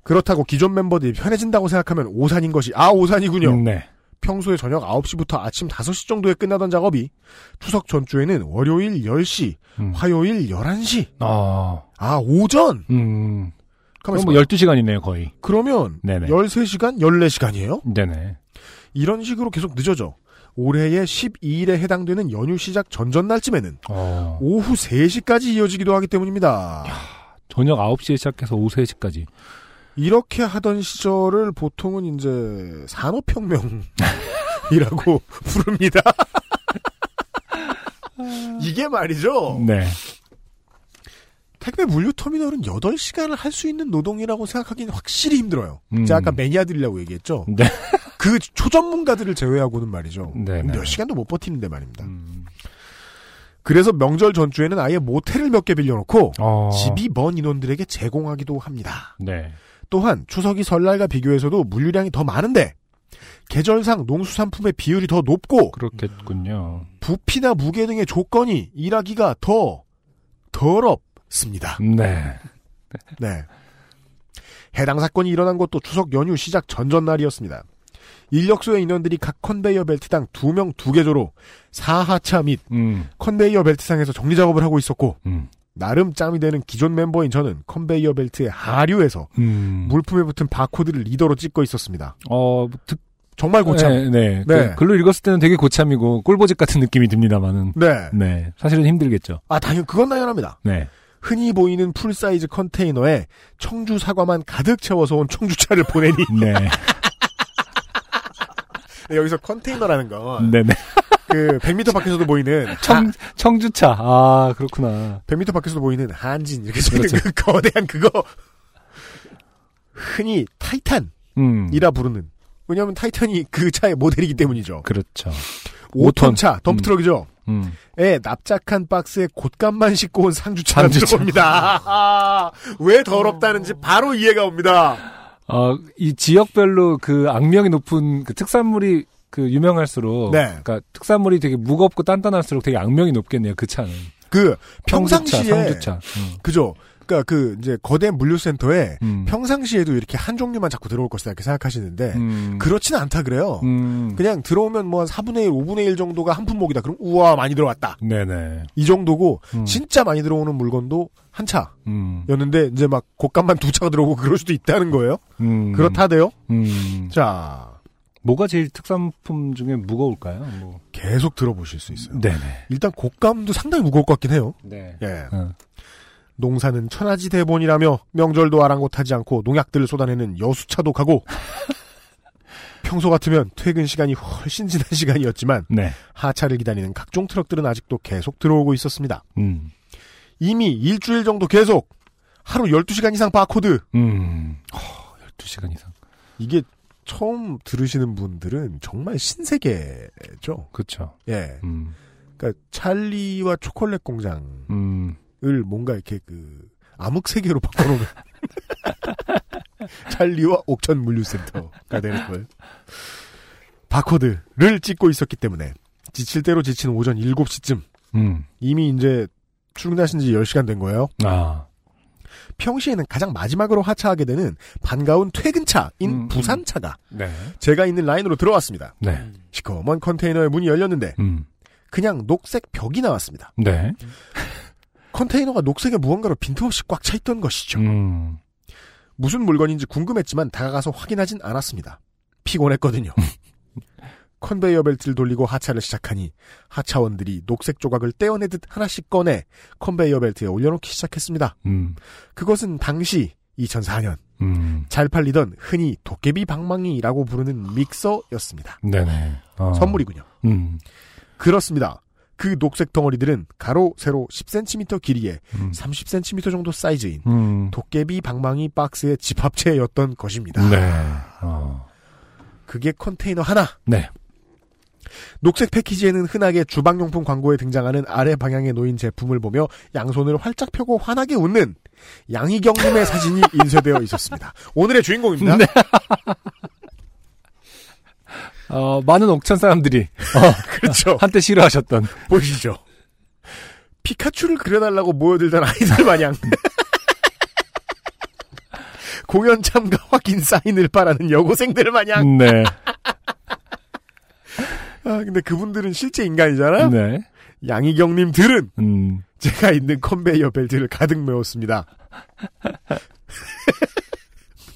[SPEAKER 1] 음. 그렇다고 기존 멤버들이 편해진다고 생각하면 오산인 것이 아 오산이군요.
[SPEAKER 2] 네.
[SPEAKER 1] 평소에 저녁 9시부터 아침 5시 정도에 끝나던 작업이 추석 전주에는 월요일 10시,
[SPEAKER 2] 음.
[SPEAKER 1] 화요일 11시.
[SPEAKER 2] 아.
[SPEAKER 1] 아, 오전.
[SPEAKER 2] 음.
[SPEAKER 1] 가만히
[SPEAKER 2] 그럼 뭐
[SPEAKER 1] 있어봐.
[SPEAKER 2] 12시간이네요, 거의.
[SPEAKER 1] 그러면
[SPEAKER 2] 네네.
[SPEAKER 1] 13시간, 14시간이에요?
[SPEAKER 2] 네네.
[SPEAKER 1] 이런 식으로 계속 늦어져. 올해의 12일에 해당되는 연휴 시작 전전날쯤에는
[SPEAKER 2] 어.
[SPEAKER 1] 오후 3시까지 이어지기도 하기 때문입니다.
[SPEAKER 2] 저녁 9시에 시작해서 오후 3시까지.
[SPEAKER 1] 이렇게 하던 시절을 보통은 이제 산업혁명이라고 부릅니다. 이게 말이죠.
[SPEAKER 2] 네.
[SPEAKER 1] 택배 물류 터미널은 8시간을 할 수 있는 노동이라고 생각하기는 확실히 힘들어요.
[SPEAKER 2] 음.
[SPEAKER 1] 제가 아까 매니아들이라고 얘기했죠.
[SPEAKER 2] 네.
[SPEAKER 1] 그 초전문가들을 제외하고는 말이죠.
[SPEAKER 2] 네, 네.
[SPEAKER 1] 몇 시간도 못 버티는데 말입니다.
[SPEAKER 2] 음.
[SPEAKER 1] 그래서 명절 전주에는 아예 모텔을 몇 개 빌려놓고
[SPEAKER 2] 어.
[SPEAKER 1] 집이 먼 인원들에게 제공하기도 합니다.
[SPEAKER 2] 네.
[SPEAKER 1] 또한 추석이 설날과 비교해서도 물류량이 더 많은데 계절상 농수산품의 비율이 더 높고
[SPEAKER 2] 그렇겠군요.
[SPEAKER 1] 부피나 무게 등의 조건이 일하기가 더 더럽습니다.
[SPEAKER 2] 네.
[SPEAKER 1] 네. 해당 사건이 일어난 것도 추석 연휴 시작 전전날이었습니다. 인력소의 인원들이 각 컨베이어 벨트당 2명 2개조로 상하차 및
[SPEAKER 2] 음.
[SPEAKER 1] 컨베이어 벨트상에서 정리 작업을 하고 있었고
[SPEAKER 2] 음.
[SPEAKER 1] 나름 짬이 되는 기존 멤버인 저는 컨베이어 벨트의 하류에서
[SPEAKER 2] 음.
[SPEAKER 1] 물품에 붙은 바코드를 리더로 찍고 있었습니다.
[SPEAKER 2] 어, 듣,
[SPEAKER 1] 정말 고참.
[SPEAKER 2] 네, 네.
[SPEAKER 1] 네.
[SPEAKER 2] 그 글로 읽었을 때는 되게 고참이고 꿀보직 같은 느낌이 듭니다만은.
[SPEAKER 1] 네.
[SPEAKER 2] 네. 사실은 힘들겠죠.
[SPEAKER 1] 아, 당연 그건 당연합니다.
[SPEAKER 2] 네.
[SPEAKER 1] 흔히 보이는 full size 컨테이너에 청주 사과만 가득 채워서 온 청주차를 보내니
[SPEAKER 2] 네.
[SPEAKER 1] 네, 여기서 컨테이너라는 건
[SPEAKER 2] 네네.
[SPEAKER 1] 그 100m 밖에서도 보이는
[SPEAKER 2] 청, 청주차. 아, 그렇구나.
[SPEAKER 1] 100m 밖에서도 보이는 한진 이렇게 써 있는
[SPEAKER 2] 그렇죠.
[SPEAKER 1] 그 거대한 그거 흔히 타이탄 이라
[SPEAKER 2] 음.
[SPEAKER 1] 부르는 왜냐하면 타이탄이 그 차의 모델이기 때문이죠.
[SPEAKER 2] 그렇죠.
[SPEAKER 1] 5톤 차 덤프트럭이죠.
[SPEAKER 2] 음.
[SPEAKER 1] 에 납작한 박스에 곶감만 싣고 온 상주차가
[SPEAKER 2] 상주차.
[SPEAKER 1] 들어옵니다. 아, 왜 더럽다는지 바로 이해가 옵니다.
[SPEAKER 2] 어, 이 지역별로 그 악명이 높은 그 특산물이 그 유명할수록.
[SPEAKER 1] 네.
[SPEAKER 2] 그러니까 특산물이 되게 무겁고 단단할수록 되게 악명이 높겠네요, 그 차는.
[SPEAKER 1] 그 평상시에
[SPEAKER 2] 상주차. 음.
[SPEAKER 1] 그죠. 그러니까 그 이제 거대 물류센터에
[SPEAKER 2] 음.
[SPEAKER 1] 평상시에도 이렇게 한 종류만 자꾸 들어올 것이다 이렇게 생각하시는데
[SPEAKER 2] 음.
[SPEAKER 1] 그렇지는 않다 그래요.
[SPEAKER 2] 음.
[SPEAKER 1] 그냥 들어오면 뭐 한 4분의 1, 5분의 1 정도가 한 품목이다. 그럼 우와 많이 들어왔다.
[SPEAKER 2] 네네.
[SPEAKER 1] 이 정도고
[SPEAKER 2] 음.
[SPEAKER 1] 진짜 많이 들어오는 물건도 한
[SPEAKER 2] 음.
[SPEAKER 1] 차였는데 이제 막 곶감만 두 차가 들어오고 그럴 수도 있다는 거예요.
[SPEAKER 2] 음.
[SPEAKER 1] 그렇다대요.
[SPEAKER 2] 음.
[SPEAKER 1] 자
[SPEAKER 2] 뭐가 제일 특산품 중에 무거울까요? 뭐.
[SPEAKER 1] 계속 들어보실 수 있어요.
[SPEAKER 2] 네네.
[SPEAKER 1] 일단 곶감도 상당히 무거울 것 같긴 해요.
[SPEAKER 2] 네.
[SPEAKER 1] 예.
[SPEAKER 2] 어.
[SPEAKER 1] 농사는 천하지 대본이라며 명절도 아랑곳하지 않고 농약들을 쏟아내는 여수차도 가고 평소 같으면 퇴근 시간이 훨씬 지난 시간이었지만
[SPEAKER 2] 네.
[SPEAKER 1] 하차를 기다리는 각종 트럭들은 아직도 계속 들어오고 있었습니다.
[SPEAKER 2] 음.
[SPEAKER 1] 이미 일주일 정도 계속 하루 12시간 이상 바코드
[SPEAKER 2] 음. 어, 12시간 이상.
[SPEAKER 1] 이게 처음 들으시는 분들은 정말 신세계죠.
[SPEAKER 2] 그쵸.
[SPEAKER 1] 예.
[SPEAKER 2] 음.
[SPEAKER 1] 그러니까 찰리와 초콜릿 공장을
[SPEAKER 2] 음.
[SPEAKER 1] 뭔가 이렇게 그 암흑 세계로 바꿔놓은 찰리와 옥천 물류센터가 되는 거예요. 바코드를 찍고 있었기 때문에 지칠 대로 지친 오전 7시쯤
[SPEAKER 2] 음.
[SPEAKER 1] 이미 이제 출근하신 지 10시간 된 거예요.
[SPEAKER 2] 아.
[SPEAKER 1] 평시에는 가장 마지막으로 하차하게 되는 반가운 퇴근차인
[SPEAKER 2] 음,
[SPEAKER 1] 부산차가
[SPEAKER 2] 네.
[SPEAKER 1] 제가 있는 라인으로 들어왔습니다.
[SPEAKER 2] 네.
[SPEAKER 1] 시커먼 컨테이너의 문이 열렸는데
[SPEAKER 2] 음.
[SPEAKER 1] 그냥 녹색 벽이 나왔습니다.
[SPEAKER 2] 네.
[SPEAKER 1] 컨테이너가 녹색의 무언가로 빈틈없이 꽉 차 있던 것이죠.
[SPEAKER 2] 음.
[SPEAKER 1] 무슨 물건인지 궁금했지만 다가가서 확인하진 않았습니다. 피곤했거든요. 컨베이어 벨트를 돌리고 하차를 시작하니 하차원들이 녹색 조각을 떼어내듯 하나씩 꺼내 컨베이어 벨트에 올려놓기 시작했습니다.
[SPEAKER 2] 음.
[SPEAKER 1] 그것은 당시 2004년
[SPEAKER 2] 음.
[SPEAKER 1] 잘 팔리던 흔히 도깨비 방망이라고 부르는 믹서였습니다.
[SPEAKER 2] 네네. 어.
[SPEAKER 1] 선물이군요.
[SPEAKER 2] 음.
[SPEAKER 1] 그렇습니다. 그 녹색 덩어리들은 가로, 세로 10cm 길이에
[SPEAKER 2] 음.
[SPEAKER 1] 30cm 정도 사이즈인
[SPEAKER 2] 음.
[SPEAKER 1] 도깨비 방망이 박스의 집합체였던 것입니다.
[SPEAKER 2] 네. 어.
[SPEAKER 1] 그게 컨테이너 하나.
[SPEAKER 2] 네.
[SPEAKER 1] 녹색 패키지에는 흔하게 주방용품 광고에 등장하는 아래 방향에 놓인 제품을 보며 양손을 활짝 펴고 환하게 웃는 양희경님의 사진이 인쇄되어 있었습니다. 오늘의 주인공입니다.
[SPEAKER 2] 네. 어, 많은 옥천 사람들이 어,
[SPEAKER 1] 그렇죠.
[SPEAKER 2] 한때 싫어하셨던
[SPEAKER 1] 보시죠. 피카츄를 그려달라고 모여들던 아이들 마냥 공연 참가 확인 사인을 바라는 여고생들 마냥
[SPEAKER 2] 네.
[SPEAKER 1] 아, 근데 그분들은 실제 인간이잖아요.
[SPEAKER 2] 네.
[SPEAKER 1] 양희경님들은
[SPEAKER 2] 음.
[SPEAKER 1] 제가 있는 컨베이어 벨트를 가득 메웠습니다.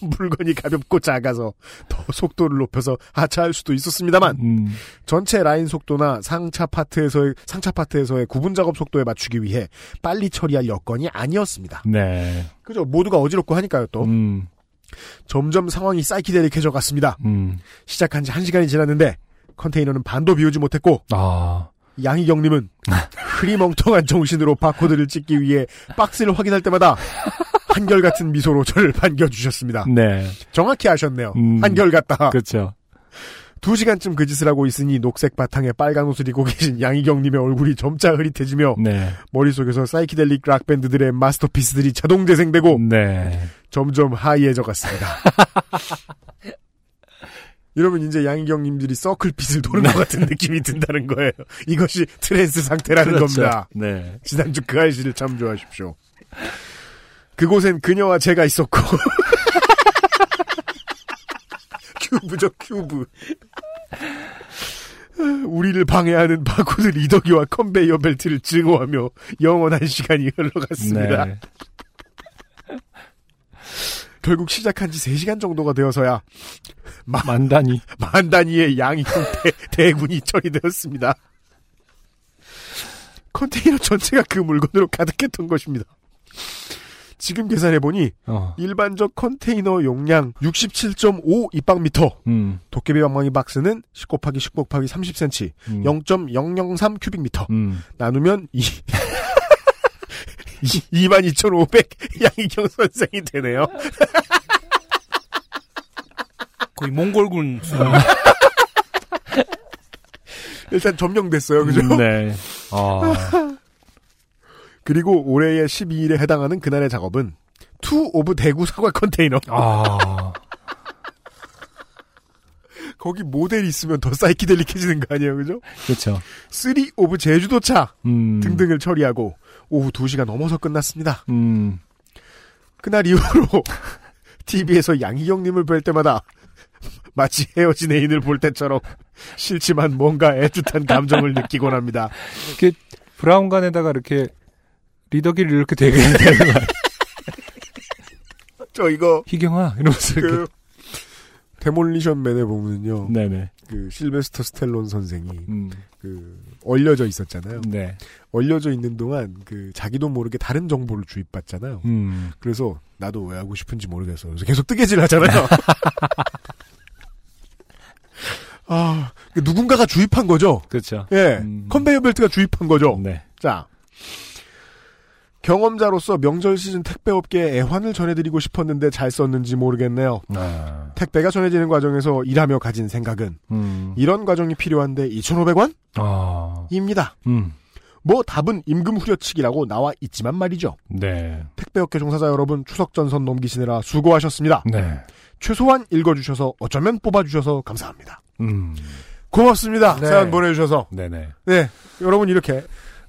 [SPEAKER 1] 물건이 가볍고 작아서 더 속도를 높여서 하차할 수도 있었습니다만
[SPEAKER 2] 음.
[SPEAKER 1] 전체 라인 속도나 상차 파트에서의 상차 파트에서의 구분 작업 속도에 맞추기 위해 빨리 처리할 여건이 아니었습니다.
[SPEAKER 2] 네.
[SPEAKER 1] 그죠? 모두가 어지럽고 하니까요. 또
[SPEAKER 2] 음.
[SPEAKER 1] 점점 상황이 사이키데릭해져 갔습니다.
[SPEAKER 2] 음.
[SPEAKER 1] 시작한 지한 시간이 지났는데 컨테이너는 반도 비우지 못했고
[SPEAKER 2] 아.
[SPEAKER 1] 양희경님은 흐리멍텅한 정신으로 바코드를 찍기 위해 박스를 확인할 때마다 한결같은 미소로 저를 반겨주셨습니다.
[SPEAKER 2] 네.
[SPEAKER 1] 정확히 아셨네요.
[SPEAKER 2] 음.
[SPEAKER 1] 한결같다.
[SPEAKER 2] 그렇죠.
[SPEAKER 1] 두 시간쯤 그 짓을 하고 있으니 녹색 바탕에 빨간 옷을 입고 계신 양희경님의 얼굴이 점차 흐릿해지며
[SPEAKER 2] 네.
[SPEAKER 1] 머릿속에서 사이키델릭 락 밴드들의 마스터피스들이 자동 재생되고
[SPEAKER 2] 네.
[SPEAKER 1] 점점 high해져 갔습니다. 이러면 이제 양희경님들이 circle pit을 도는 것 같은 느낌이 든다는 거예요. 이것이 trance 상태라는
[SPEAKER 2] 그렇죠.
[SPEAKER 1] 겁니다.
[SPEAKER 2] 네.
[SPEAKER 1] 지난주 그 아이씨를 참조하십시오. 그곳엔 그녀와 제가 있었고 큐브죠 큐브 우리를 방해하는 바코드 리더기와 컨베이어 벨트를 증오하며 영원한 시간이 흘러갔습니다.
[SPEAKER 2] 네.
[SPEAKER 1] 결국 시작한 지 3시간 정도가 되어서야 마,
[SPEAKER 2] 만단이.
[SPEAKER 1] 만 단위의 양이 대, 대군이 처리되었습니다. 컨테이너 전체가 그 물건으로 가득했던 것입니다. 지금 계산해보니
[SPEAKER 2] 어.
[SPEAKER 1] 일반적 컨테이너 용량 67.5 입방미터
[SPEAKER 2] 음.
[SPEAKER 1] 도깨비 방망이 박스는 10 곱하기 10 곱하기 30cm
[SPEAKER 2] 음.
[SPEAKER 1] 0.003 큐빅미터
[SPEAKER 2] 음.
[SPEAKER 1] 나누면 이 22,500 양희경 선생이 되네요.
[SPEAKER 10] 거의 몽골군 수.
[SPEAKER 1] 일단 점령됐어요. 그죠?
[SPEAKER 2] 음, 네. 아.
[SPEAKER 1] 그리고 올해의 12일에 해당하는 그날의 작업은 two of 대구 사과 컨테이너.
[SPEAKER 2] 아.
[SPEAKER 1] 거기 모델 있으면 더 psychedelic해지는 거 아니에요, 그죠?
[SPEAKER 2] 그렇죠.
[SPEAKER 1] 3 of 제주도차
[SPEAKER 2] 음.
[SPEAKER 1] 등등을 처리하고 오후 2시가 넘어서 끝났습니다.
[SPEAKER 2] 음.
[SPEAKER 1] 그날 이후로 TV에서 양희경님을 뵐 때마다 마치 헤어진 애인을 볼 때처럼 싫지만 뭔가 애틋한 감정을 느끼곤 합니다.
[SPEAKER 2] 이렇게 브라운관에다가 이렇게 리더기를 이렇게 되게 되는 거 아니에요?
[SPEAKER 1] 저 이거
[SPEAKER 2] 희경아 이러면서 이렇게.
[SPEAKER 1] 그 데몰리션 맨에 보면요.
[SPEAKER 2] 네네.
[SPEAKER 1] 그 실베스터 스텔론 선생이
[SPEAKER 2] 음.
[SPEAKER 1] 그 얼려져 있었잖아요.
[SPEAKER 2] 네.
[SPEAKER 1] 얼려져 있는 동안 그 자기도 모르게 다른 정보를 주입받잖아요.
[SPEAKER 2] 음.
[SPEAKER 1] 그래서 나도 왜 하고 싶은지 모르겠어. 그래서 계속 뜨개질 하잖아요. 아, 그 누군가가 주입한 거죠.
[SPEAKER 2] 그렇죠.
[SPEAKER 1] 예,
[SPEAKER 2] 음.
[SPEAKER 1] 컨베이어 벨트가 주입한 거죠.
[SPEAKER 2] 네.
[SPEAKER 1] 자, 경험자로서 명절 시즌 택배업계에 애환을 전해드리고 싶었는데 잘 썼는지 모르겠네요.
[SPEAKER 2] 아.
[SPEAKER 1] 택배가 전해지는 과정에서 일하며 가진 생각은
[SPEAKER 2] 음.
[SPEAKER 1] 이런 과정이 필요한데 2,500원?
[SPEAKER 2] 아.
[SPEAKER 1] 입니다.
[SPEAKER 2] 음.
[SPEAKER 1] 뭐 답은 임금 후려치기라고 나와 있지만 말이죠.
[SPEAKER 2] 네.
[SPEAKER 1] 택배업계 종사자 여러분 추석 전선 넘기시느라 수고하셨습니다.
[SPEAKER 2] 네.
[SPEAKER 1] 최소한 읽어주셔서 어쩌면 뽑아주셔서 감사합니다.
[SPEAKER 2] 음.
[SPEAKER 1] 고맙습니다.
[SPEAKER 2] 네.
[SPEAKER 1] 사연 보내주셔서.
[SPEAKER 2] 네네.
[SPEAKER 1] 네, 여러분 이렇게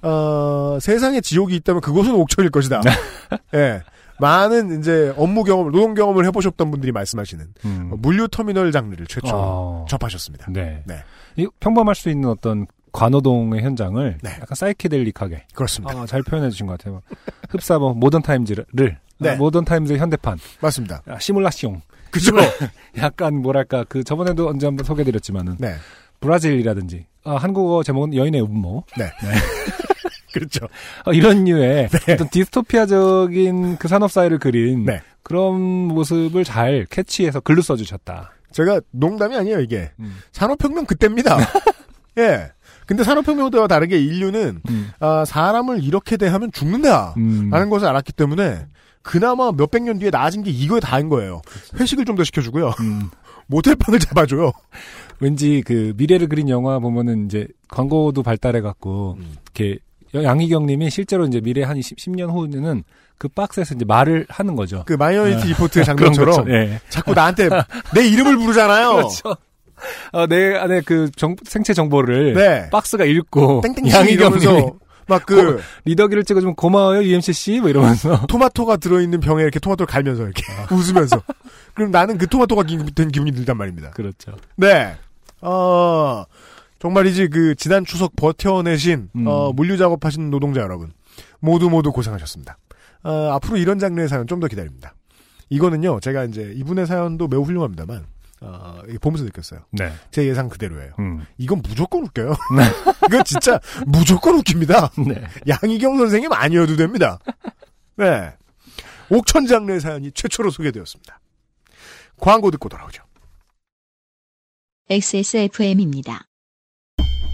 [SPEAKER 1] 어, 세상에 지옥이 있다면 그곳은 옥천일 것이다. 예. 많은 이제 업무 경험, 노동 경험을 해보셨던 분들이 말씀하시는
[SPEAKER 2] 음.
[SPEAKER 1] 어, 물류 터미널 장르를 최초
[SPEAKER 2] 어.
[SPEAKER 1] 접하셨습니다.
[SPEAKER 2] 네.
[SPEAKER 1] 네.
[SPEAKER 2] 이 평범할 수 있는 어떤 과노동의 현장을
[SPEAKER 1] 네.
[SPEAKER 2] 약간 사이키델릭하게
[SPEAKER 1] 그렇습니다.
[SPEAKER 2] 아, 잘 표현해 주신 것 같아요. 흡사 뭐 모던 타임즈를
[SPEAKER 1] 네.
[SPEAKER 2] 아, 모던 타임즈 현대판
[SPEAKER 1] 맞습니다.
[SPEAKER 2] 아, 시뮬라시옹
[SPEAKER 1] 그죠?
[SPEAKER 2] 약간 뭐랄까 그 저번에도 언제 한번 소개드렸지만은
[SPEAKER 1] 네.
[SPEAKER 2] 브라질이라든지 아, 한국어 제목은 여인의 음모
[SPEAKER 1] 네. 그렇죠.
[SPEAKER 2] 어, 이런 류의 어떤 디스토피아적인 그 산업 사회를 그린
[SPEAKER 1] 네.
[SPEAKER 2] 그런 모습을 잘 캐치해서 글로 써주셨다.
[SPEAKER 1] 제가 농담이 아니에요, 이게.
[SPEAKER 2] 음.
[SPEAKER 1] 산업혁명 그때입니다. 예. 근데 산업혁명 때와 다르게 인류는,
[SPEAKER 2] 음.
[SPEAKER 1] 아, 사람을 이렇게 대하면 죽는다.
[SPEAKER 2] 음.
[SPEAKER 1] 라는 것을 알았기 때문에, 그나마 몇백 년 뒤에 나아진 게 이거에 다인 거예요. 회식을 좀 더 시켜주고요.
[SPEAKER 2] 음.
[SPEAKER 1] 모텔방을 잡아줘요.
[SPEAKER 2] 왠지 그 미래를 그린 영화 보면은 이제 광고도 발달해갖고
[SPEAKER 1] 음.
[SPEAKER 2] 이렇게 양희경님이 실제로 이제 미래 한 10, 년 후에는 그 박스에서 이제 말을 하는 거죠.
[SPEAKER 1] 그 마이너리티
[SPEAKER 2] 아,
[SPEAKER 1] 리포트의 장면처럼.
[SPEAKER 2] 예.
[SPEAKER 1] 자꾸 나한테 내 이름을 부르잖아요.
[SPEAKER 2] 그렇죠. 어, 내 안에 그 정- 생체 정보를
[SPEAKER 1] 네.
[SPEAKER 2] 박스가 읽고 양희경님이
[SPEAKER 1] 이러면서 막그
[SPEAKER 2] 리더기를 찍어주면 고마워요 UMC 씨뭐 이러면서
[SPEAKER 1] 토마토가 들어있는 병에 이렇게 토마토를 갈면서 이렇게 웃으면서 그럼 나는 그 토마토가 기- 된 기분이 들단 말입니다.
[SPEAKER 2] 그렇죠.
[SPEAKER 1] 네. 어, 정말이지 그 지난 추석 버텨내신
[SPEAKER 2] 음.
[SPEAKER 1] 어, 물류 작업하시는 노동자 여러분 모두 모두 고생하셨습니다. 어, 앞으로 이런 장르의 사연 좀 더 기다립니다. 이거는요 제가 이제 이분의 사연도 매우 훌륭합니다만 어, 이게 보면서 느꼈어요.
[SPEAKER 2] 네.
[SPEAKER 1] 제 예상 그대로예요.
[SPEAKER 2] 음.
[SPEAKER 1] 이건 무조건 웃겨요. 이건 진짜 무조건 웃깁니다.
[SPEAKER 2] 네.
[SPEAKER 1] 양희경 선생님 아니어도 됩니다. 네. 옥천 장르의 사연이 최초로 소개되었습니다. 광고 듣고 돌아오죠.
[SPEAKER 3] XSFM입니다.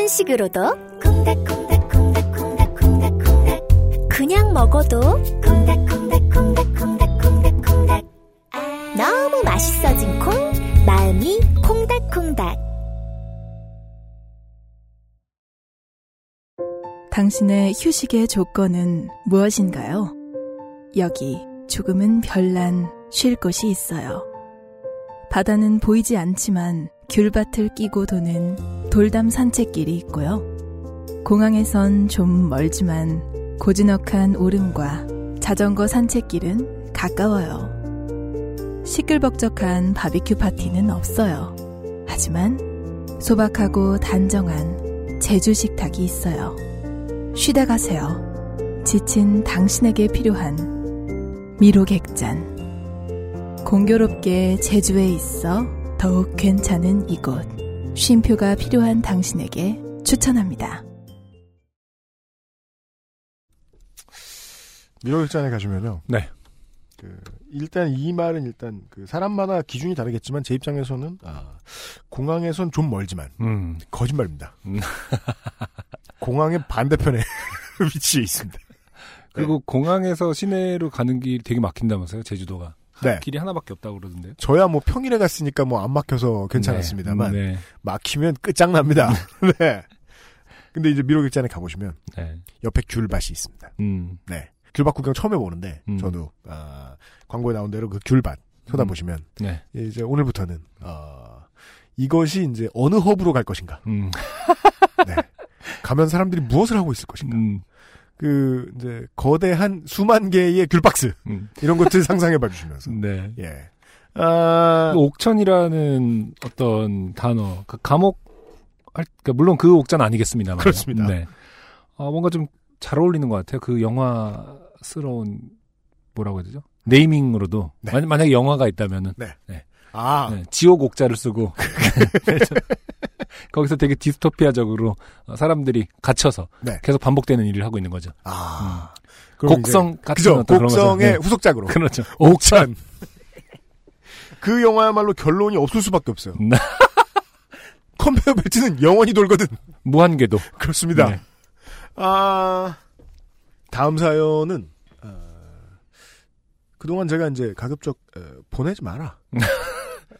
[SPEAKER 12] 선식으로도 콩닥콩닥콩닥콩닥콩닥콩닥 그냥 먹어도 콩닥콩닥콩닥콩닥콩닥콩닥 너무 맛있어진 콩 마음이 콩닥콩닥
[SPEAKER 5] 당신의 휴식의 조건은 무엇인가요? 여기 조금은 별난 쉴 곳이 있어요. 바다는 보이지 않지만 귤밭을 끼고 도는 돌담 산책길이 있고요. 공항에선 좀 멀지만 고즈넉한 오름과 자전거 산책길은 가까워요. 시끌벅적한 바비큐 파티는 없어요. 하지만 소박하고 단정한 제주 식탁이 있어요. 쉬다 가세요. 지친 당신에게 필요한 미로 객잔. 공교롭게 제주에 있어 더욱 괜찮은 이곳. 쉼표가 필요한 당신에게 추천합니다.
[SPEAKER 1] 미로일잔에 가시면요.
[SPEAKER 2] 네.
[SPEAKER 1] 그 일단 이 말은 일단 그 사람마다 기준이 다르겠지만 제 입장에서는 아, 공항에선 좀 멀지만
[SPEAKER 2] 음.
[SPEAKER 1] 거짓말입니다.
[SPEAKER 2] 음.
[SPEAKER 1] 공항의 반대편에 위치해 있습니다.
[SPEAKER 2] 그리고 공항에서 시내로 가는 길 되게 막힌다면서요, 제주도가.
[SPEAKER 1] 네.
[SPEAKER 2] 길이 하나밖에 없다고 그러던데요.
[SPEAKER 1] 저야 뭐 평일에 갔으니까 뭐 안 막혀서 괜찮았습니다만
[SPEAKER 2] 네. 네.
[SPEAKER 1] 막히면 끝장납니다. 네. 근데 이제 미로객잔에 가보시면
[SPEAKER 2] 네.
[SPEAKER 1] 옆에 귤밭이 있습니다.
[SPEAKER 2] 음.
[SPEAKER 1] 네. 귤밭 구경 처음 해보는데
[SPEAKER 2] 음.
[SPEAKER 1] 저도 아, 광고에 나온 대로 그 귤밭 쳐다보시면
[SPEAKER 2] 네.
[SPEAKER 1] 이제 오늘부터는 어, 이것이 이제 어느 허브로 갈 것인가.
[SPEAKER 2] 음.
[SPEAKER 1] 네. 가면 사람들이 무엇을 하고 있을 것인가.
[SPEAKER 2] 음.
[SPEAKER 1] 그 이제 거대한 수만 개의 귤박스
[SPEAKER 2] 음.
[SPEAKER 1] 이런 것들 상상해 봐 주시면서
[SPEAKER 2] 네.
[SPEAKER 1] 예. 아,
[SPEAKER 2] 그 옥천이라는 어떤 단어, 그 감옥, 할, 그러니까 물론 그 옥자는 아니겠습니다만.
[SPEAKER 1] 그렇습니다.
[SPEAKER 2] 네. 어, 뭔가 좀 잘 어울리는 것 같아요. 그 영화스러운, 뭐라고 해야 되죠? 네이밍으로도.
[SPEAKER 1] 네.
[SPEAKER 2] 만, 만약에 영화가 있다면은.
[SPEAKER 1] 네.
[SPEAKER 2] 네.
[SPEAKER 1] 아,
[SPEAKER 2] 네, 지옥 옥자를 쓰고. 거기서 되게 디스토피아적으로 어, 사람들이 갇혀서
[SPEAKER 1] 네.
[SPEAKER 2] 계속 반복되는 일을 하고 있는 거죠.
[SPEAKER 1] 아. 그럼
[SPEAKER 2] 곡성
[SPEAKER 1] 이제-
[SPEAKER 2] 같은
[SPEAKER 1] 그죠? 곡성의
[SPEAKER 2] 네.
[SPEAKER 1] 후속작으로.
[SPEAKER 2] 그렇죠.
[SPEAKER 1] 옥천. 그 영화야말로 결론이 없을 수밖에 없어요.
[SPEAKER 2] 네.
[SPEAKER 1] 컨베이어 벨트는 영원히 돌거든.
[SPEAKER 2] 무한궤도.
[SPEAKER 1] 그렇습니다.
[SPEAKER 2] 네.
[SPEAKER 1] 아, 다음 사연은, 어, 그동안 제가 이제 가급적, 어, 보내지 마라.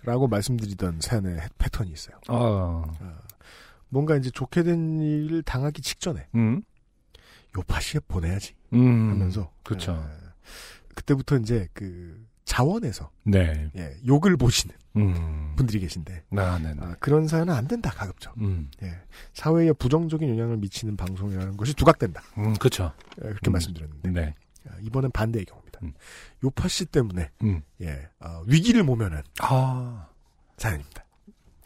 [SPEAKER 1] 라고 말씀드리던 사연의 패턴이 있어요.
[SPEAKER 2] 아,
[SPEAKER 1] 뭔가 이제 좋게 된 일을 당하기 직전에,
[SPEAKER 2] 음.
[SPEAKER 1] 요파시에 보내야지.
[SPEAKER 2] 음.
[SPEAKER 1] 하면서.
[SPEAKER 2] 그렇죠.
[SPEAKER 1] 에, 그때부터 이제 그, 자원에서,
[SPEAKER 2] 네.
[SPEAKER 1] 예, 욕을 보시는
[SPEAKER 2] 음.
[SPEAKER 1] 분들이 계신데,
[SPEAKER 2] 아.
[SPEAKER 1] 아, 그런 사연은 안 된다, 가급적.
[SPEAKER 2] 음.
[SPEAKER 1] 예. 사회에 부정적인 영향을 미치는 방송이라는 것이 두각된다.
[SPEAKER 2] 음, 그렇죠.
[SPEAKER 1] 예, 그렇게
[SPEAKER 2] 음.
[SPEAKER 1] 말씀드렸는데.
[SPEAKER 2] 네.
[SPEAKER 1] 아, 이번엔 반대의 경우입니다.
[SPEAKER 2] 음.
[SPEAKER 1] 요파 씨 때문에
[SPEAKER 2] 음.
[SPEAKER 1] 예 아, 위기를 모면한
[SPEAKER 2] 아,
[SPEAKER 1] 사연입니다.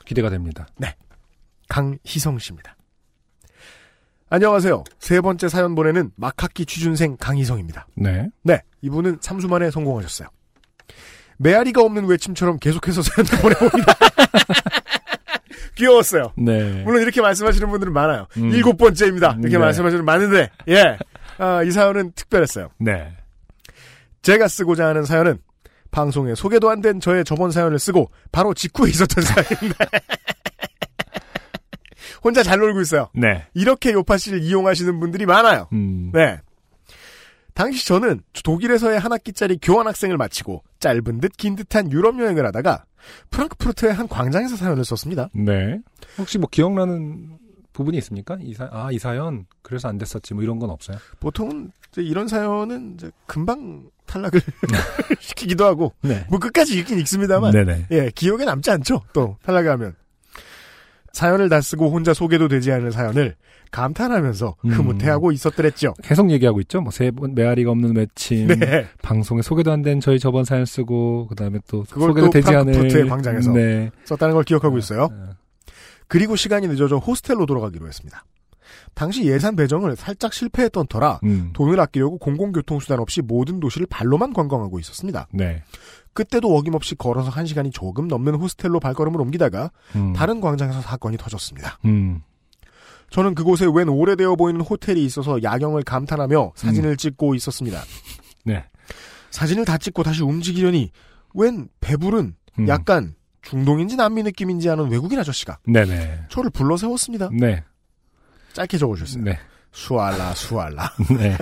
[SPEAKER 2] 기대가 됩니다.
[SPEAKER 1] 강희성 씨입니다. 안녕하세요. 세 번째 사연 보내는 막학기 취준생 강희성입니다.
[SPEAKER 2] 네.
[SPEAKER 1] 네, 이분은 3수 만에 성공하셨어요. 메아리가 없는 외침처럼 계속해서 사연을 보내봅니다. 귀여웠어요.
[SPEAKER 2] 네.
[SPEAKER 1] 물론 이렇게 말씀하시는 분들은 많아요.
[SPEAKER 2] 음.
[SPEAKER 1] 일곱 번째입니다. 이렇게
[SPEAKER 2] 네.
[SPEAKER 1] 말씀하시는 분 많은데, 예. 아, 이 사연은 특별했어요.
[SPEAKER 2] 네.
[SPEAKER 1] 제가 쓰고자 하는 사연은 방송에 소개도 안 된 저의 저번 사연을 쓰고 바로 직후에 있었던 사연인데 혼자 잘 놀고 있어요.
[SPEAKER 2] 네.
[SPEAKER 1] 이렇게 요파 씨를 이용하시는 분들이 많아요.
[SPEAKER 2] 음.
[SPEAKER 1] 네. 당시 저는 독일에서의 한 학기짜리 교환학생을 마치고 짧은 듯 긴 듯한 유럽 여행을 하다가 프랑크푸르트의 한 광장에서 사연을 썼습니다.
[SPEAKER 2] 네. 혹시 뭐 기억나는 부분이 있습니까? 이 사, 아, 이 사연, 그래서 안 됐었지, 뭐 이런 건 없어요.
[SPEAKER 1] 보통은 이런 사연은 이제 금방 탈락을 시키기도 하고
[SPEAKER 2] 네.
[SPEAKER 1] 뭐 끝까지 읽긴 읽습니다만
[SPEAKER 2] 네네.
[SPEAKER 1] 예, 기억에 남지 않죠. 또 탈락하면 사연을 다 쓰고 혼자 소개도 되지 않은 사연을 감탄하면서
[SPEAKER 2] 음.
[SPEAKER 1] 흐뭇해하고 있었더랬죠.
[SPEAKER 2] 계속 얘기하고 있죠. 뭐, 세 번, 메아리가 없는 외침.
[SPEAKER 1] 네.
[SPEAKER 2] 방송에 소개도 안 된 저희 저번 사연 쓰고, 그 다음에 또
[SPEAKER 1] 그걸
[SPEAKER 2] 소개도
[SPEAKER 1] 또
[SPEAKER 2] 되지 않은.
[SPEAKER 1] 프랑크푸르트의 광장에서.
[SPEAKER 2] 네.
[SPEAKER 1] 썼다는 걸 기억하고 있어요.
[SPEAKER 2] 네.
[SPEAKER 1] 그리고 시간이 늦어져 호스텔로 돌아가기로 했습니다. 당시 예산 배정을 살짝 실패했던 터라
[SPEAKER 2] 음.
[SPEAKER 1] 돈을 아끼려고 공공교통수단 없이 모든 도시를 발로만 관광하고 있었습니다.
[SPEAKER 2] 네.
[SPEAKER 1] 그때도 어김없이 걸어서 한 시간이 조금 넘는 호스텔로 발걸음을 옮기다가
[SPEAKER 2] 음.
[SPEAKER 1] 다른 광장에서 사건이 터졌습니다.
[SPEAKER 2] 음.
[SPEAKER 1] 저는 그곳에 웬 오래되어 보이는 호텔이 있어서 야경을 감탄하며 사진을
[SPEAKER 2] 음.
[SPEAKER 1] 찍고 있었습니다.
[SPEAKER 2] 네.
[SPEAKER 1] 사진을 다 찍고 다시 움직이려니 웬 배부른
[SPEAKER 2] 음.
[SPEAKER 1] 약간 중동인지 남미 느낌인지 아는 외국인 아저씨가
[SPEAKER 2] 네네.
[SPEAKER 1] 저를 불러 세웠습니다.
[SPEAKER 2] 네.
[SPEAKER 1] 짧게 적어주셨어요.
[SPEAKER 2] 네.
[SPEAKER 1] 수알라 수알라
[SPEAKER 2] 네.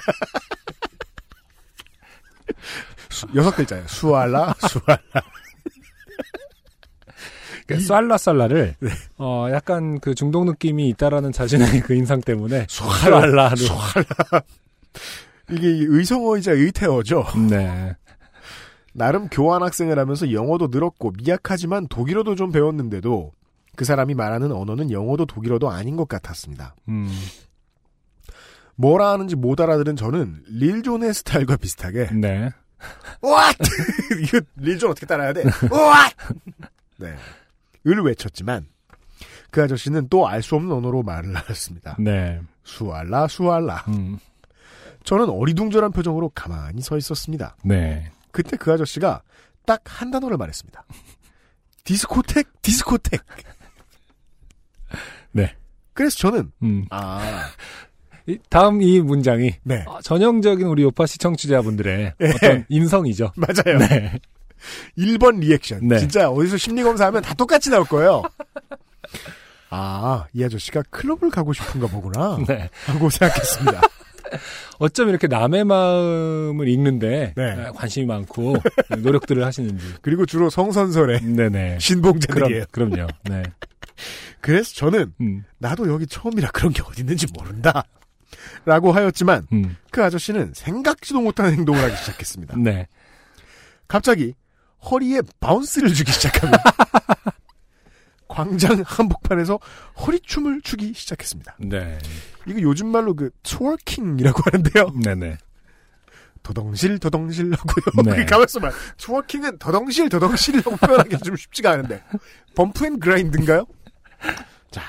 [SPEAKER 1] 수- 여섯 글자예요. 수알라 수알라.
[SPEAKER 2] 그 쌀라 쌀라를
[SPEAKER 1] 네.
[SPEAKER 2] 어 약간 그 중독 느낌이 있다라는 자신의 그 인상 때문에
[SPEAKER 1] 수알라
[SPEAKER 2] 쌀라를
[SPEAKER 1] 수알라. 이게 의성어이자 의태어죠.
[SPEAKER 2] 네.
[SPEAKER 1] 나름 교환 학생을 하면서 영어도 늘었고 미약하지만 독일어도 좀 배웠는데도 그 사람이 말하는 언어는 영어도 독일어도 아닌 것 같았습니다.
[SPEAKER 2] 음.
[SPEAKER 1] 뭐라 하는지 못 알아들은 저는 릴존의 스타일과 비슷하게
[SPEAKER 2] 네.
[SPEAKER 1] What? 이거 릴존 어떻게 따라해야 돼? What? 네. 을 외쳤지만 그 아저씨는 또 알 수 없는 언어로 말을 하였습니다.
[SPEAKER 2] 네.
[SPEAKER 1] 수알라 수알라.
[SPEAKER 2] 음.
[SPEAKER 1] 저는 어리둥절한 표정으로 가만히 서 있었습니다.
[SPEAKER 2] 네.
[SPEAKER 1] 그때 그 아저씨가 딱 한 단어를 말했습니다. 디스코텍, 디스코텍.
[SPEAKER 2] 네.
[SPEAKER 1] 그래서 저는
[SPEAKER 2] 음.
[SPEAKER 1] 아
[SPEAKER 2] 이- 다음 이 문장이
[SPEAKER 1] 네.
[SPEAKER 2] 어, 전형적인 우리 요파시 청자분들의
[SPEAKER 1] 예.
[SPEAKER 2] 어떤 인성이죠.
[SPEAKER 1] 맞아요.
[SPEAKER 2] 네.
[SPEAKER 1] 1번 리액션.
[SPEAKER 2] 네.
[SPEAKER 1] 진짜 어디서 심리 검사하면 다 똑같이 나올 거예요. 아, 이 아저씨가 클럽을 가고 싶은가 보구나.
[SPEAKER 2] 네.
[SPEAKER 1] 하고 생각했습니다.
[SPEAKER 2] 어쩜 이렇게 남의 마음을 읽는데
[SPEAKER 1] 네.
[SPEAKER 2] 아, 관심이 많고 노력들을 하시는지.
[SPEAKER 1] 그리고 주로 성선설의
[SPEAKER 2] 네네.
[SPEAKER 1] 신봉자들이에요.
[SPEAKER 2] 그럼, 그럼요. 네.
[SPEAKER 1] 그래서 저는
[SPEAKER 2] 음.
[SPEAKER 1] 나도 여기 처음이라 그런 게 어디 있는지 모른다. 라고 하였지만
[SPEAKER 2] 음.
[SPEAKER 1] 그 아저씨는 생각지도 못한 행동을 하기 시작했습니다.
[SPEAKER 2] 네.
[SPEAKER 1] 갑자기 허리에 bounce를 주기 시작하며 광장 한복판에서 허리춤을 추기 시작했습니다.
[SPEAKER 2] 네.
[SPEAKER 1] 이거 요즘 말로 그 twerking이라고 하는데요.
[SPEAKER 2] 네네.
[SPEAKER 1] 더덩실 더덩실 하고요.
[SPEAKER 2] 네.
[SPEAKER 1] 그게 가만있어 봐. twerking은 더덩실 더덩실이라고 표현하기 좀 쉽지가 않은데 bump and grind인가요? 자,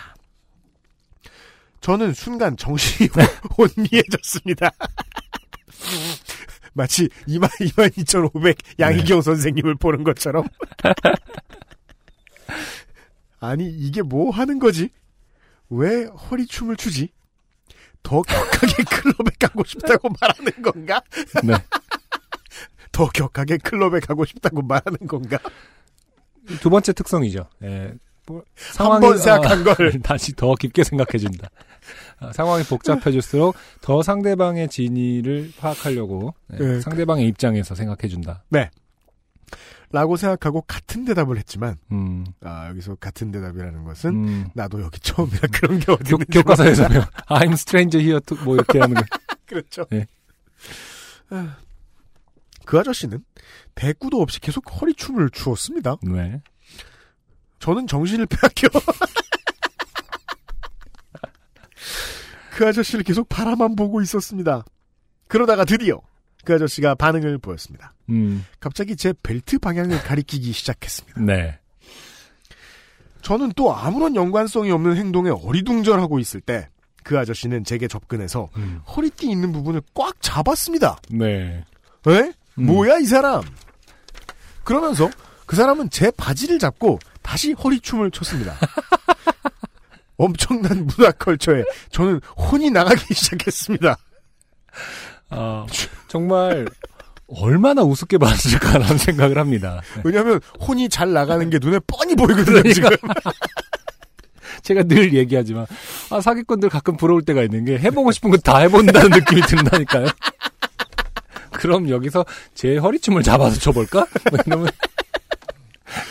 [SPEAKER 1] 저는 순간 정신이 혼미해졌습니다. 마치 2만 22,500 양희경 선생님을 보는 것처럼. 아니 이게 뭐 하는 거지? 왜 허리춤을 추지? 더 격하게 클럽에 가고 싶다고 말하는 건가?
[SPEAKER 2] 네.
[SPEAKER 1] 더 격하게 클럽에 가고 싶다고 말하는 건가?
[SPEAKER 2] 두 번째 특성이죠. 예. 뭐,
[SPEAKER 1] 한번 생각한
[SPEAKER 2] 아,
[SPEAKER 1] 걸.
[SPEAKER 2] 다시 더 깊게 생각해준다. 아, 상황이 복잡해질수록 더 상대방의 진위를 파악하려고 예,
[SPEAKER 1] 네.
[SPEAKER 2] 상대방의 입장에서 생각해준다.
[SPEAKER 1] 네. 라고 생각하고 같은 대답을 했지만,
[SPEAKER 2] 음,
[SPEAKER 1] 아, 여기서 같은 대답이라는 것은,
[SPEAKER 2] 음.
[SPEAKER 1] 나도 여기 처음이라 그런 게 어디
[SPEAKER 2] 교, 교과서에서
[SPEAKER 1] 모른다.
[SPEAKER 2] 배운 I'm stranger here to 뭐 이렇게 하는 거.
[SPEAKER 1] 그렇죠.
[SPEAKER 2] 네.
[SPEAKER 1] 아, 그 아저씨는 대꾸도 없이 계속 허리춤을 추었습니다.
[SPEAKER 2] 네.
[SPEAKER 1] 저는 정신을 빼앗겨. 그 아저씨를 계속 바라만 보고 있었습니다. 그러다가 드디어 그 아저씨가 반응을 보였습니다.
[SPEAKER 2] 음,
[SPEAKER 1] 갑자기 제 벨트 방향을 가리키기 시작했습니다.
[SPEAKER 2] 네.
[SPEAKER 1] 저는 또 아무런 연관성이 없는 행동에 어리둥절하고 있을 때 그 아저씨는 제게 접근해서
[SPEAKER 2] 음,
[SPEAKER 1] 허리띠 있는 부분을 꽉 잡았습니다.
[SPEAKER 2] 네.
[SPEAKER 1] 에?
[SPEAKER 2] 음.
[SPEAKER 1] 뭐야 이 사람? 그러면서 그 사람은 제 바지를 잡고 다시 허리춤을 췄습니다. 엄청난 문화 컬처에 저는 혼이 나가기 시작했습니다.
[SPEAKER 2] 아, 정말 얼마나 우습게 봤을까라는 생각을 합니다. 네.
[SPEAKER 1] 왜냐하면 혼이 잘 나가는 게 눈에 뻔히 보이거든요. 지금.
[SPEAKER 2] 제가 늘 얘기하지만 아, 사기꾼들 가끔 부러울 때가 있는 게 해보고 싶은 거 다 해본다는 느낌이 든다니까요. 그럼 여기서 제 허리춤을 잡아서 쳐볼까? 뭐 이러면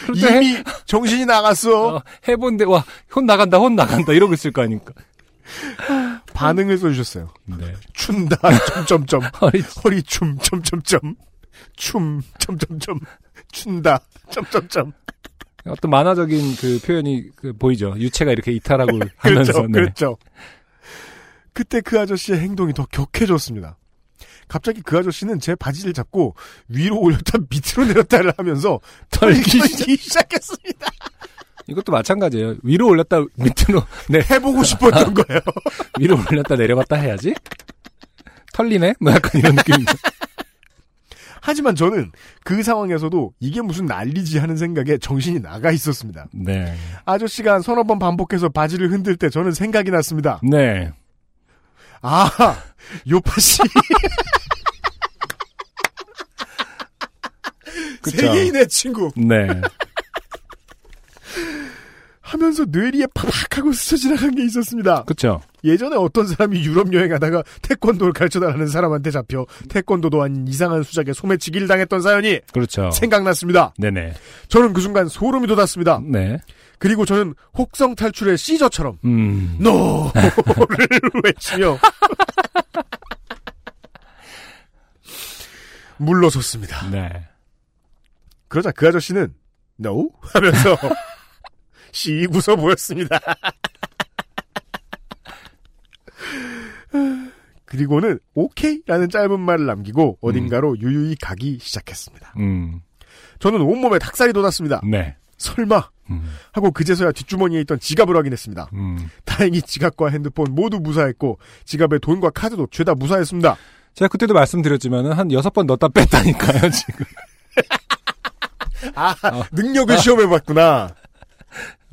[SPEAKER 2] 그럴 때 해-
[SPEAKER 1] 이미 정신이 나갔어.
[SPEAKER 2] 어, 해본데 와 혼 나간다 혼 나간다 이러고 있을 거 아닙니까?
[SPEAKER 1] 반응을 써주셨어요.
[SPEAKER 2] 네.
[SPEAKER 1] 춘다 점점점
[SPEAKER 2] 허리
[SPEAKER 1] 허리춤 점점점 춤 점점점 춘다 점점점
[SPEAKER 2] 어떤 만화적인 그 표현이 그 보이죠. 유체가 이렇게 이탈하고 하면서
[SPEAKER 1] 그렇죠
[SPEAKER 2] 네.
[SPEAKER 1] 그렇죠. 그때 그 아저씨의 행동이 더 격해졌습니다. 갑자기 그 아저씨는 제 바지를 잡고 위로 올렸다 밑으로 내렸다를 하면서 털기 시작했습니다.
[SPEAKER 2] 이것도 마찬가지예요. 위로 올렸다 밑으로 네
[SPEAKER 1] 해보고 싶었던 거예요.
[SPEAKER 2] 위로 올렸다 내려봤다 해야지. 털리네? 뭐 약간 이런 느낌이죠.
[SPEAKER 1] 하지만 저는 그 상황에서도 이게 무슨 난리지 하는 생각에 정신이 나가 있었습니다.
[SPEAKER 2] 네.
[SPEAKER 1] 아저씨가 한 서너 번 반복해서 바지를 흔들 때 저는 생각이 났습니다.
[SPEAKER 2] 네.
[SPEAKER 1] 아, 요파씨. 세계인의 친구.
[SPEAKER 2] 네.
[SPEAKER 1] 하면서 뇌리에 파박 하고 스쳐 지나간 게 있었습니다.
[SPEAKER 2] 그쵸.
[SPEAKER 1] 예전에 어떤 사람이 유럽 여행하다가 태권도를 가르쳐달라는 사람한테 잡혀 태권도도 아닌 이상한 수작에 소매치기를 당했던 사연이
[SPEAKER 2] 그렇죠.
[SPEAKER 1] 생각났습니다.
[SPEAKER 2] 네네.
[SPEAKER 1] 저는 그 순간 소름이 돋았습니다.
[SPEAKER 2] 네.
[SPEAKER 1] 그리고 저는 혹성 탈출의 시저처럼
[SPEAKER 2] 음.
[SPEAKER 1] no를 외치며 물러섰습니다.
[SPEAKER 2] 네.
[SPEAKER 1] 그러자 그 아저씨는 no 하면서 씩 웃어 보였습니다. 그리고는 오케이라는 짧은 말을 남기고 어딘가로 유유히 가기 시작했습니다.
[SPEAKER 2] 음.
[SPEAKER 1] 저는 온몸에 닭살이 돋았습니다.
[SPEAKER 2] 네.
[SPEAKER 1] 설마
[SPEAKER 2] 음.
[SPEAKER 1] 하고 그제서야 뒷주머니에 있던 지갑을 확인했습니다.
[SPEAKER 2] 음.
[SPEAKER 1] 다행히 지갑과 핸드폰 모두 무사했고 지갑에 돈과 카드도 죄다 무사했습니다.
[SPEAKER 2] 제가 그때도 말씀드렸지만은 한 여섯 번 넣었다 뺐다니까요, 지금.
[SPEAKER 1] 아, 능력을 시험해봤구나.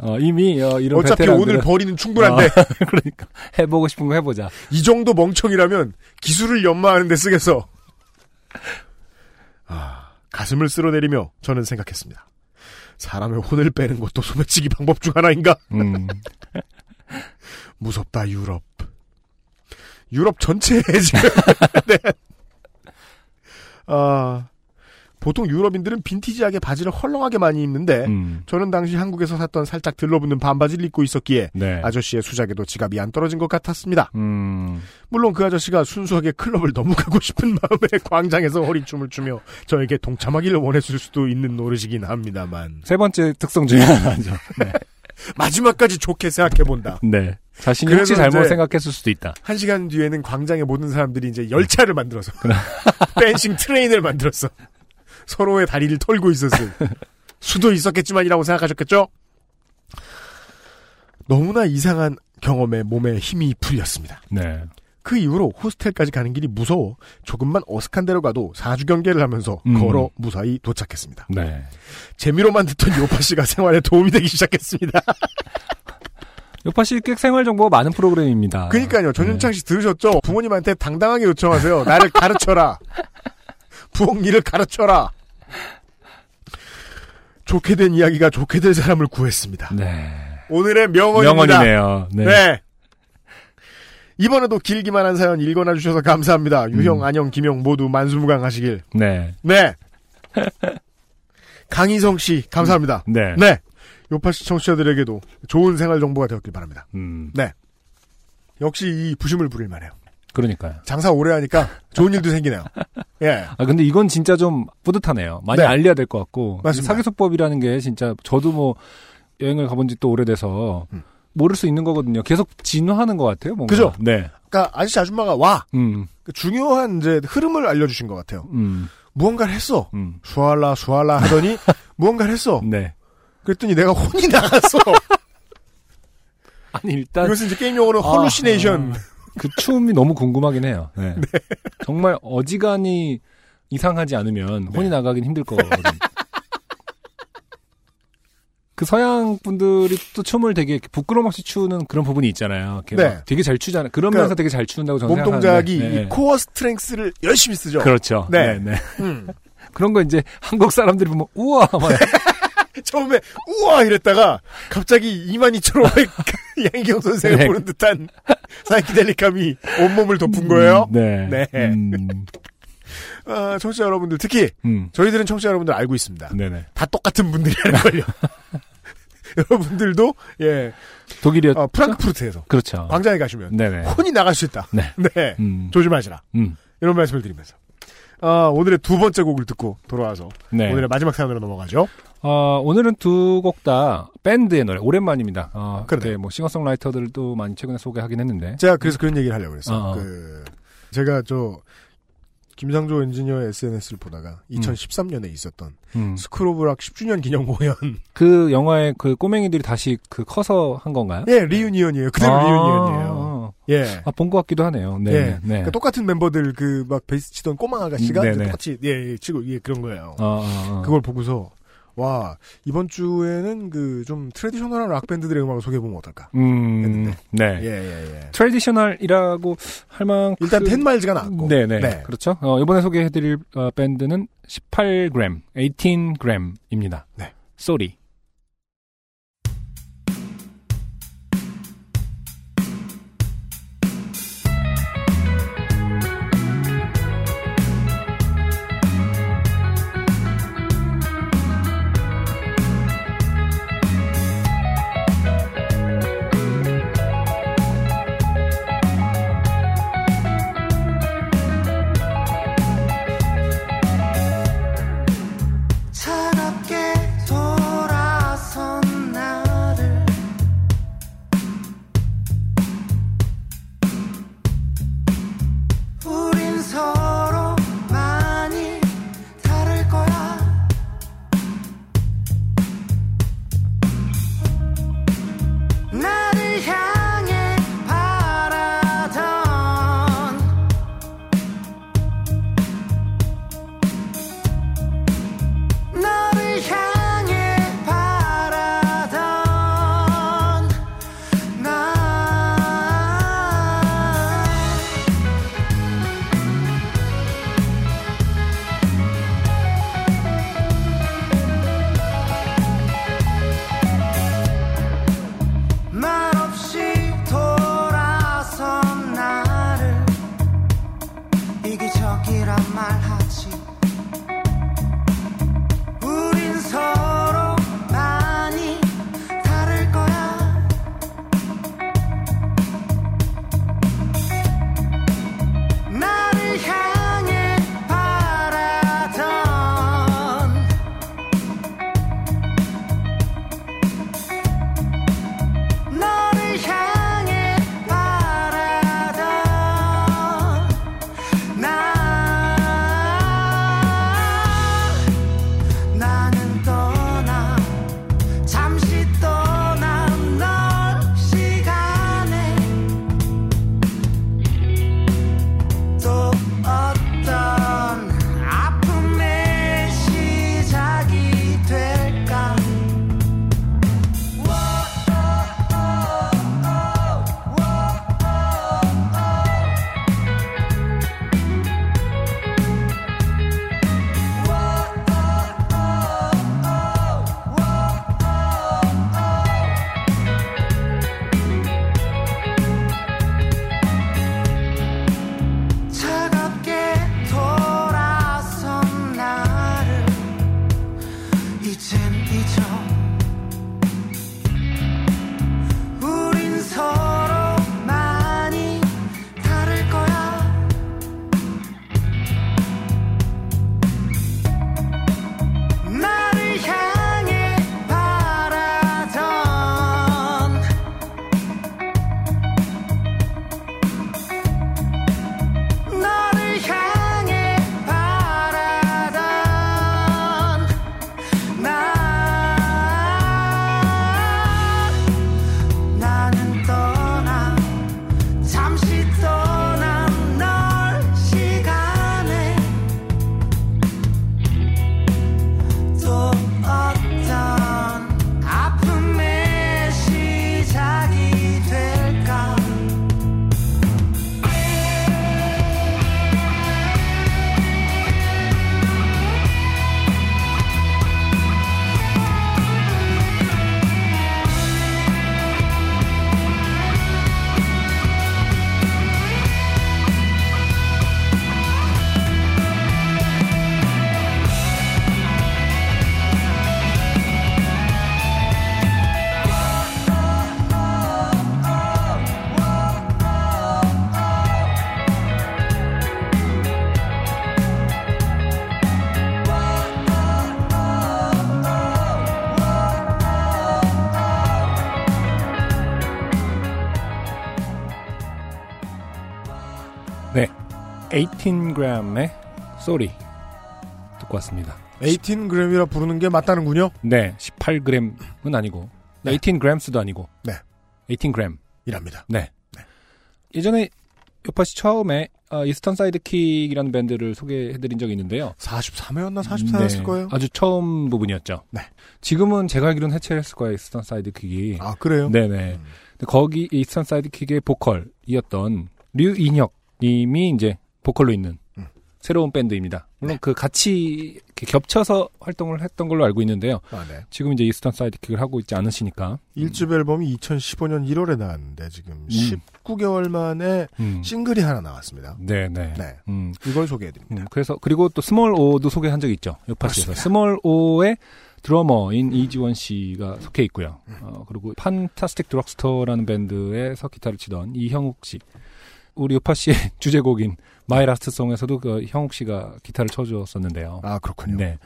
[SPEAKER 2] 어, 이미 어, 이런
[SPEAKER 1] 어차피
[SPEAKER 2] 베테랑들은-
[SPEAKER 1] 오늘 버리는 충분한데.
[SPEAKER 2] 어, 그러니까 해보고 싶은 거 해보자.
[SPEAKER 1] 이 정도 멍청이라면 기술을 연마하는 데 쓰겠어. 아, 가슴을 쓸어내리며 저는 생각했습니다. 사람의 혼을 빼는 것도 소매치기 방법 중 하나인가?
[SPEAKER 2] 음.
[SPEAKER 1] 무섭다 유럽. 유럽 전체에 지금. 네. 아, 보통 유럽인들은 빈티지하게 바지를 헐렁하게 많이 입는데
[SPEAKER 2] 음.
[SPEAKER 1] 저는 당시 한국에서 샀던 살짝 들러붙는 반바지를 입고 있었기에
[SPEAKER 2] 네.
[SPEAKER 1] 아저씨의 수작에도 지갑이 안 떨어진 것 같았습니다.
[SPEAKER 2] 음.
[SPEAKER 1] 물론 그 아저씨가 순수하게 클럽을 너무 가고 싶은 마음에 광장에서 허리춤을 추며 저에게 동참하기를 원했을 수도 있는 노릇이긴 합니다만
[SPEAKER 2] 세 번째 특성 중에 하나죠. 네.
[SPEAKER 1] 마지막까지 좋게 생각해본다.
[SPEAKER 2] 네. 자신이 혹시 잘못 생각했을 수도 있다.
[SPEAKER 1] 한 시간 뒤에는 광장의 모든 사람들이 이제 열차를 만들어서 댄싱 트레인을 만들었어. 서로의 다리를 털고 있었을 수도 있었겠지만이라고 생각하셨겠죠? 너무나 이상한 경험에 몸에 힘이 풀렸습니다.
[SPEAKER 2] 네.
[SPEAKER 1] 그 이후로 호스텔까지 가는 길이 무서워 조금만 어색한 데로 가도 사주 경계를 하면서
[SPEAKER 2] 음.
[SPEAKER 1] 걸어 무사히 도착했습니다.
[SPEAKER 2] 네.
[SPEAKER 1] 재미로만 듣던 요파 씨가 생활에 도움이 되기 시작했습니다.
[SPEAKER 2] 요파 씨꽤 생활 정보가 많은 프로그램입니다.
[SPEAKER 1] 그러니까요. 전윤창 씨 들으셨죠? 부모님한테 당당하게 요청하세요. 나를 가르쳐라. 부엌 일을 가르쳐라. 좋게 된 이야기가 좋게 될 사람을 구했습니다.
[SPEAKER 2] 네.
[SPEAKER 1] 오늘의 명언입니다.
[SPEAKER 2] 명언이네요. 네.
[SPEAKER 1] 네. 이번에도 길기만 한 사연 읽어놔 주셔서 감사합니다. 유형,
[SPEAKER 2] 음.
[SPEAKER 1] 안녕, 김용 모두 만수무강 하시길.
[SPEAKER 2] 네.
[SPEAKER 1] 네. 강희성 씨 감사합니다.
[SPEAKER 2] 네.
[SPEAKER 1] 네. 요파 씨 청취자들에게도 좋은 생활 정보가 되었길 바랍니다.
[SPEAKER 2] 음.
[SPEAKER 1] 네. 역시 이 부심을 부릴 만해요.
[SPEAKER 2] 그러니까요.
[SPEAKER 1] 장사 오래 하니까 좋은 일도 생기네요. 예.
[SPEAKER 2] 아 근데 이건 진짜 좀 뿌듯하네요. 많이
[SPEAKER 1] 네.
[SPEAKER 2] 알려야 될 것 같고
[SPEAKER 1] 맞습니다.
[SPEAKER 2] 사교수법이라는 게 진짜 저도 뭐 여행을 가본 지 또 오래돼서
[SPEAKER 1] 음.
[SPEAKER 2] 모를 수 있는 거거든요. 계속 진화하는 것 같아요. 뭔가.
[SPEAKER 1] 그죠?
[SPEAKER 2] 네.
[SPEAKER 1] 그러니까 아저씨 아줌마가 와.
[SPEAKER 2] 음.
[SPEAKER 1] 그 중요한 이제 흐름을 알려주신 것 같아요.
[SPEAKER 2] 음.
[SPEAKER 1] 무언가를 했어.
[SPEAKER 2] 음.
[SPEAKER 1] 수알라 수알라 하더니 무언가를 했어.
[SPEAKER 2] 네.
[SPEAKER 1] 그랬더니 내가 혼이 나갔어.
[SPEAKER 2] 아니 일단
[SPEAKER 1] 이것은 이제 게임 용어로 헐루시네이션.
[SPEAKER 2] 아, 그 춤이 너무 궁금하긴 해요. 네. 정말 어지간히 이상하지 않으면
[SPEAKER 1] 네.
[SPEAKER 2] 혼이 나가긴 힘들 거거든요. 그 서양 분들이 또 춤을 되게 부끄럼 없이 추는 그런 부분이 있잖아요.
[SPEAKER 1] 네.
[SPEAKER 2] 막 되게 잘 추잖아요. 그러면서
[SPEAKER 1] 그러니까
[SPEAKER 2] 되게 잘 추는다고 저는
[SPEAKER 1] 몸
[SPEAKER 2] 생각하는데.
[SPEAKER 1] 동작이
[SPEAKER 2] 네.
[SPEAKER 1] 이 코어 스트렝스를 열심히 쓰죠.
[SPEAKER 2] 그렇죠.
[SPEAKER 1] 네.
[SPEAKER 2] 네. 네.
[SPEAKER 1] 음.
[SPEAKER 2] 그런 거 이제 한국 사람들이 보면 우와 막
[SPEAKER 1] 처음에 우와 이랬다가 갑자기 이만희처럼 양희경 선생을
[SPEAKER 2] 네.
[SPEAKER 1] 보는 듯한 사이키델릭함이 온몸을 덮은 거예요.
[SPEAKER 2] 네.
[SPEAKER 1] 네.
[SPEAKER 2] 음,
[SPEAKER 1] 아, 청취자 여러분들 특히
[SPEAKER 2] 음.
[SPEAKER 1] 저희들은 청취자 여러분들 알고 있습니다.
[SPEAKER 2] 네네.
[SPEAKER 1] 다 똑같은 분들이라는 걸요. 여러분들도 예
[SPEAKER 2] 독일이었.
[SPEAKER 1] 어, 프랑크푸르트에서
[SPEAKER 2] 그렇죠.
[SPEAKER 1] 광장에 가시면
[SPEAKER 2] 네네.
[SPEAKER 1] 혼이 나갈 수 있다.
[SPEAKER 2] 네.
[SPEAKER 1] 네.
[SPEAKER 2] 음.
[SPEAKER 1] 조심하시라.
[SPEAKER 2] 음.
[SPEAKER 1] 이런 말씀을 드리면서 아, 오늘의 두 번째 곡을 듣고 돌아와서
[SPEAKER 2] 네.
[SPEAKER 1] 오늘의 마지막 사연으로 넘어가죠.
[SPEAKER 2] 어, 오늘은 두 곡 다 밴드의 노래 오랜만입니다. 어. 그때 뭐 싱어송라이터들도 많이 최근에 소개하긴 했는데.
[SPEAKER 1] 제가 그래서 그런 얘기를 하려고 그랬어요.
[SPEAKER 2] 어, 어.
[SPEAKER 1] 그 제가 저 김상조 엔지니어의 SNS를 보다가 2013년에 있었던
[SPEAKER 2] 음.
[SPEAKER 1] 스크로브락 10주년 기념 공연.
[SPEAKER 2] 그 영화의 그 꼬맹이들이 다시 그 커서 한 건가요?
[SPEAKER 1] 예, reunion이에요. 그대로
[SPEAKER 2] 아.
[SPEAKER 1] reunion이에요. 예.
[SPEAKER 2] 아, 본 것 같기도 하네요. 네.
[SPEAKER 1] 예.
[SPEAKER 2] 네.
[SPEAKER 1] 그러니까 똑같은 멤버들 그 막 베이스 치던 꼬마 아가씨가
[SPEAKER 2] 음,
[SPEAKER 1] 이제
[SPEAKER 2] 네네.
[SPEAKER 1] 똑같이 예, 예, 치고 예, 그런 거예요.
[SPEAKER 2] 어, 어, 어.
[SPEAKER 1] 그걸 보고서 와 이번 주에는 그 좀 traditional한 락 밴드들의 음악을 소개해 보면 어떨까?
[SPEAKER 2] 음,
[SPEAKER 1] 했는데.
[SPEAKER 2] 네.
[SPEAKER 1] 예, 예, 예.
[SPEAKER 2] traditional이라고 할 만큼.
[SPEAKER 1] 일단 텐마일즈가 나왔고.
[SPEAKER 2] 네네.
[SPEAKER 1] 네.
[SPEAKER 2] 그렇죠. 어, 이번에 소개해드릴 어, 밴드는 18g, 18g입니다.
[SPEAKER 1] 네.
[SPEAKER 2] Sorry. 18g의 Sorry 듣고 왔습니다.
[SPEAKER 1] 18g이라 부르는 게 맞다는군요.
[SPEAKER 2] 네, 18g은 아니고
[SPEAKER 1] 네.
[SPEAKER 2] 18gs도 아니고
[SPEAKER 1] 네.
[SPEAKER 2] 18g.
[SPEAKER 1] 이랍니다.
[SPEAKER 2] 네. 예전에 요파시 처음에 어, 이스턴 사이드킥이라는 밴드를 소개해드린 적이 있는데요.
[SPEAKER 1] 43회였나 44였을 거예요.
[SPEAKER 2] 아주 처음 부분이었죠.
[SPEAKER 1] 네.
[SPEAKER 2] 지금은 제가 알기로는 해체를 했을 거예요. 이스턴 사이드킥이.
[SPEAKER 1] 아 그래요?
[SPEAKER 2] 네네. 근데 거기 이스턴 사이드킥의 보컬이었던 류인혁 님이 이제 보컬로 있는
[SPEAKER 1] 음.
[SPEAKER 2] 새로운 밴드입니다. 물론
[SPEAKER 1] 네.
[SPEAKER 2] 그 같이 겹쳐서 활동을 했던 걸로 알고 있는데요.
[SPEAKER 1] 아, 네.
[SPEAKER 2] 지금 이제 이스턴 사이드킥을 하고 있지 않으시니까.
[SPEAKER 1] 1집 앨범이 2015년 1월에 나왔는데 지금 19개월 만에
[SPEAKER 2] 음.
[SPEAKER 1] 싱글이 하나 나왔습니다.
[SPEAKER 2] 네 네.
[SPEAKER 1] 네.
[SPEAKER 2] 음.
[SPEAKER 1] 이걸 소개해 드립니다.
[SPEAKER 2] 음, 그래서 그리고 또 스몰 오도 소개한 적이 있죠. 요파시에서. 스몰 오의 드러머인 이지원 씨가 속해 있고요. 어, 그리고 판타스틱 드럭스토어라는 밴드에서 기타를 치던 이형욱 씨. 우리 요파 씨의 주제곡인 My Last Song에서도 그 형욱 씨가 기타를 쳐주었었는데요.
[SPEAKER 1] 아 그렇군요.
[SPEAKER 2] 네.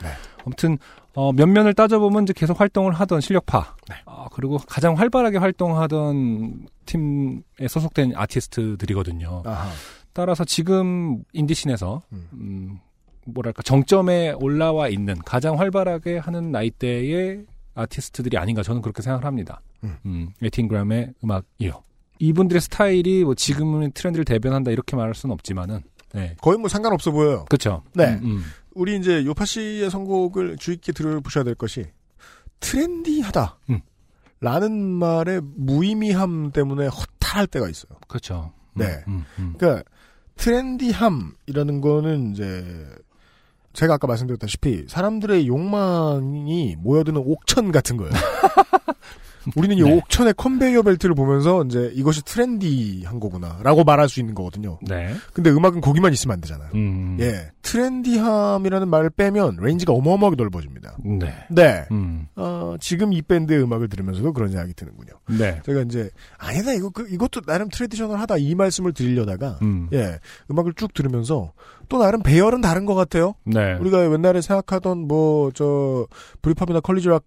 [SPEAKER 2] 아무튼 어, 면면을 따져보면 이제 계속 활동을 하던 실력파. 아, 그리고 가장 활발하게 활동하던 팀에 소속된 아티스트들이거든요.
[SPEAKER 1] 아하.
[SPEAKER 2] 따라서 지금 indie scene에서 음, 뭐랄까 정점에 올라와 있는 가장 활발하게 하는 나이대의 아티스트들이 아닌가 저는 그렇게 생각을 합니다.
[SPEAKER 1] 음.
[SPEAKER 2] 음, 18g의 음악이요. 이분들의 스타일이 뭐 지금은 트렌드를 대변한다 이렇게 말할 수는 없지만은 네.
[SPEAKER 1] 거의 뭐 상관없어 보여요.
[SPEAKER 2] 그렇죠.
[SPEAKER 1] 네.
[SPEAKER 2] 음, 음.
[SPEAKER 1] 우리 이제 요파 씨의 선곡을 주의 깊게 들어보셔야 될 것이 트렌디하다.
[SPEAKER 2] 음.
[SPEAKER 1] 라는 말의 무의미함 때문에 허탈할 때가 있어요.
[SPEAKER 2] 그렇죠. 음,
[SPEAKER 1] 네.
[SPEAKER 2] 음, 음.
[SPEAKER 1] 그러니까 트렌디함이라는 거는 이제 제가 아까 말씀드렸다시피 사람들의 욕망이 모여드는 옥천 같은 거예요. 우리는 이
[SPEAKER 2] 네.
[SPEAKER 1] 옥천의 컨베이어 벨트를 보면서 이제 이것이 trendy한 거구나라고 말할 수 있는 거거든요.
[SPEAKER 2] 네.
[SPEAKER 1] 근데 음악은 거기만 있으면 안 되잖아요.
[SPEAKER 2] 음.
[SPEAKER 1] 예, trendy함이라는 말을 빼면 range가 어마어마하게 넓어집니다.
[SPEAKER 2] 네.
[SPEAKER 1] 네.
[SPEAKER 2] 음.
[SPEAKER 1] 어, 지금 이 밴드의 음악을 들으면서도 그런 생각이 드는군요.
[SPEAKER 2] 네.
[SPEAKER 1] 제가 이제 아니다 이거 그, 이것도 나름 traditional하다 이 말씀을 드리려다가
[SPEAKER 2] 음.
[SPEAKER 1] 예 음악을 쭉 들으면서 또 나름 배열은 다른 것 같아요.
[SPEAKER 2] 네.
[SPEAKER 1] 우리가 옛날에 생각하던 뭐 저 브리팝이나 컬리지락의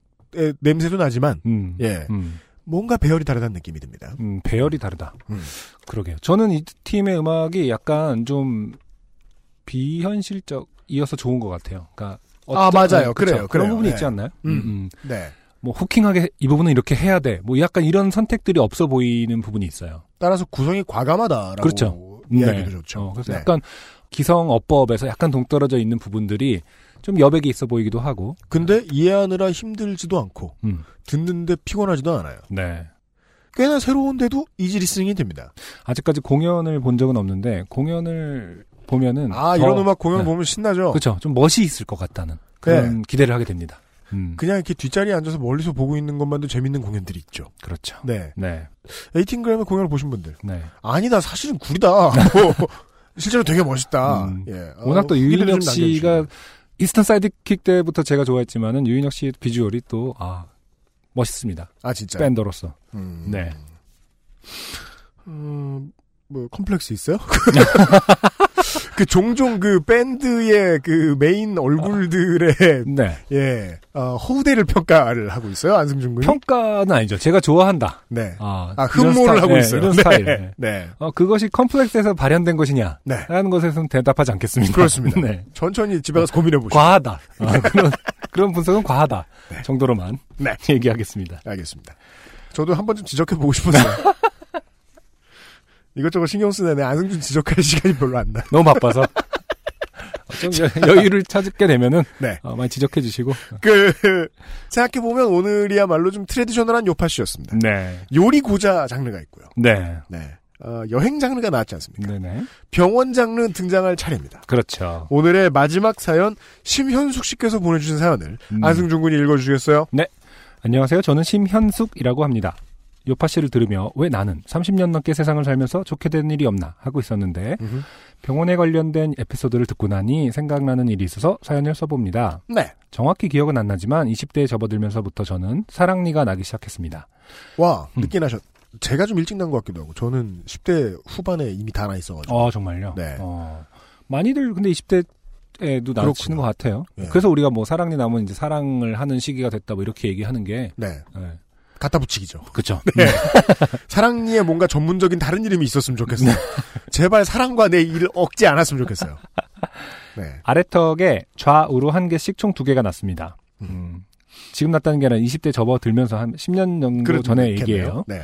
[SPEAKER 1] 냄새도 나지만
[SPEAKER 2] 음.
[SPEAKER 1] 예
[SPEAKER 2] 음.
[SPEAKER 1] 뭔가 배열이 다르다는 느낌이 듭니다.
[SPEAKER 2] 음, 배열이 다르다.
[SPEAKER 1] 음.
[SPEAKER 2] 그러게요. 저는 이 팀의 음악이 약간 좀 비현실적이어서 좋은 것 같아요. 그러니까
[SPEAKER 1] 아, 맞아요.
[SPEAKER 2] 그쵸?
[SPEAKER 1] 그래요.
[SPEAKER 2] 그런. 부분이
[SPEAKER 1] 네.
[SPEAKER 2] 있지 않나요?
[SPEAKER 1] 음. 네.
[SPEAKER 2] 뭐 후킹하게 이 부분은 이렇게 해야 돼. 뭐 약간 이런 선택들이 없어 보이는 부분이 있어요.
[SPEAKER 1] 따라서 구성이 과감하다라고
[SPEAKER 2] 그렇죠.
[SPEAKER 1] 이야기도
[SPEAKER 2] 네.
[SPEAKER 1] 좋죠.
[SPEAKER 2] 어, 그래서
[SPEAKER 1] 네.
[SPEAKER 2] 약간 기성 어법에서 약간 동떨어져 있는 부분들이 좀 여백이 있어 보이기도 하고.
[SPEAKER 1] 근데 이해하느라 힘들지도 않고
[SPEAKER 2] 음.
[SPEAKER 1] 듣는데 피곤하지도 않아요.
[SPEAKER 2] 네.
[SPEAKER 1] 꽤나 새로운데도 easy listening이 됩니다.
[SPEAKER 2] 아직까지 공연을 본 적은 없는데 공연을 보면은
[SPEAKER 1] 아
[SPEAKER 2] 더-
[SPEAKER 1] 이런 음악 공연
[SPEAKER 2] 네.
[SPEAKER 1] 보면 신나죠.
[SPEAKER 2] 그렇죠. 좀 멋이 있을 것 같다는 그런 기대를 하게 됩니다. 음.
[SPEAKER 1] 그냥 이렇게 뒷자리에 앉아서 멀리서 보고 있는 것만도 재밌는 공연들이 있죠.
[SPEAKER 2] 그렇죠.
[SPEAKER 1] 네.
[SPEAKER 2] 네.
[SPEAKER 1] 에이틴그램의 공연을 보신 분들.
[SPEAKER 2] 네.
[SPEAKER 1] 아니다, 사실은 구리다. 뭐, 실제로 되게 멋있다.
[SPEAKER 2] 음.
[SPEAKER 1] 예.
[SPEAKER 2] 워낙 또
[SPEAKER 1] 어, 좀
[SPEAKER 2] 씨가. 이스턴 사이드킥 때부터 제가 좋아했지만은 유인혁 씨의 비주얼이 또 아 멋있습니다.
[SPEAKER 1] 아, 진짜.
[SPEAKER 2] 밴더로서.
[SPEAKER 1] 음.
[SPEAKER 2] 네.
[SPEAKER 1] 음, 뭐, 컴플렉스 있어요? 그, 종종 그 밴드의 그 메인 얼굴들의,
[SPEAKER 2] 네.
[SPEAKER 1] 예, 어, 허우대를 평가를 하고 있어요, 안승준 군이.
[SPEAKER 2] 평가는 아니죠. 제가 좋아한다.
[SPEAKER 1] 네.
[SPEAKER 2] 아,
[SPEAKER 1] 아, 흠모를 하고
[SPEAKER 2] 네,
[SPEAKER 1] 있어요.
[SPEAKER 2] 이런
[SPEAKER 1] 네.
[SPEAKER 2] 스타일. 네.
[SPEAKER 1] 네.
[SPEAKER 2] 어, 그것이 컴플렉스에서 발현된 것이냐?
[SPEAKER 1] 네.
[SPEAKER 2] 라는 것에서는 대답하지 않겠습니다.
[SPEAKER 1] 그렇습니다.
[SPEAKER 2] 네.
[SPEAKER 1] 천천히 집에 가서 고민해 보시죠.
[SPEAKER 2] 과하다. 아, 그런, 그런 분석은 과하다. 정도로만
[SPEAKER 1] 네.
[SPEAKER 2] 얘기하겠습니다.
[SPEAKER 1] 알겠습니다. 저도 한 번쯤 지적해 보고 싶었어요. 이것저것 신경 쓰네. 안승준 지적할 시간이 별로 안 나.
[SPEAKER 2] 너무 바빠서. 어, 좀 여- 여유를 찾게 되면은
[SPEAKER 1] 네.
[SPEAKER 2] 어, 많이 지적해 주시고.
[SPEAKER 1] 그 생각해 보면 오늘이야말로 좀 트레디셔널한 요파씨였습니다.
[SPEAKER 2] 네.
[SPEAKER 1] 요리 고자 장르가 있고요.
[SPEAKER 2] 네.
[SPEAKER 1] 네. 어, 여행 장르가 나왔지 않습니까?
[SPEAKER 2] 네네.
[SPEAKER 1] 병원 장르 등장할 차례입니다.
[SPEAKER 2] 그렇죠.
[SPEAKER 1] 오늘의 마지막 사연 심현숙 씨께서 보내주신 사연을
[SPEAKER 2] 음.
[SPEAKER 1] 안승준 군이 읽어주시겠어요?
[SPEAKER 2] 네. 안녕하세요. 저는 심현숙이라고 합니다. 요파 씨를 들으며 왜 나는 30년 넘게 세상을 살면서 좋게 된 일이 없나 하고 있었는데
[SPEAKER 1] 음흠.
[SPEAKER 2] 병원에 관련된 에피소드를 듣고 나니 생각나는 일이 있어서 사연을 써봅니다.
[SPEAKER 1] 네.
[SPEAKER 2] 정확히 기억은 안 나지만 20대에 접어들면서부터 저는 사랑니가 나기 시작했습니다.
[SPEAKER 1] 와
[SPEAKER 2] 음.
[SPEAKER 1] 늦게 나셨. 제가 좀 일찍 난 것 같기도 하고 저는 10대 후반에 이미 다 나 있어가지고.
[SPEAKER 2] 어 정말요?
[SPEAKER 1] 네.
[SPEAKER 2] 어, 많이들 근데 20대 에도 나치는 것 같아요.
[SPEAKER 1] 예.
[SPEAKER 2] 그래서 우리가 뭐 사랑니 나면 이제 사랑을 하는 시기가 됐다 뭐 이렇게 얘기하는 게
[SPEAKER 1] 네.
[SPEAKER 2] 네.
[SPEAKER 1] 갖다 붙이기죠.
[SPEAKER 2] 그쵸.
[SPEAKER 1] 네. 사랑니에 뭔가 전문적인 다른 이름이 있었으면 좋겠어요. 제발 사랑과 내 일을 억지 않았으면 좋겠어요. 네.
[SPEAKER 2] 아래턱에 좌우로 한 개씩 총 두 개가 났습니다. 음. 지금 났다는 게 아니라 20대 접어들면서 한 10년 정도
[SPEAKER 1] 그렇겠네요.
[SPEAKER 2] 얘기예요.
[SPEAKER 1] 네.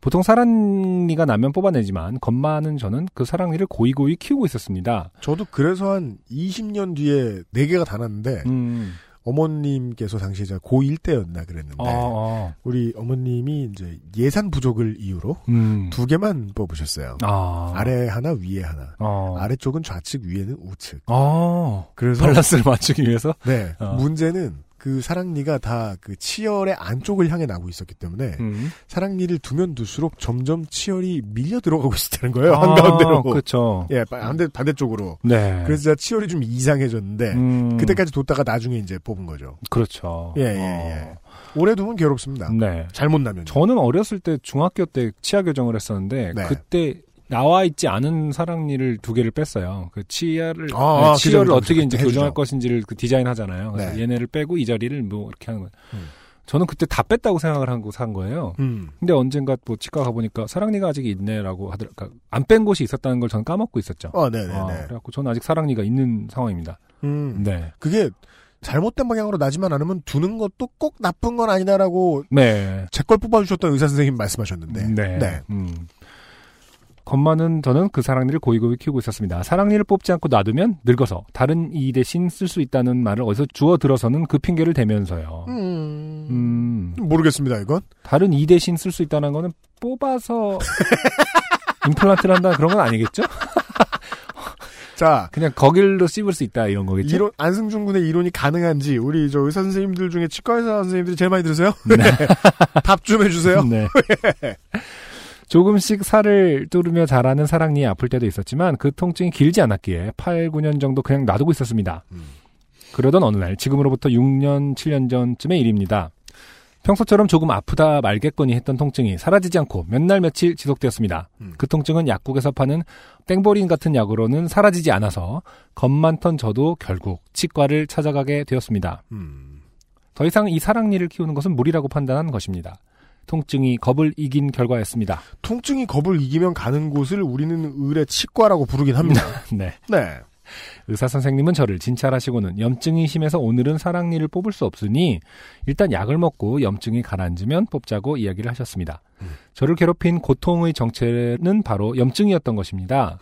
[SPEAKER 2] 보통 사랑니가 나면 뽑아내지만 겁 많은 저는 그 사랑니를 고이고이 키우고 있었습니다.
[SPEAKER 1] 저도 그래서 한 20년 뒤에 4개가 다 났는데,
[SPEAKER 2] 음.
[SPEAKER 1] 어머님께서 당시에 제가 고1 때였나 그랬는데,
[SPEAKER 2] 어, 어.
[SPEAKER 1] 우리 어머님이 이제 예산 부족을 이유로
[SPEAKER 2] 음.
[SPEAKER 1] 두 개만 뽑으셨어요.
[SPEAKER 2] 아.
[SPEAKER 1] 아래 하나, 위에 하나.
[SPEAKER 2] 어.
[SPEAKER 1] 아래쪽은 좌측, 위에는 우측.
[SPEAKER 2] 어.
[SPEAKER 1] 그래서
[SPEAKER 2] 밸런스를 맞추기 위해서
[SPEAKER 1] 네.
[SPEAKER 2] 어.
[SPEAKER 1] 문제는 그 사랑니가 다 그 치열의 안쪽을 향해 나고 있었기 때문에
[SPEAKER 2] 음.
[SPEAKER 1] 사랑니를 두면 둘수록 점점 치열이 밀려 들어가고 있었다는 거예요.
[SPEAKER 2] 아,
[SPEAKER 1] 한가운데로.
[SPEAKER 2] 그렇죠.
[SPEAKER 1] 예, 반대 반대쪽으로.
[SPEAKER 2] 네.
[SPEAKER 1] 그래서 치열이 좀 이상해졌는데
[SPEAKER 2] 음.
[SPEAKER 1] 그때까지 뒀다가 나중에 이제 뽑은 거죠.
[SPEAKER 2] 그렇죠.
[SPEAKER 1] 예, 예, 예. 오래 두면 괴롭습니다.
[SPEAKER 2] 네.
[SPEAKER 1] 잘못 나면.
[SPEAKER 2] 저는 어렸을 때 중학교 때 치아 교정을 했었는데
[SPEAKER 1] 네.
[SPEAKER 2] 그때 나와 있지 않은 사랑니를 두 개를 뺐어요. 그 치아를
[SPEAKER 1] 아,
[SPEAKER 2] 네,
[SPEAKER 1] 아,
[SPEAKER 2] 치아를
[SPEAKER 1] 그죠, 그죠.
[SPEAKER 2] 어떻게 이제. 교정할 것인지를 그 디자인하잖아요. 그래서
[SPEAKER 1] 네.
[SPEAKER 2] 얘네를 빼고 이 자리를 뭐 이렇게 하는 거예요.
[SPEAKER 1] 음.
[SPEAKER 2] 저는 그때 다 뺐다고 생각을 하고 산 거예요.
[SPEAKER 1] 음.
[SPEAKER 2] 근데 언젠가 뭐 치과 가보니까 사랑니가 아직 있네라고 하더라. 그러니까 안 뺀 곳이 있었다는 걸 저는 까먹고 있었죠.
[SPEAKER 1] 어, 네, 네,
[SPEAKER 2] 아,
[SPEAKER 1] 네.
[SPEAKER 2] 그래갖고 저는 아직 사랑니가 있는 상황입니다.
[SPEAKER 1] 음.
[SPEAKER 2] 네.
[SPEAKER 1] 그게 잘못된 방향으로 나지만 않으면 두는 것도 꼭 나쁜 건 아니다라고
[SPEAKER 2] 네.
[SPEAKER 1] 제 걸 뽑아주셨던 의사 선생님 말씀하셨는데.
[SPEAKER 2] 네.
[SPEAKER 1] 네.
[SPEAKER 2] 음. 겁 많은 저는 그 사랑니를 고이고이 키우고 있었습니다. 사랑니를 뽑지 않고 놔두면 늙어서 다른 이 대신 쓸 수 있다는 말을 어디서 주워 들어서는 그 핑계를 대면서요. 음.
[SPEAKER 1] 모르겠습니다, 이건.
[SPEAKER 2] 다른 이 대신 쓸 수 있다는 거는 뽑아서 임플란트를 한다 그런 건 아니겠죠?
[SPEAKER 1] 자,
[SPEAKER 2] 그냥 거길로 씹을 수 있다 이런 거겠죠?
[SPEAKER 1] 이론, 안승준 군의 이론이 가능한지, 우리 저 의사 선생님들 중에 치과 의사 선생님들이 제일 많이 들으세요? 네. 답좀 해주세요.
[SPEAKER 2] 네. 조금씩 살을 뚫으며 자라는 사랑니에 아플 때도 있었지만 그 통증이 길지 않았기에 8, 9년 정도 그냥 놔두고 있었습니다. 그러던 어느 날 지금으로부터 6년, 7년 전쯤의 일입니다. 평소처럼 조금 아프다 말겠거니 했던 통증이 사라지지 않고 몇 날 며칠 지속되었습니다. 그 통증은 약국에서 파는 땡보린 같은 약으로는 사라지지 않아서 겁 많던 저도 결국 치과를 찾아가게 되었습니다. 더 이상 이 사랑니를 키우는 것은 무리라고 판단한 것입니다. 통증이 겁을 이긴 결과였습니다.
[SPEAKER 1] 통증이 겁을 이기면 가는 곳을 우리는 의뢰 치과라고 부르긴 합니다.
[SPEAKER 2] 네.
[SPEAKER 1] 네.
[SPEAKER 2] 의사 선생님은 저를 진찰하시고는 염증이 심해서 오늘은 사랑니를 뽑을 수 없으니 일단 약을 먹고 염증이 가라앉으면 뽑자고 이야기를 하셨습니다. 저를 괴롭힌 고통의 정체는 바로 염증이었던 것입니다.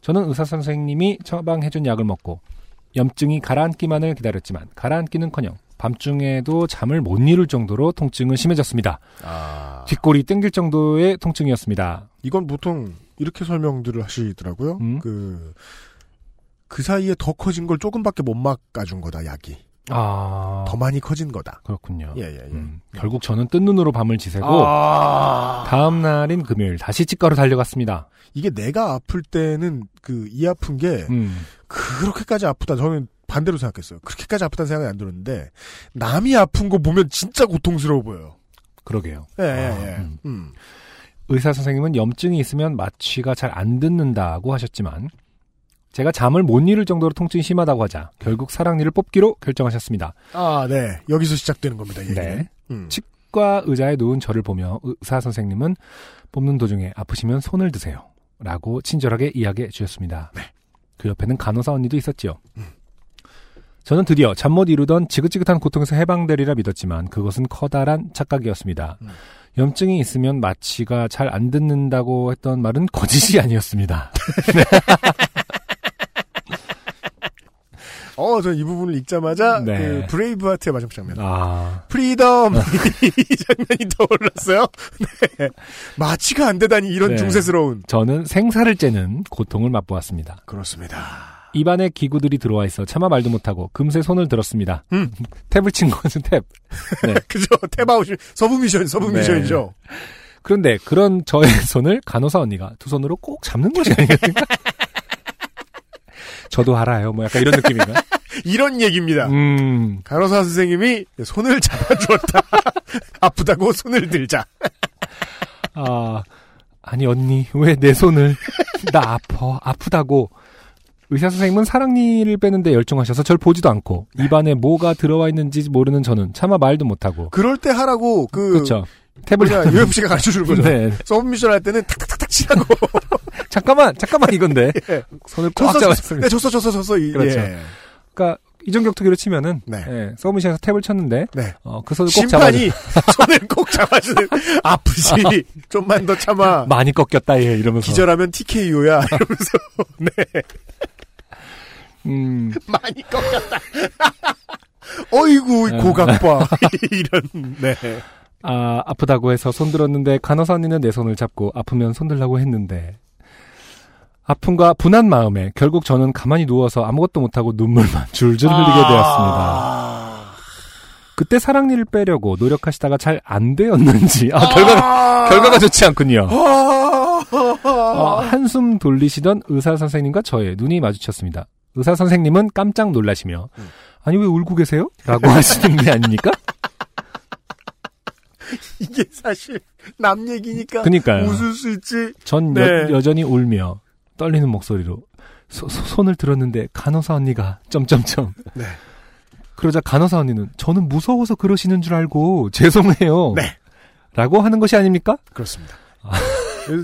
[SPEAKER 2] 저는 의사 선생님이 처방해준 약을 먹고 염증이 가라앉기만을 기다렸지만 가라앉기는커녕 밤중에도 잠을 못 이룰 정도로 통증은 심해졌습니다.
[SPEAKER 1] 아.
[SPEAKER 2] 뒷골이 땡길 정도의 통증이었습니다.
[SPEAKER 1] 이건 보통 이렇게 설명들을 하시더라고요.
[SPEAKER 2] 음?
[SPEAKER 1] 그, 그 사이에 더 커진 걸 조금밖에 못 막아준 거다, 약이.
[SPEAKER 2] 아
[SPEAKER 1] 더 많이 커진 거다.
[SPEAKER 2] 그렇군요.
[SPEAKER 1] 예, 예, 예.
[SPEAKER 2] 음, 결국 저는 뜬 눈으로 밤을 지새고
[SPEAKER 1] 아.
[SPEAKER 2] 다음 날인 금요일 다시 치과로 달려갔습니다.
[SPEAKER 1] 이게 내가 아플 때는 그 이 아픈 게
[SPEAKER 2] 음.
[SPEAKER 1] 그렇게까지 아프다. 저는 반대로 생각했어요. 그렇게까지 아프다는 생각이 안 들었는데 남이 아픈 거 보면 진짜 고통스러워 보여요.
[SPEAKER 2] 그러게요.
[SPEAKER 1] 예, 예,
[SPEAKER 2] 아,
[SPEAKER 1] 예.
[SPEAKER 2] 음.
[SPEAKER 1] 음.
[SPEAKER 2] 의사 선생님은 염증이 있으면 마취가 잘 안 듣는다고 하셨지만 제가 잠을 못 이룰 정도로 통증이 심하다고 하자 결국 사랑니를 뽑기로 결정하셨습니다.
[SPEAKER 1] 아, 네. 여기서 시작되는 겁니다. 얘기는.
[SPEAKER 2] 네.
[SPEAKER 1] 음.
[SPEAKER 2] 치과 의자에 누운 저를 보며 의사 선생님은 뽑는 도중에 아프시면 손을 드세요. 라고 친절하게 이야기해 주셨습니다. 그 옆에는 간호사 언니도 있었지요. 저는 드디어 잠 못 이루던 지긋지긋한 고통에서 해방되리라 믿었지만 그것은 커다란 착각이었습니다. 염증이 있으면 마취가 잘 안 듣는다고 했던 말은 거짓이 아니었습니다.
[SPEAKER 1] 어, 저이 부분을 읽자마자
[SPEAKER 2] 네.
[SPEAKER 1] 그 브레이브하트의 마지막 장면.
[SPEAKER 2] 아,
[SPEAKER 1] freedom 이 장면이 떠올랐어요. 네. 마취가 안 되다니 이런
[SPEAKER 2] 네.
[SPEAKER 1] 중세스러운.
[SPEAKER 2] 저는 생살을 째는 고통을 맛보았습니다.
[SPEAKER 1] 그렇습니다.
[SPEAKER 2] 입안에 기구들이 들어와 있어 차마 말도 못하고 금세 손을 들었습니다.
[SPEAKER 1] 음.
[SPEAKER 2] tap을 친 것은 tap. 네.
[SPEAKER 1] 그죠? tap out이 submission, submission이죠.
[SPEAKER 2] 그런데 그런 저의 손을 간호사 언니가 두 손으로 꼭 잡는 것이 아니겠습니까? 저도 알아요. 뭐 약간 이런 느낌인가?
[SPEAKER 1] 이런 얘기입니다.
[SPEAKER 2] 음,
[SPEAKER 1] 간호사 선생님이 손을 잡아주었다. 아프다고 손을 들자.
[SPEAKER 2] 아, 아니 언니 왜 내 손을 나 아파 아프다고 의사 선생님은 사랑니를 빼는데 열중하셔서 절 보지도 않고 입안에 뭐가 들어와 있는지 모르는 저는 차마 말도 못하고
[SPEAKER 1] 그럴 때 하라고 그
[SPEAKER 2] 그렇죠. 탭을
[SPEAKER 1] 그냥 UMC가 가르쳐 주는 거죠.
[SPEAKER 2] 네.
[SPEAKER 1] 서브미션 할 때는 탁탁탁탁 치라고.
[SPEAKER 2] 잠깐만, 잠깐만 이건데.
[SPEAKER 1] 예.
[SPEAKER 2] 손을 꽉 잡았습니다.
[SPEAKER 1] 네, 졌어, 졌어, 졌어. 이-
[SPEAKER 2] 그렇죠.
[SPEAKER 1] 예.
[SPEAKER 2] 그러니까 이종격투기로 치면은
[SPEAKER 1] 네.
[SPEAKER 2] 예, 서브미션에서 탭을 쳤는데
[SPEAKER 1] 네.
[SPEAKER 2] 어, 그 손을 꼭 잡아
[SPEAKER 1] 심판이 손을 꼭 잡아주는 아프지. 좀만 더 참아.
[SPEAKER 2] 많이 꺾였다 얘 이러면서
[SPEAKER 1] 기절하면 TKO야. 이러면서. 네.
[SPEAKER 2] 음,
[SPEAKER 1] 많이 꺾였다. 어이구,
[SPEAKER 2] 네.
[SPEAKER 1] 고각봐. 이런, 네.
[SPEAKER 2] 아, 아프다고 해서 손 들었는데 간호사 언니는 내 손을 잡고 아프면 손 들라고 했는데 아픔과 분한 마음에 결국 저는 가만히 누워서 아무것도 못하고 눈물만 줄줄 흘리게 되었습니다. 그때 사랑니를 빼려고 노력하시다가 잘 안 되었는지 아, 결과가 결과가 좋지 않군요. 어, 한숨 돌리시던 의사 선생님과 저의 눈이 마주쳤습니다. 의사 선생님은 깜짝 놀라시며 아니 왜 울고 계세요? 라고 하시는 게 아닙니까?
[SPEAKER 1] 이게 사실 남 얘기니까
[SPEAKER 2] 그니까요.
[SPEAKER 1] 웃을 수 있지.
[SPEAKER 2] 전
[SPEAKER 1] 네.
[SPEAKER 2] 여, 전히 울며 떨리는 목소리로 소- 소- 손을 들었는데 간호사 언니가 점점점
[SPEAKER 1] 네.
[SPEAKER 2] 그러자 간호사 언니는 저는 무서워서 그러시는 줄 알고 죄송해요.
[SPEAKER 1] 네.
[SPEAKER 2] 라고 하는 것이 아닙니까?
[SPEAKER 1] 그렇습니다.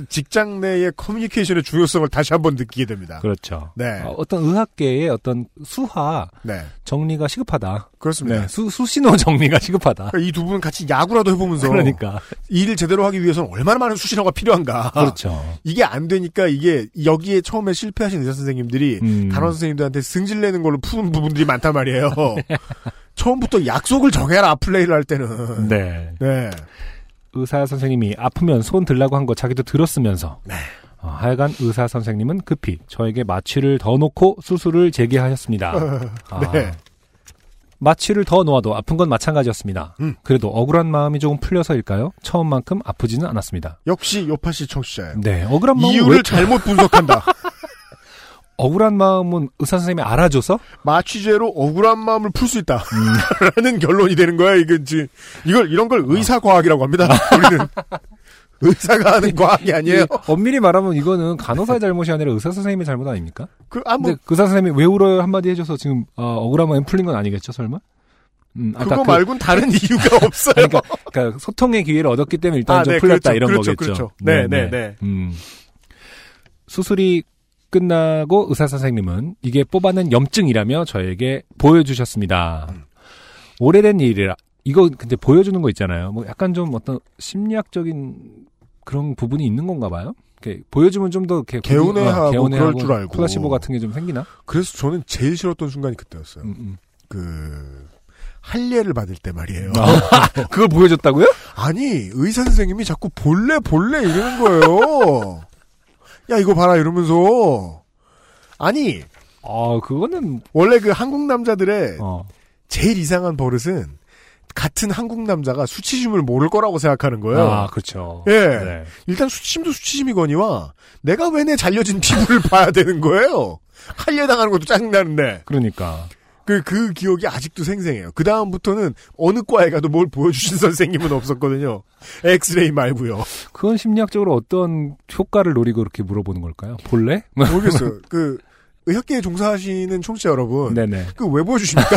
[SPEAKER 1] 직장 내의 커뮤니케이션의 중요성을 다시 한번 느끼게 됩니다.
[SPEAKER 2] 그렇죠.
[SPEAKER 1] 네.
[SPEAKER 2] 어, 떤 의학계의 어떤 수화
[SPEAKER 1] 네.
[SPEAKER 2] 정리가 시급하다.
[SPEAKER 1] 그렇습니다.
[SPEAKER 2] 네, 수, 수신호 정리가 시급하다.
[SPEAKER 1] 이두 분은 같이 야구라도 해보면서
[SPEAKER 2] 그러니까.
[SPEAKER 1] 일을 제대로 하기 위해서는 얼마나 많은 수신호가 필요한가.
[SPEAKER 2] 그렇죠.
[SPEAKER 1] 이게 안 되니까 이게 여기에 처음에 실패하신 의사 선생님들이
[SPEAKER 2] 음.
[SPEAKER 1] 간호 선생님들한테 승질 내는 걸로 푸는 부분들이 많단 말이에요. 처음부터 약속을 정해라 플레이를 할 때는.
[SPEAKER 2] 네.
[SPEAKER 1] 네.
[SPEAKER 2] 의사 선생님이 아프면 손 들라고 한 거 자기도 들었으면서
[SPEAKER 1] 네.
[SPEAKER 2] 어, 하여간 의사 선생님은 급히 저에게 마취를 더 놓고 수술을 재개하였습니다. 아,
[SPEAKER 1] 네.
[SPEAKER 2] 마취를 더 놓아도 아픈 건 마찬가지였습니다.
[SPEAKER 1] 음.
[SPEAKER 2] 그래도 억울한 마음이 조금 풀려서일까요? 처음만큼 아프지는 않았습니다.
[SPEAKER 1] 역시 요파시 청취자예요.
[SPEAKER 2] 네, 억울한 마음은
[SPEAKER 1] 이유를
[SPEAKER 2] 왜-
[SPEAKER 1] 잘못 분석한다.
[SPEAKER 2] 억울한 마음은 의사 선생님이 알아줘서
[SPEAKER 1] 마취제로 억울한 마음을 풀 수 있다.
[SPEAKER 2] 음.
[SPEAKER 1] 라는 결론이 되는 거야. 이제 이걸 이런 걸 의사 과학이라고 합니다. 우리는 의사가 하는 과학이 아니에요.
[SPEAKER 2] 이- 엄밀히 말하면 이거는 간호사의 잘못이 아니라 의사 선생님의 잘못 아닙니까?
[SPEAKER 1] 그, 아, 뭐,
[SPEAKER 2] 근데 의사 선생님이 왜 울어요 한마디 해줘서 지금 어, 억울한 마음이 풀린 건 아니겠죠, 설마? 음, 아까
[SPEAKER 1] 그거
[SPEAKER 2] 그-
[SPEAKER 1] 말고는 다른 이유가 없어요.
[SPEAKER 2] 그러니까, 그러니까 소통의 기회를 얻었기 때문에 일단
[SPEAKER 1] 아,
[SPEAKER 2] 좀
[SPEAKER 1] 네,
[SPEAKER 2] 풀렸다
[SPEAKER 1] 그렇죠,
[SPEAKER 2] 이런
[SPEAKER 1] 그렇죠,
[SPEAKER 2] 거겠죠.
[SPEAKER 1] 그렇죠. 네, 네, 네.
[SPEAKER 2] 음. 수술이 끝나고 의사 선생님은 이게 뽑아낸 염증이라며 저에게 보여주셨습니다.
[SPEAKER 1] 음.
[SPEAKER 2] 오래된 일이라 이거 근데 보여주는 거 있잖아요. 뭐 약간 좀 어떤 심리학적인 그런 부분이 있는 건가 봐요. 이렇게 보여주면 좀 더
[SPEAKER 1] 개운해하고
[SPEAKER 2] 어, 개운해하고
[SPEAKER 1] 그럴 줄 알고.
[SPEAKER 2] 플라시보 같은 게 좀 생기나?
[SPEAKER 1] 그래서 저는 제일 싫었던 순간이 그때였어요.
[SPEAKER 2] 음, 음.
[SPEAKER 1] 그 할례를 받을 때 말이에요.
[SPEAKER 2] 아, 그걸 보여줬다고요?
[SPEAKER 1] 아니 의사 선생님이 자꾸 볼래 볼래 이러는 거예요. 야 이거 봐라 이러면서 아니
[SPEAKER 2] 아 그거는
[SPEAKER 1] 원래 그 한국 남자들의
[SPEAKER 2] 어.
[SPEAKER 1] 제일 이상한 버릇은 같은 한국 남자가 수치심을 모를 거라고 생각하는 거예요.
[SPEAKER 2] 아 그렇죠.
[SPEAKER 1] 예.
[SPEAKER 2] 네.
[SPEAKER 1] 일단 수치심도 수치심이거니와 내가 왜 내 잘려진 피부를 봐야 되는 거예요. 할례 당하는 것도 짜증나는데.
[SPEAKER 2] 그러니까
[SPEAKER 1] 그, 그 기억이 아직도 생생해요. 그 다음부터는 어느 과에 가도 뭘 보여주신 선생님은 없었거든요. 엑스레이 말고요.
[SPEAKER 2] 그건 심리학적으로 어떤 효과를 노리고 이렇게 물어보는 걸까요? 볼래?
[SPEAKER 1] 모르겠어요. 그, 의학계에 종사하시는 청취자 여러분.
[SPEAKER 2] 네네.
[SPEAKER 1] 그 왜 보여주십니까?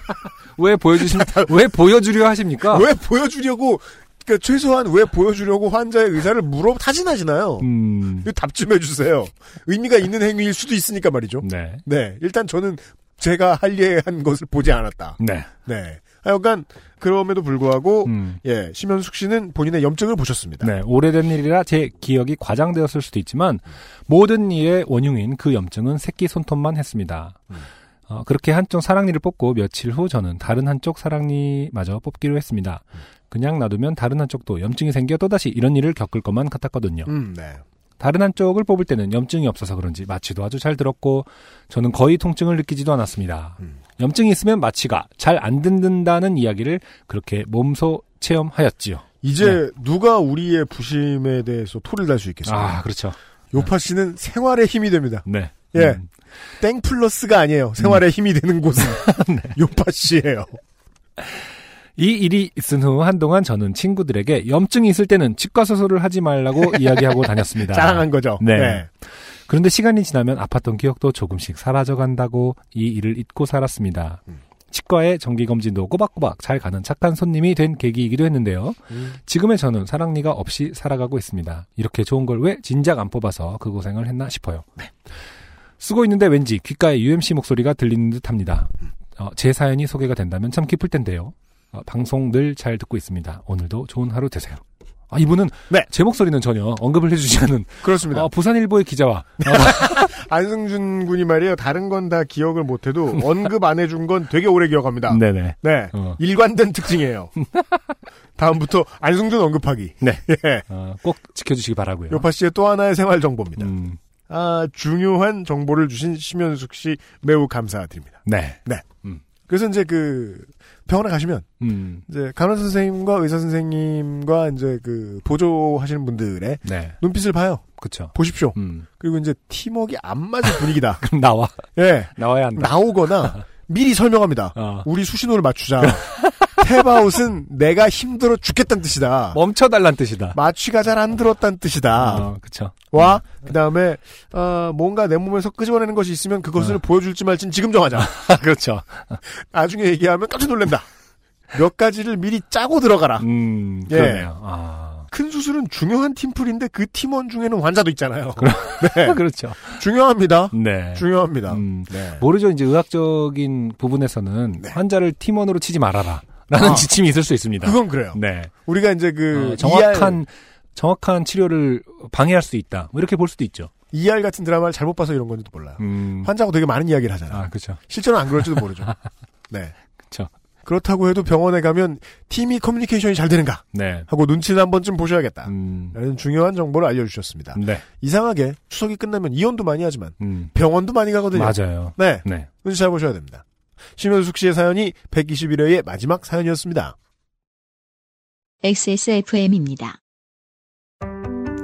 [SPEAKER 2] 왜 보여주신, 왜 보여주려 하십니까?
[SPEAKER 1] 왜 보여주려고, 그 최소한 왜 보여주려고 환자의 의사를 물어 타진하시나요?
[SPEAKER 2] 음,
[SPEAKER 1] 답 좀 해주세요. 의미가 있는 행위일 수도 있으니까 말이죠.
[SPEAKER 2] 네.
[SPEAKER 1] 네. 일단 저는 제가 할례한 것을 보지 않았다.
[SPEAKER 2] 네.
[SPEAKER 1] 네. 하여간, 그럼에도 불구하고,
[SPEAKER 2] 음.
[SPEAKER 1] 예, 심현숙 씨는 본인의 염증을 보셨습니다.
[SPEAKER 2] 네, 오래된 일이라 제 기억이 과장되었을 수도 있지만 모든 일의 원흉인 그 염증은 새끼 손톱만 했습니다. 어, 그렇게 한쪽 사랑니를 뽑고 며칠 후 저는 다른 한쪽 사랑니마저 뽑기로 했습니다. 그냥 놔두면 다른 한쪽도 염증이 생겨 또다시 이런 일을 겪을 것만 같았거든요.
[SPEAKER 1] 음, 네.
[SPEAKER 2] 다른 한쪽을 뽑을 때는 염증이 없어서 그런지 마취도 아주 잘 들었고 저는 거의 통증을 느끼지도 않았습니다. 염증이 있으면 마취가 잘 안 듣는다는 이야기를 그렇게 몸소 체험하였지요.
[SPEAKER 1] 이제 누가 우리의 부심에 대해서 토를 달 수 있겠어요?
[SPEAKER 2] 아, 그렇죠.
[SPEAKER 1] 요파 씨는 생활의 힘이 됩니다.
[SPEAKER 2] 네.
[SPEAKER 1] 예.
[SPEAKER 2] 음.
[SPEAKER 1] 땡 플러스가 아니에요. 생활의 힘이 되는 곳은 요파 씨예요.
[SPEAKER 2] 이 일이 있은 후 한동안 저는 친구들에게 염증이 있을 때는 치과 수술을 하지 말라고 이야기하고 다녔습니다.
[SPEAKER 1] 자랑한 거죠.
[SPEAKER 2] 네.
[SPEAKER 1] 네.
[SPEAKER 2] 그런데 시간이 지나면 아팠던 기억도 조금씩 사라져 간다고 이 일을 잊고 살았습니다.
[SPEAKER 1] 음.
[SPEAKER 2] 치과의 정기검진도 꼬박꼬박 잘 가는 착한 손님이 된 계기이기도 했는데요.
[SPEAKER 1] 음.
[SPEAKER 2] 지금의 저는 사랑니가 없이 살아가고 있습니다. 이렇게 좋은 걸 왜 진작 안 뽑아서 그 고생을 했나 싶어요. 쓰고 있는데 왠지 귓가에 UMC 목소리가 들리는 듯 합니다. 어, 제 사연이 소개가 된다면 참 기쁠 텐데요. 어, 방송 늘 잘 듣고 있습니다. 오늘도 좋은 하루 되세요. 아, 이분은 제 목소리는 전혀 언급을 해주지 않은
[SPEAKER 1] 그렇습니다.
[SPEAKER 2] 어, 부산일보의 기자와
[SPEAKER 1] 안승준 군이 말이에요. 다른 건 다 기억을 못해도 언급 안 해준 건 되게 오래 기억합니다.
[SPEAKER 2] 네네.
[SPEAKER 1] 네.
[SPEAKER 2] 어.
[SPEAKER 1] 일관된 특징이에요. 다음부터 안승준 언급하기.
[SPEAKER 2] 네.
[SPEAKER 1] 예.
[SPEAKER 2] 어, 꼭 지켜주시기 바라고요.
[SPEAKER 1] 요파 씨의 또 하나의 생활 정보입니다.
[SPEAKER 2] 음,
[SPEAKER 1] 아, 중요한 정보를 주신 심현숙 씨 매우 감사드립니다.
[SPEAKER 2] 네.
[SPEAKER 1] 네.
[SPEAKER 2] 음.
[SPEAKER 1] 그래서 이제 그 병원에 가시면
[SPEAKER 2] 음,
[SPEAKER 1] 이제 간호사 선생님과 의사 선생님과 이제 그 보조하시는 분들의
[SPEAKER 2] 네.
[SPEAKER 1] 눈빛을 봐요.
[SPEAKER 2] 그쵸.
[SPEAKER 1] 보십시오.
[SPEAKER 2] 음.
[SPEAKER 1] 그리고 이제 팀워크가 안 맞은 분위기다.
[SPEAKER 2] 그럼 나와.
[SPEAKER 1] 예.
[SPEAKER 2] 나와야 한다.
[SPEAKER 1] 나오거나 미리 설명합니다.
[SPEAKER 2] 어.
[SPEAKER 1] 우리 수신호를 맞추자. 탭아웃은 내가 힘들어 죽겠다는 뜻이다.
[SPEAKER 2] 멈춰달란 뜻이다.
[SPEAKER 1] 마취가 잘 안 들었다는 뜻이다.
[SPEAKER 2] 어, 그쵸.
[SPEAKER 1] 와, 그 다음에, 어, 뭔가 내 몸에서 끄집어내는 것이 있으면 그것을 보여줄지 말지는 지금 정하자.
[SPEAKER 2] 그렇죠.
[SPEAKER 1] 나중에 얘기하면 깜짝 놀란다. 몇 가지를 미리 짜고 들어가라.
[SPEAKER 2] 음,
[SPEAKER 1] 예.
[SPEAKER 2] 그러네요. 아.
[SPEAKER 1] 큰 수술은 중요한 팀플인데 그 팀원 중에는 환자도 있잖아요. 네.
[SPEAKER 2] 그렇죠.
[SPEAKER 1] 중요합니다.
[SPEAKER 2] 네.
[SPEAKER 1] 중요합니다.
[SPEAKER 2] 음,
[SPEAKER 1] 네.
[SPEAKER 2] 모르죠. 이제 의학적인 부분에서는 환자를 팀원으로 치지 말아라. 라는
[SPEAKER 1] 아.
[SPEAKER 2] 지침이 있을 수 있습니다.
[SPEAKER 1] 그건 그래요.
[SPEAKER 2] 네.
[SPEAKER 1] 우리가 이제 그
[SPEAKER 2] 어, 정확한 정확한 치료를 방해할 수 있다. 뭐 이렇게 볼 수도 있죠.
[SPEAKER 1] ER, 같은 드라마를 잘못 봐서 이런 건지도 몰라요.
[SPEAKER 2] 음.
[SPEAKER 1] 환자하고 되게 많은 이야기를 하잖아요.
[SPEAKER 2] 아, 그렇죠.
[SPEAKER 1] 실제로는 안 그럴지도 모르죠. 네.
[SPEAKER 2] 그렇죠.
[SPEAKER 1] 그렇다고 해도 병원에 가면 팀이 커뮤니케이션이 잘 되는가
[SPEAKER 2] 네.
[SPEAKER 1] 하고 눈치는 한 번쯤 보셔야겠다.
[SPEAKER 2] 음.
[SPEAKER 1] 라는 중요한 정보를 알려주셨습니다.
[SPEAKER 2] 네.
[SPEAKER 1] 이상하게 추석이 끝나면 이혼도 많이 하지만
[SPEAKER 2] 음.
[SPEAKER 1] 병원도 많이 가거든요.
[SPEAKER 2] 맞아요.
[SPEAKER 1] 네.
[SPEAKER 2] 네.
[SPEAKER 1] 눈치 잘 보셔야 됩니다. 심현숙 씨의 사연이 121회의 마지막 사연이었습니다.
[SPEAKER 3] XSFM입니다.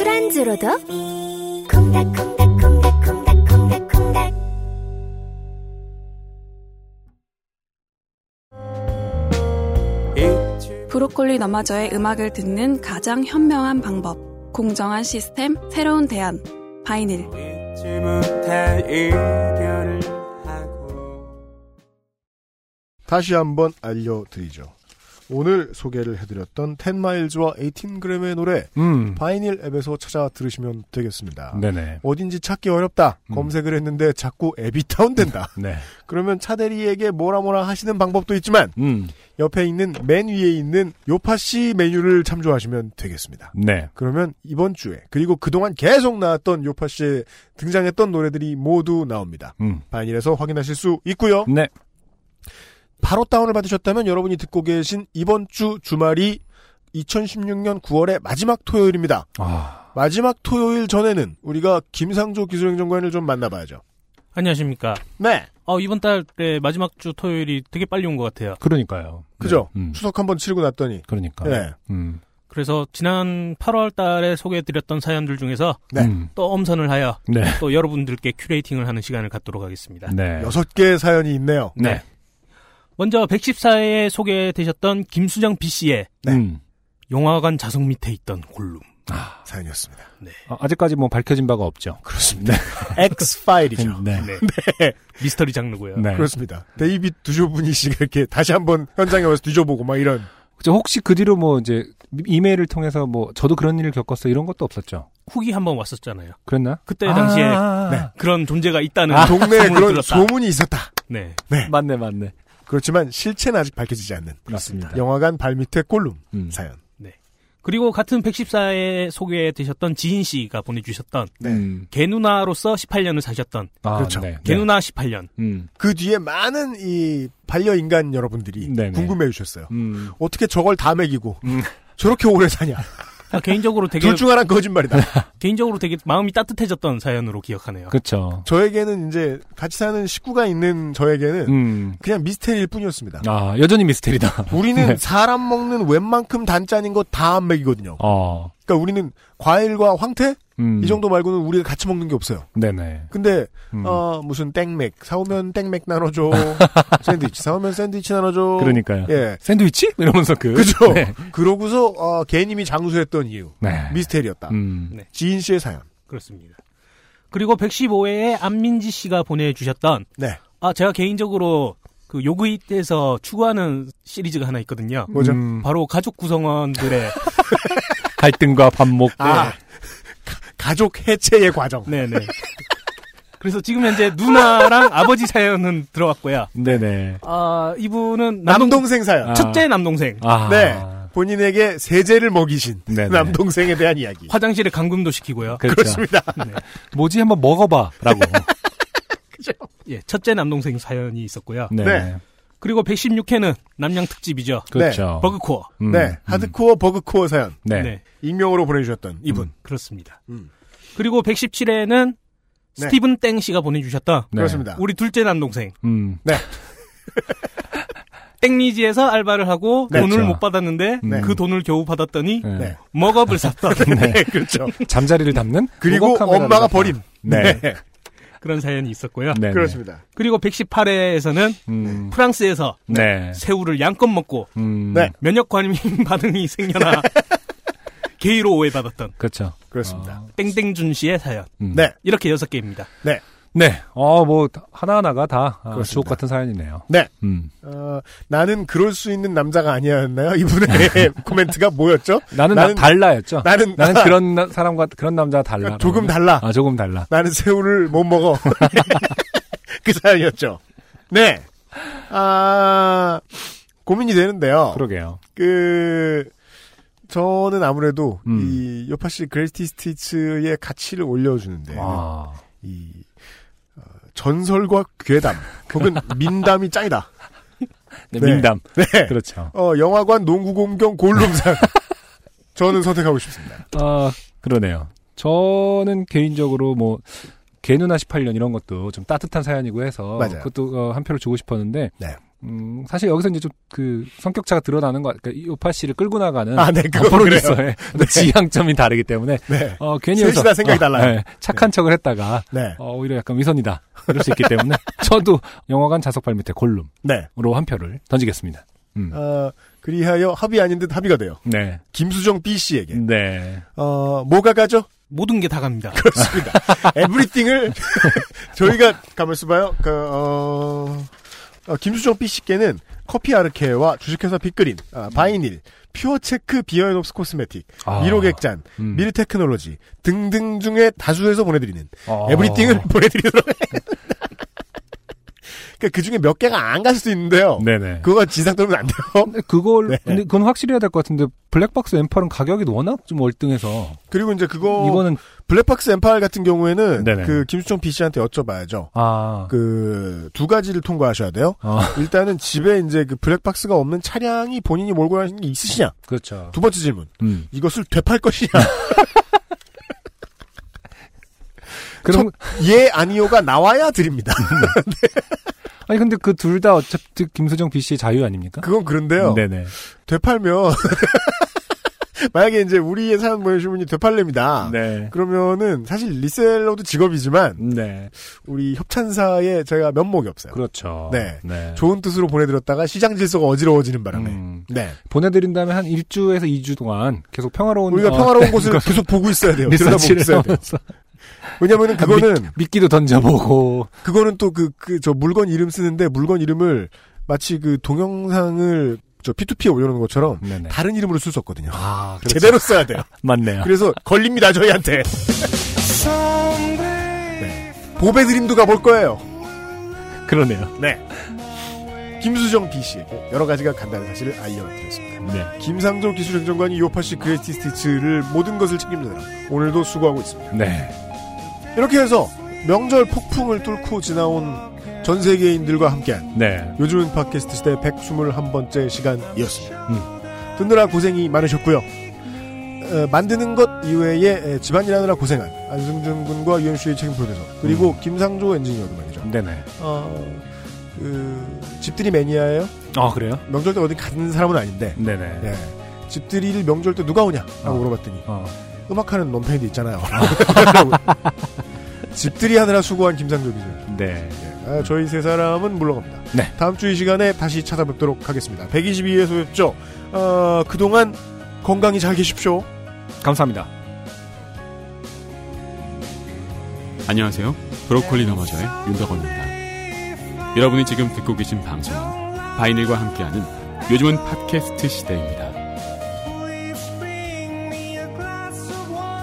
[SPEAKER 12] 술안주로도 콩닥콩닥콩닥콩닥콩닥콩닥
[SPEAKER 13] 브로콜리 너마저의 음악을 듣는 가장 현명한 방법. 공정한 시스템, 새로운 대안. 바이닐.
[SPEAKER 1] 다시 한번 알려드리죠. 오늘 소개를 해드렸던 10마일즈와 18g의 노래
[SPEAKER 2] 음.
[SPEAKER 1] 바이닐 앱에서 찾아 들으시면 되겠습니다.
[SPEAKER 2] 네네.
[SPEAKER 1] 어딘지 찾기 어렵다.
[SPEAKER 2] 음.
[SPEAKER 1] 검색을 했는데 자꾸 앱이 다운된다.
[SPEAKER 2] 네.
[SPEAKER 1] 그러면 차대리에게 뭐라 뭐라 하시는 방법도 있지만
[SPEAKER 2] 음.
[SPEAKER 1] 옆에 있는 맨 위에 있는 요파씨 메뉴를 참조하시면 되겠습니다.
[SPEAKER 2] 네.
[SPEAKER 1] 그러면 이번 주에 그리고 그동안 계속 나왔던 요파씨에 등장했던 노래들이 모두 나옵니다.
[SPEAKER 2] 음.
[SPEAKER 1] 바이닐에서 확인하실 수 있고요.
[SPEAKER 2] 네.
[SPEAKER 1] 바로 다운을 받으셨다면 여러분이 듣고 계신 이번 주 주말이 2016년 9월의 마지막 토요일입니다.
[SPEAKER 2] 아.
[SPEAKER 1] 마지막 토요일 전에는 우리가 김상조 기술행정관을 좀 만나봐야죠.
[SPEAKER 10] 안녕하십니까.
[SPEAKER 1] 네.
[SPEAKER 10] 어, 이번 달의 마지막 주 토요일이 되게 빨리 온 것 같아요.
[SPEAKER 2] 그러니까요.
[SPEAKER 1] 그죠?
[SPEAKER 2] 음.
[SPEAKER 1] 추석 한번 치르고 났더니.
[SPEAKER 2] 그러니까.
[SPEAKER 1] 네.
[SPEAKER 2] 음.
[SPEAKER 10] 그래서 지난 8월 달에 소개해드렸던 사연들 중에서
[SPEAKER 1] 네.
[SPEAKER 2] 음.
[SPEAKER 10] 또 엄선을 하여
[SPEAKER 2] 네.
[SPEAKER 10] 또 여러분들께 큐레이팅을 하는 시간을 갖도록 하겠습니다.
[SPEAKER 2] 네.
[SPEAKER 1] 여섯 개의 사연이 있네요.
[SPEAKER 10] 네. 먼저 114회에 소개되셨던 김수정 B씨의
[SPEAKER 1] 네.
[SPEAKER 2] 음.
[SPEAKER 10] 영화관 자석 밑에 있던 골룸.
[SPEAKER 1] 아, 사연이었습니다.
[SPEAKER 10] 네.
[SPEAKER 2] 아, 아직까지 뭐 밝혀진 바가 없죠.
[SPEAKER 1] 그렇습니다. X파일이죠.
[SPEAKER 2] 네.
[SPEAKER 10] 네. 미스터리 장르고요.
[SPEAKER 2] 네.
[SPEAKER 1] 그렇습니다. 데이빗 두조분이 씨가 이렇게 다시 한번 현장에 와서 뒤져보고 막 이런.
[SPEAKER 2] 그죠. 혹시 그 뒤로 뭐 이제 이메일을 통해서 뭐 저도 그런 일을 겪었어 이런 것도 없었죠.
[SPEAKER 10] 후기 한번 왔었잖아요.
[SPEAKER 2] 그랬나?
[SPEAKER 10] 그때
[SPEAKER 2] 아,
[SPEAKER 10] 당시에
[SPEAKER 2] 네.
[SPEAKER 10] 그런 존재가 있다는
[SPEAKER 1] 아, 동네에 그런
[SPEAKER 10] 들었다.
[SPEAKER 1] 소문이 있었다.
[SPEAKER 10] 네.
[SPEAKER 1] 네.
[SPEAKER 2] 맞네, 맞네.
[SPEAKER 1] 그렇지만 실체는 아직 밝혀지지 않는.
[SPEAKER 2] 맞습니다.
[SPEAKER 1] 영화관 발밑에 꼴룸
[SPEAKER 2] 음.
[SPEAKER 1] 사연.
[SPEAKER 10] 그리고 같은 114에 소개되셨던 지인 씨가 보내주셨던
[SPEAKER 1] 네.
[SPEAKER 2] 음.
[SPEAKER 10] 개누나로서 18년을 사셨던
[SPEAKER 2] 아,
[SPEAKER 1] 그렇죠.
[SPEAKER 2] 네.
[SPEAKER 10] 개누나 18년.
[SPEAKER 2] 음.
[SPEAKER 1] 그 뒤에 많은 이 반려인간 여러분들이
[SPEAKER 2] 네네.
[SPEAKER 1] 궁금해 주셨어요.
[SPEAKER 2] 음.
[SPEAKER 1] 어떻게 저걸 다 먹이고
[SPEAKER 2] 음.
[SPEAKER 1] 저렇게 오래 사냐.
[SPEAKER 10] 아, 개인적으로 되게
[SPEAKER 1] 둘 중 하나는 거짓말이다.
[SPEAKER 10] 개인적으로 되게 마음이 따뜻해졌던 사연으로 기억하네요.
[SPEAKER 2] 그렇죠.
[SPEAKER 1] 저에게는 이제 같이 사는 식구가 있는 저에게는
[SPEAKER 2] 음.
[SPEAKER 1] 그냥 미스테리일 뿐이었습니다.
[SPEAKER 2] 아, 여전히 미스테리다.
[SPEAKER 1] 우리는
[SPEAKER 2] 네.
[SPEAKER 1] 사람 먹는 웬만큼 단짠인 거 다 안 먹이거든요.
[SPEAKER 2] 어.
[SPEAKER 1] 그러니까 우리는 과일과 황태
[SPEAKER 2] 음.
[SPEAKER 1] 이 정도 말고는 우리가 같이 먹는 게 없어요.
[SPEAKER 2] 네네.
[SPEAKER 1] 근데
[SPEAKER 2] 음.
[SPEAKER 1] 어 무슨 땡맥 사오면 땡맥 나눠줘 샌드위치 사오면 샌드위치 나눠줘
[SPEAKER 2] 그러니까요.
[SPEAKER 1] 예
[SPEAKER 2] 샌드위치? 이러면서 그.
[SPEAKER 1] 그죠
[SPEAKER 2] 네.
[SPEAKER 1] 그러고서 어, 개님이 장수했던 이유
[SPEAKER 2] 네.
[SPEAKER 1] 미스테리였다
[SPEAKER 2] 음.
[SPEAKER 10] 네.
[SPEAKER 1] 지인 씨의 사연
[SPEAKER 10] 그렇습니다. 그리고 115회에 안민지 씨가 보내주셨던
[SPEAKER 1] 네
[SPEAKER 10] 아 제가 개인적으로 그 요그잇에서 추구하는 시리즈가 하나 있거든요.
[SPEAKER 1] 뭐죠?
[SPEAKER 2] 음.
[SPEAKER 10] 바로 가족 구성원들의
[SPEAKER 2] 갈등과 반목.
[SPEAKER 1] 아 가- 가족 해체의 과정
[SPEAKER 10] 네네. 그래서 지금 현재 누나랑 아버지 사연은 들어왔고요.
[SPEAKER 2] 네네.
[SPEAKER 10] 아 이분은 남동,
[SPEAKER 1] 남동생 사연
[SPEAKER 2] 아.
[SPEAKER 10] 첫째 남동생
[SPEAKER 2] 아.
[SPEAKER 1] 네 본인에게 세제를 먹이신
[SPEAKER 2] 네네.
[SPEAKER 1] 남동생에 대한 이야기
[SPEAKER 10] 화장실에 감금도 시키고요.
[SPEAKER 2] 그렇죠.
[SPEAKER 1] 그렇습니다
[SPEAKER 10] 네.
[SPEAKER 2] 뭐지? 한번 먹어봐. 라고.
[SPEAKER 10] 예, 첫째 남동생 사연이 있었고요.
[SPEAKER 2] 네.
[SPEAKER 1] 네.
[SPEAKER 10] 그리고 116회는 남양 특집이죠.
[SPEAKER 2] 그렇죠.
[SPEAKER 10] 버그코어.
[SPEAKER 2] 음,
[SPEAKER 1] 네
[SPEAKER 2] 음.
[SPEAKER 1] 하드코어 버그코어 사연
[SPEAKER 2] 네.
[SPEAKER 10] 네.
[SPEAKER 1] 익명으로 보내주셨던 이분
[SPEAKER 10] 그렇습니다.
[SPEAKER 1] 음.
[SPEAKER 10] 그리고 117회는
[SPEAKER 1] 네.
[SPEAKER 10] 스티븐 땡 씨가 보내주셨던
[SPEAKER 2] 네.
[SPEAKER 1] 그렇습니다
[SPEAKER 10] 우리 둘째 남동생
[SPEAKER 2] 음.
[SPEAKER 10] 땡리지에서 알바를 하고
[SPEAKER 1] 네.
[SPEAKER 10] 돈을
[SPEAKER 2] 그렇죠.
[SPEAKER 10] 못 받았는데
[SPEAKER 2] 네.
[SPEAKER 10] 그 돈을 겨우 받았더니
[SPEAKER 2] 네.
[SPEAKER 1] 네.
[SPEAKER 10] 먹업을 샀던
[SPEAKER 1] 네 그렇죠
[SPEAKER 2] 잠자리를 담는
[SPEAKER 1] 그리고 엄마가
[SPEAKER 2] 갖다.
[SPEAKER 1] 버린
[SPEAKER 2] 네.
[SPEAKER 10] 그런 사연이 있었고요.
[SPEAKER 2] 네.
[SPEAKER 1] 그렇습니다
[SPEAKER 10] 그리고 118회에서는
[SPEAKER 2] 음.
[SPEAKER 10] 프랑스에서
[SPEAKER 2] 네.
[SPEAKER 10] 새우를 양껏 먹고
[SPEAKER 2] 음.
[SPEAKER 1] 네.
[SPEAKER 10] 면역 관임 반응이 생겨나 게이로 오해받았던
[SPEAKER 2] 그렇죠.
[SPEAKER 1] 그렇습니다
[SPEAKER 2] 어,
[SPEAKER 10] 땡땡준 씨의 사연.
[SPEAKER 2] 음.
[SPEAKER 1] 네
[SPEAKER 10] 이렇게 여섯 개입니다.
[SPEAKER 1] 네.
[SPEAKER 2] 네. 어, 뭐, 하나하나가 다 아. 주옥 같은 사연이네요.
[SPEAKER 1] 네.
[SPEAKER 2] 음.
[SPEAKER 1] 어, 나는 그럴 수 있는 남자가 아니었나요? 이분의 코멘트가 뭐였죠?
[SPEAKER 2] 나는,
[SPEAKER 1] 나는-
[SPEAKER 2] 나, 달라였죠.
[SPEAKER 1] 나는
[SPEAKER 2] 나는 그런 나- 사람과, 그런 남자가 달라.
[SPEAKER 1] 조금 달라.
[SPEAKER 2] 아, 조금 달라.
[SPEAKER 1] 나는 새우를 못 먹어. 그 사연이었죠. 네. 아, 고민이 되는데요.
[SPEAKER 2] 그러게요.
[SPEAKER 1] 그, 저는 아무래도
[SPEAKER 2] 음.
[SPEAKER 1] 이 요파시 greatest hits의 가치를 올려주는데
[SPEAKER 2] 아.
[SPEAKER 1] 이 어, 전설과 괴담 혹은 민담이 짱이다.
[SPEAKER 2] 네,
[SPEAKER 1] 네.
[SPEAKER 2] 민담.
[SPEAKER 1] 네.
[SPEAKER 2] 그렇죠.
[SPEAKER 1] 어, 영화관 농구 공경 골룸상. 저는 선택하고 싶습니다.
[SPEAKER 2] 아, 그러네요. 저는 개인적으로 뭐, 개누나 18년 이런 것도 좀 따뜻한 사연이고 해서.
[SPEAKER 1] 맞아요.
[SPEAKER 2] 그것도 어, 한 표를 주고 싶었는데.
[SPEAKER 1] 네.
[SPEAKER 2] 음, 사실 여기서 이제 좀 그 성격차가 드러나는 거, 그러니까 이 오파 씨를 끌고 나가는
[SPEAKER 1] 아, 네,
[SPEAKER 2] 프로듀서의
[SPEAKER 1] 그래요.
[SPEAKER 2] 지향점이 다르기 때문에
[SPEAKER 1] 네.
[SPEAKER 2] 어, 괜히
[SPEAKER 1] 셋이
[SPEAKER 2] 여기서
[SPEAKER 1] 다 생각이 달라요.
[SPEAKER 2] 네, 착한 척을 했다가
[SPEAKER 1] 네.
[SPEAKER 2] 어, 오히려 약간 위선이다 이럴 수 있기 때문에 저도 영화관 좌석 발밑에 골룸으로
[SPEAKER 1] 네.
[SPEAKER 2] 한 표를 던지겠습니다. 음.
[SPEAKER 1] 어, 그리하여 합의 아닌 듯 합의가 돼요.
[SPEAKER 2] 네,
[SPEAKER 1] 김수정 B 씨에게.
[SPEAKER 2] 네,
[SPEAKER 1] 어, 뭐가 가죠?
[SPEAKER 10] 모든 게 다 갑니다.
[SPEAKER 1] 그렇습니다. everything을 저희가 가만있어 봐요. 그, 어, 어, 김수정 B 씨께는 커피 아르케와 주식회사 빅그린, 아, 바이닐, 퓨어체크 비어앤옵스 코스메틱,
[SPEAKER 2] 아.
[SPEAKER 1] 미로객잔,
[SPEAKER 2] 음.
[SPEAKER 1] 미르테크놀로지 등등 중에 다수에서 보내드리는
[SPEAKER 2] 어.
[SPEAKER 1] 에브리띵을 보내드리도록 그러니까 그 중에 몇 개가 안 갈 수도 있는데요.
[SPEAKER 2] 네네.
[SPEAKER 1] 그거 지상 떨면 안 돼요.
[SPEAKER 2] 근데 그걸
[SPEAKER 1] 네.
[SPEAKER 2] 근데 그건 확실히 해야 될 것 같은데 블랙박스 엠팔은 가격이 워낙 좀 월등해서
[SPEAKER 1] 그리고 이제 그거
[SPEAKER 2] 이거는
[SPEAKER 1] 블랙박스 엠파일 같은 경우에는
[SPEAKER 2] 네네.
[SPEAKER 1] 그 김수정 B 씨한테 여쭤봐야죠.
[SPEAKER 2] 아
[SPEAKER 1] 그 두 가지를 통과하셔야 돼요.
[SPEAKER 2] 어,
[SPEAKER 1] 일단은 집에 이제 그 블랙박스가 없는 차량이 본인이 몰고 다니는 게 있으시냐?
[SPEAKER 2] 그렇죠.
[SPEAKER 1] 두 번째 질문.
[SPEAKER 2] 음.
[SPEAKER 1] 이것을 되팔 것이냐?
[SPEAKER 2] 그럼
[SPEAKER 1] 예, 아니요가 나와야 드립니다.
[SPEAKER 2] 아니 근데 그 둘 다 어차피 김수정 B 씨의 자유 아닙니까?
[SPEAKER 1] 그건 그런데요.
[SPEAKER 2] 네네.
[SPEAKER 1] 되팔면 만약에 이제 우리의 사연 보내주신 분이 되팔렵니다.
[SPEAKER 2] 네.
[SPEAKER 1] 그러면은 사실 리셀러도 직업이지만
[SPEAKER 2] 네.
[SPEAKER 1] 우리 협찬사에 저희가 면목이 없어요.
[SPEAKER 2] 그렇죠.
[SPEAKER 1] 네.
[SPEAKER 2] 네.
[SPEAKER 1] 좋은 뜻으로 보내드렸다가 시장 질서가 어지러워지는 바람에.
[SPEAKER 2] 음.
[SPEAKER 1] 네.
[SPEAKER 2] 보내드린 다음에 한 1주에서 2주 동안 계속 평화로운
[SPEAKER 1] 우리가
[SPEAKER 2] 어,
[SPEAKER 1] 평화로운 곳을 계속 보고 있어야 돼요.
[SPEAKER 2] 리서치를
[SPEAKER 1] 있어야 돼요. 왜냐면은 그거는
[SPEAKER 2] 미 끼도 던져보고
[SPEAKER 1] 그거는 또 그 그 저 물건 이름 쓰는데 물건 이름을 마치 그 동영상을 저 P2P에 올려놓은 것처럼
[SPEAKER 2] 네네.
[SPEAKER 1] 다른 이름으로 쓸 수 없거든요.
[SPEAKER 2] 아, 그렇죠.
[SPEAKER 1] 제대로 써야 돼요.
[SPEAKER 2] 맞네요.
[SPEAKER 1] 그래서 걸립니다 저희한테. 네. 보배 드림도 가볼 거예요.
[SPEAKER 2] 그러네요.
[SPEAKER 1] 네. 김수정 B 씨에게 여러 가지가 간다는 사실을 알려드렸습니다.
[SPEAKER 2] 네.
[SPEAKER 1] 김상조 기술행정관이 요파시 그레이티 스티치를 모든 것을 책임지느라 오늘도 수고하고 있습니다.
[SPEAKER 2] 네.
[SPEAKER 1] 이렇게 해서 명절 폭풍을 뚫고 지나온 전 세계인들과 함께한
[SPEAKER 2] 네.
[SPEAKER 1] 요즘은 팟캐스트 시대 121번째 시간이었습니다.
[SPEAKER 2] 음.
[SPEAKER 1] 듣느라 고생이 많으셨고요. 어, 만드는 것 이외에 에, 집안일 하느라 고생한 안승준 군과 UMC의 책임 프로듀서 그리고 김상조 엔지니어도 말이죠.
[SPEAKER 2] 네네.
[SPEAKER 1] 어, 그 집들이 매니아예요.
[SPEAKER 2] 아 그래요?
[SPEAKER 1] 명절 때 어디 가는 사람은 아닌데.
[SPEAKER 2] 네네.
[SPEAKER 1] 예. 집들이를 명절 때 누가 오냐? 하고
[SPEAKER 2] 어.
[SPEAKER 1] 물어봤더니
[SPEAKER 2] 어.
[SPEAKER 1] 음악하는 논팽이도 있잖아요. 집들이 하느라 수고한 김상조 기자.
[SPEAKER 2] 네.
[SPEAKER 1] 아, 저희 세 사람은 물러갑니다.
[SPEAKER 2] 네.
[SPEAKER 1] 다음 주 이 시간에 다시 찾아뵙도록 하겠습니다. 122회소였죠. 어, 그동안 건강히 잘 계십시오.
[SPEAKER 2] 감사합니다.
[SPEAKER 14] 안녕하세요. 브로콜리 너머저의 윤덕원입니다. 여러분이 지금 듣고 계신 방송은 바이닐과 함께하는 요즘은 팟캐스트 시대입니다.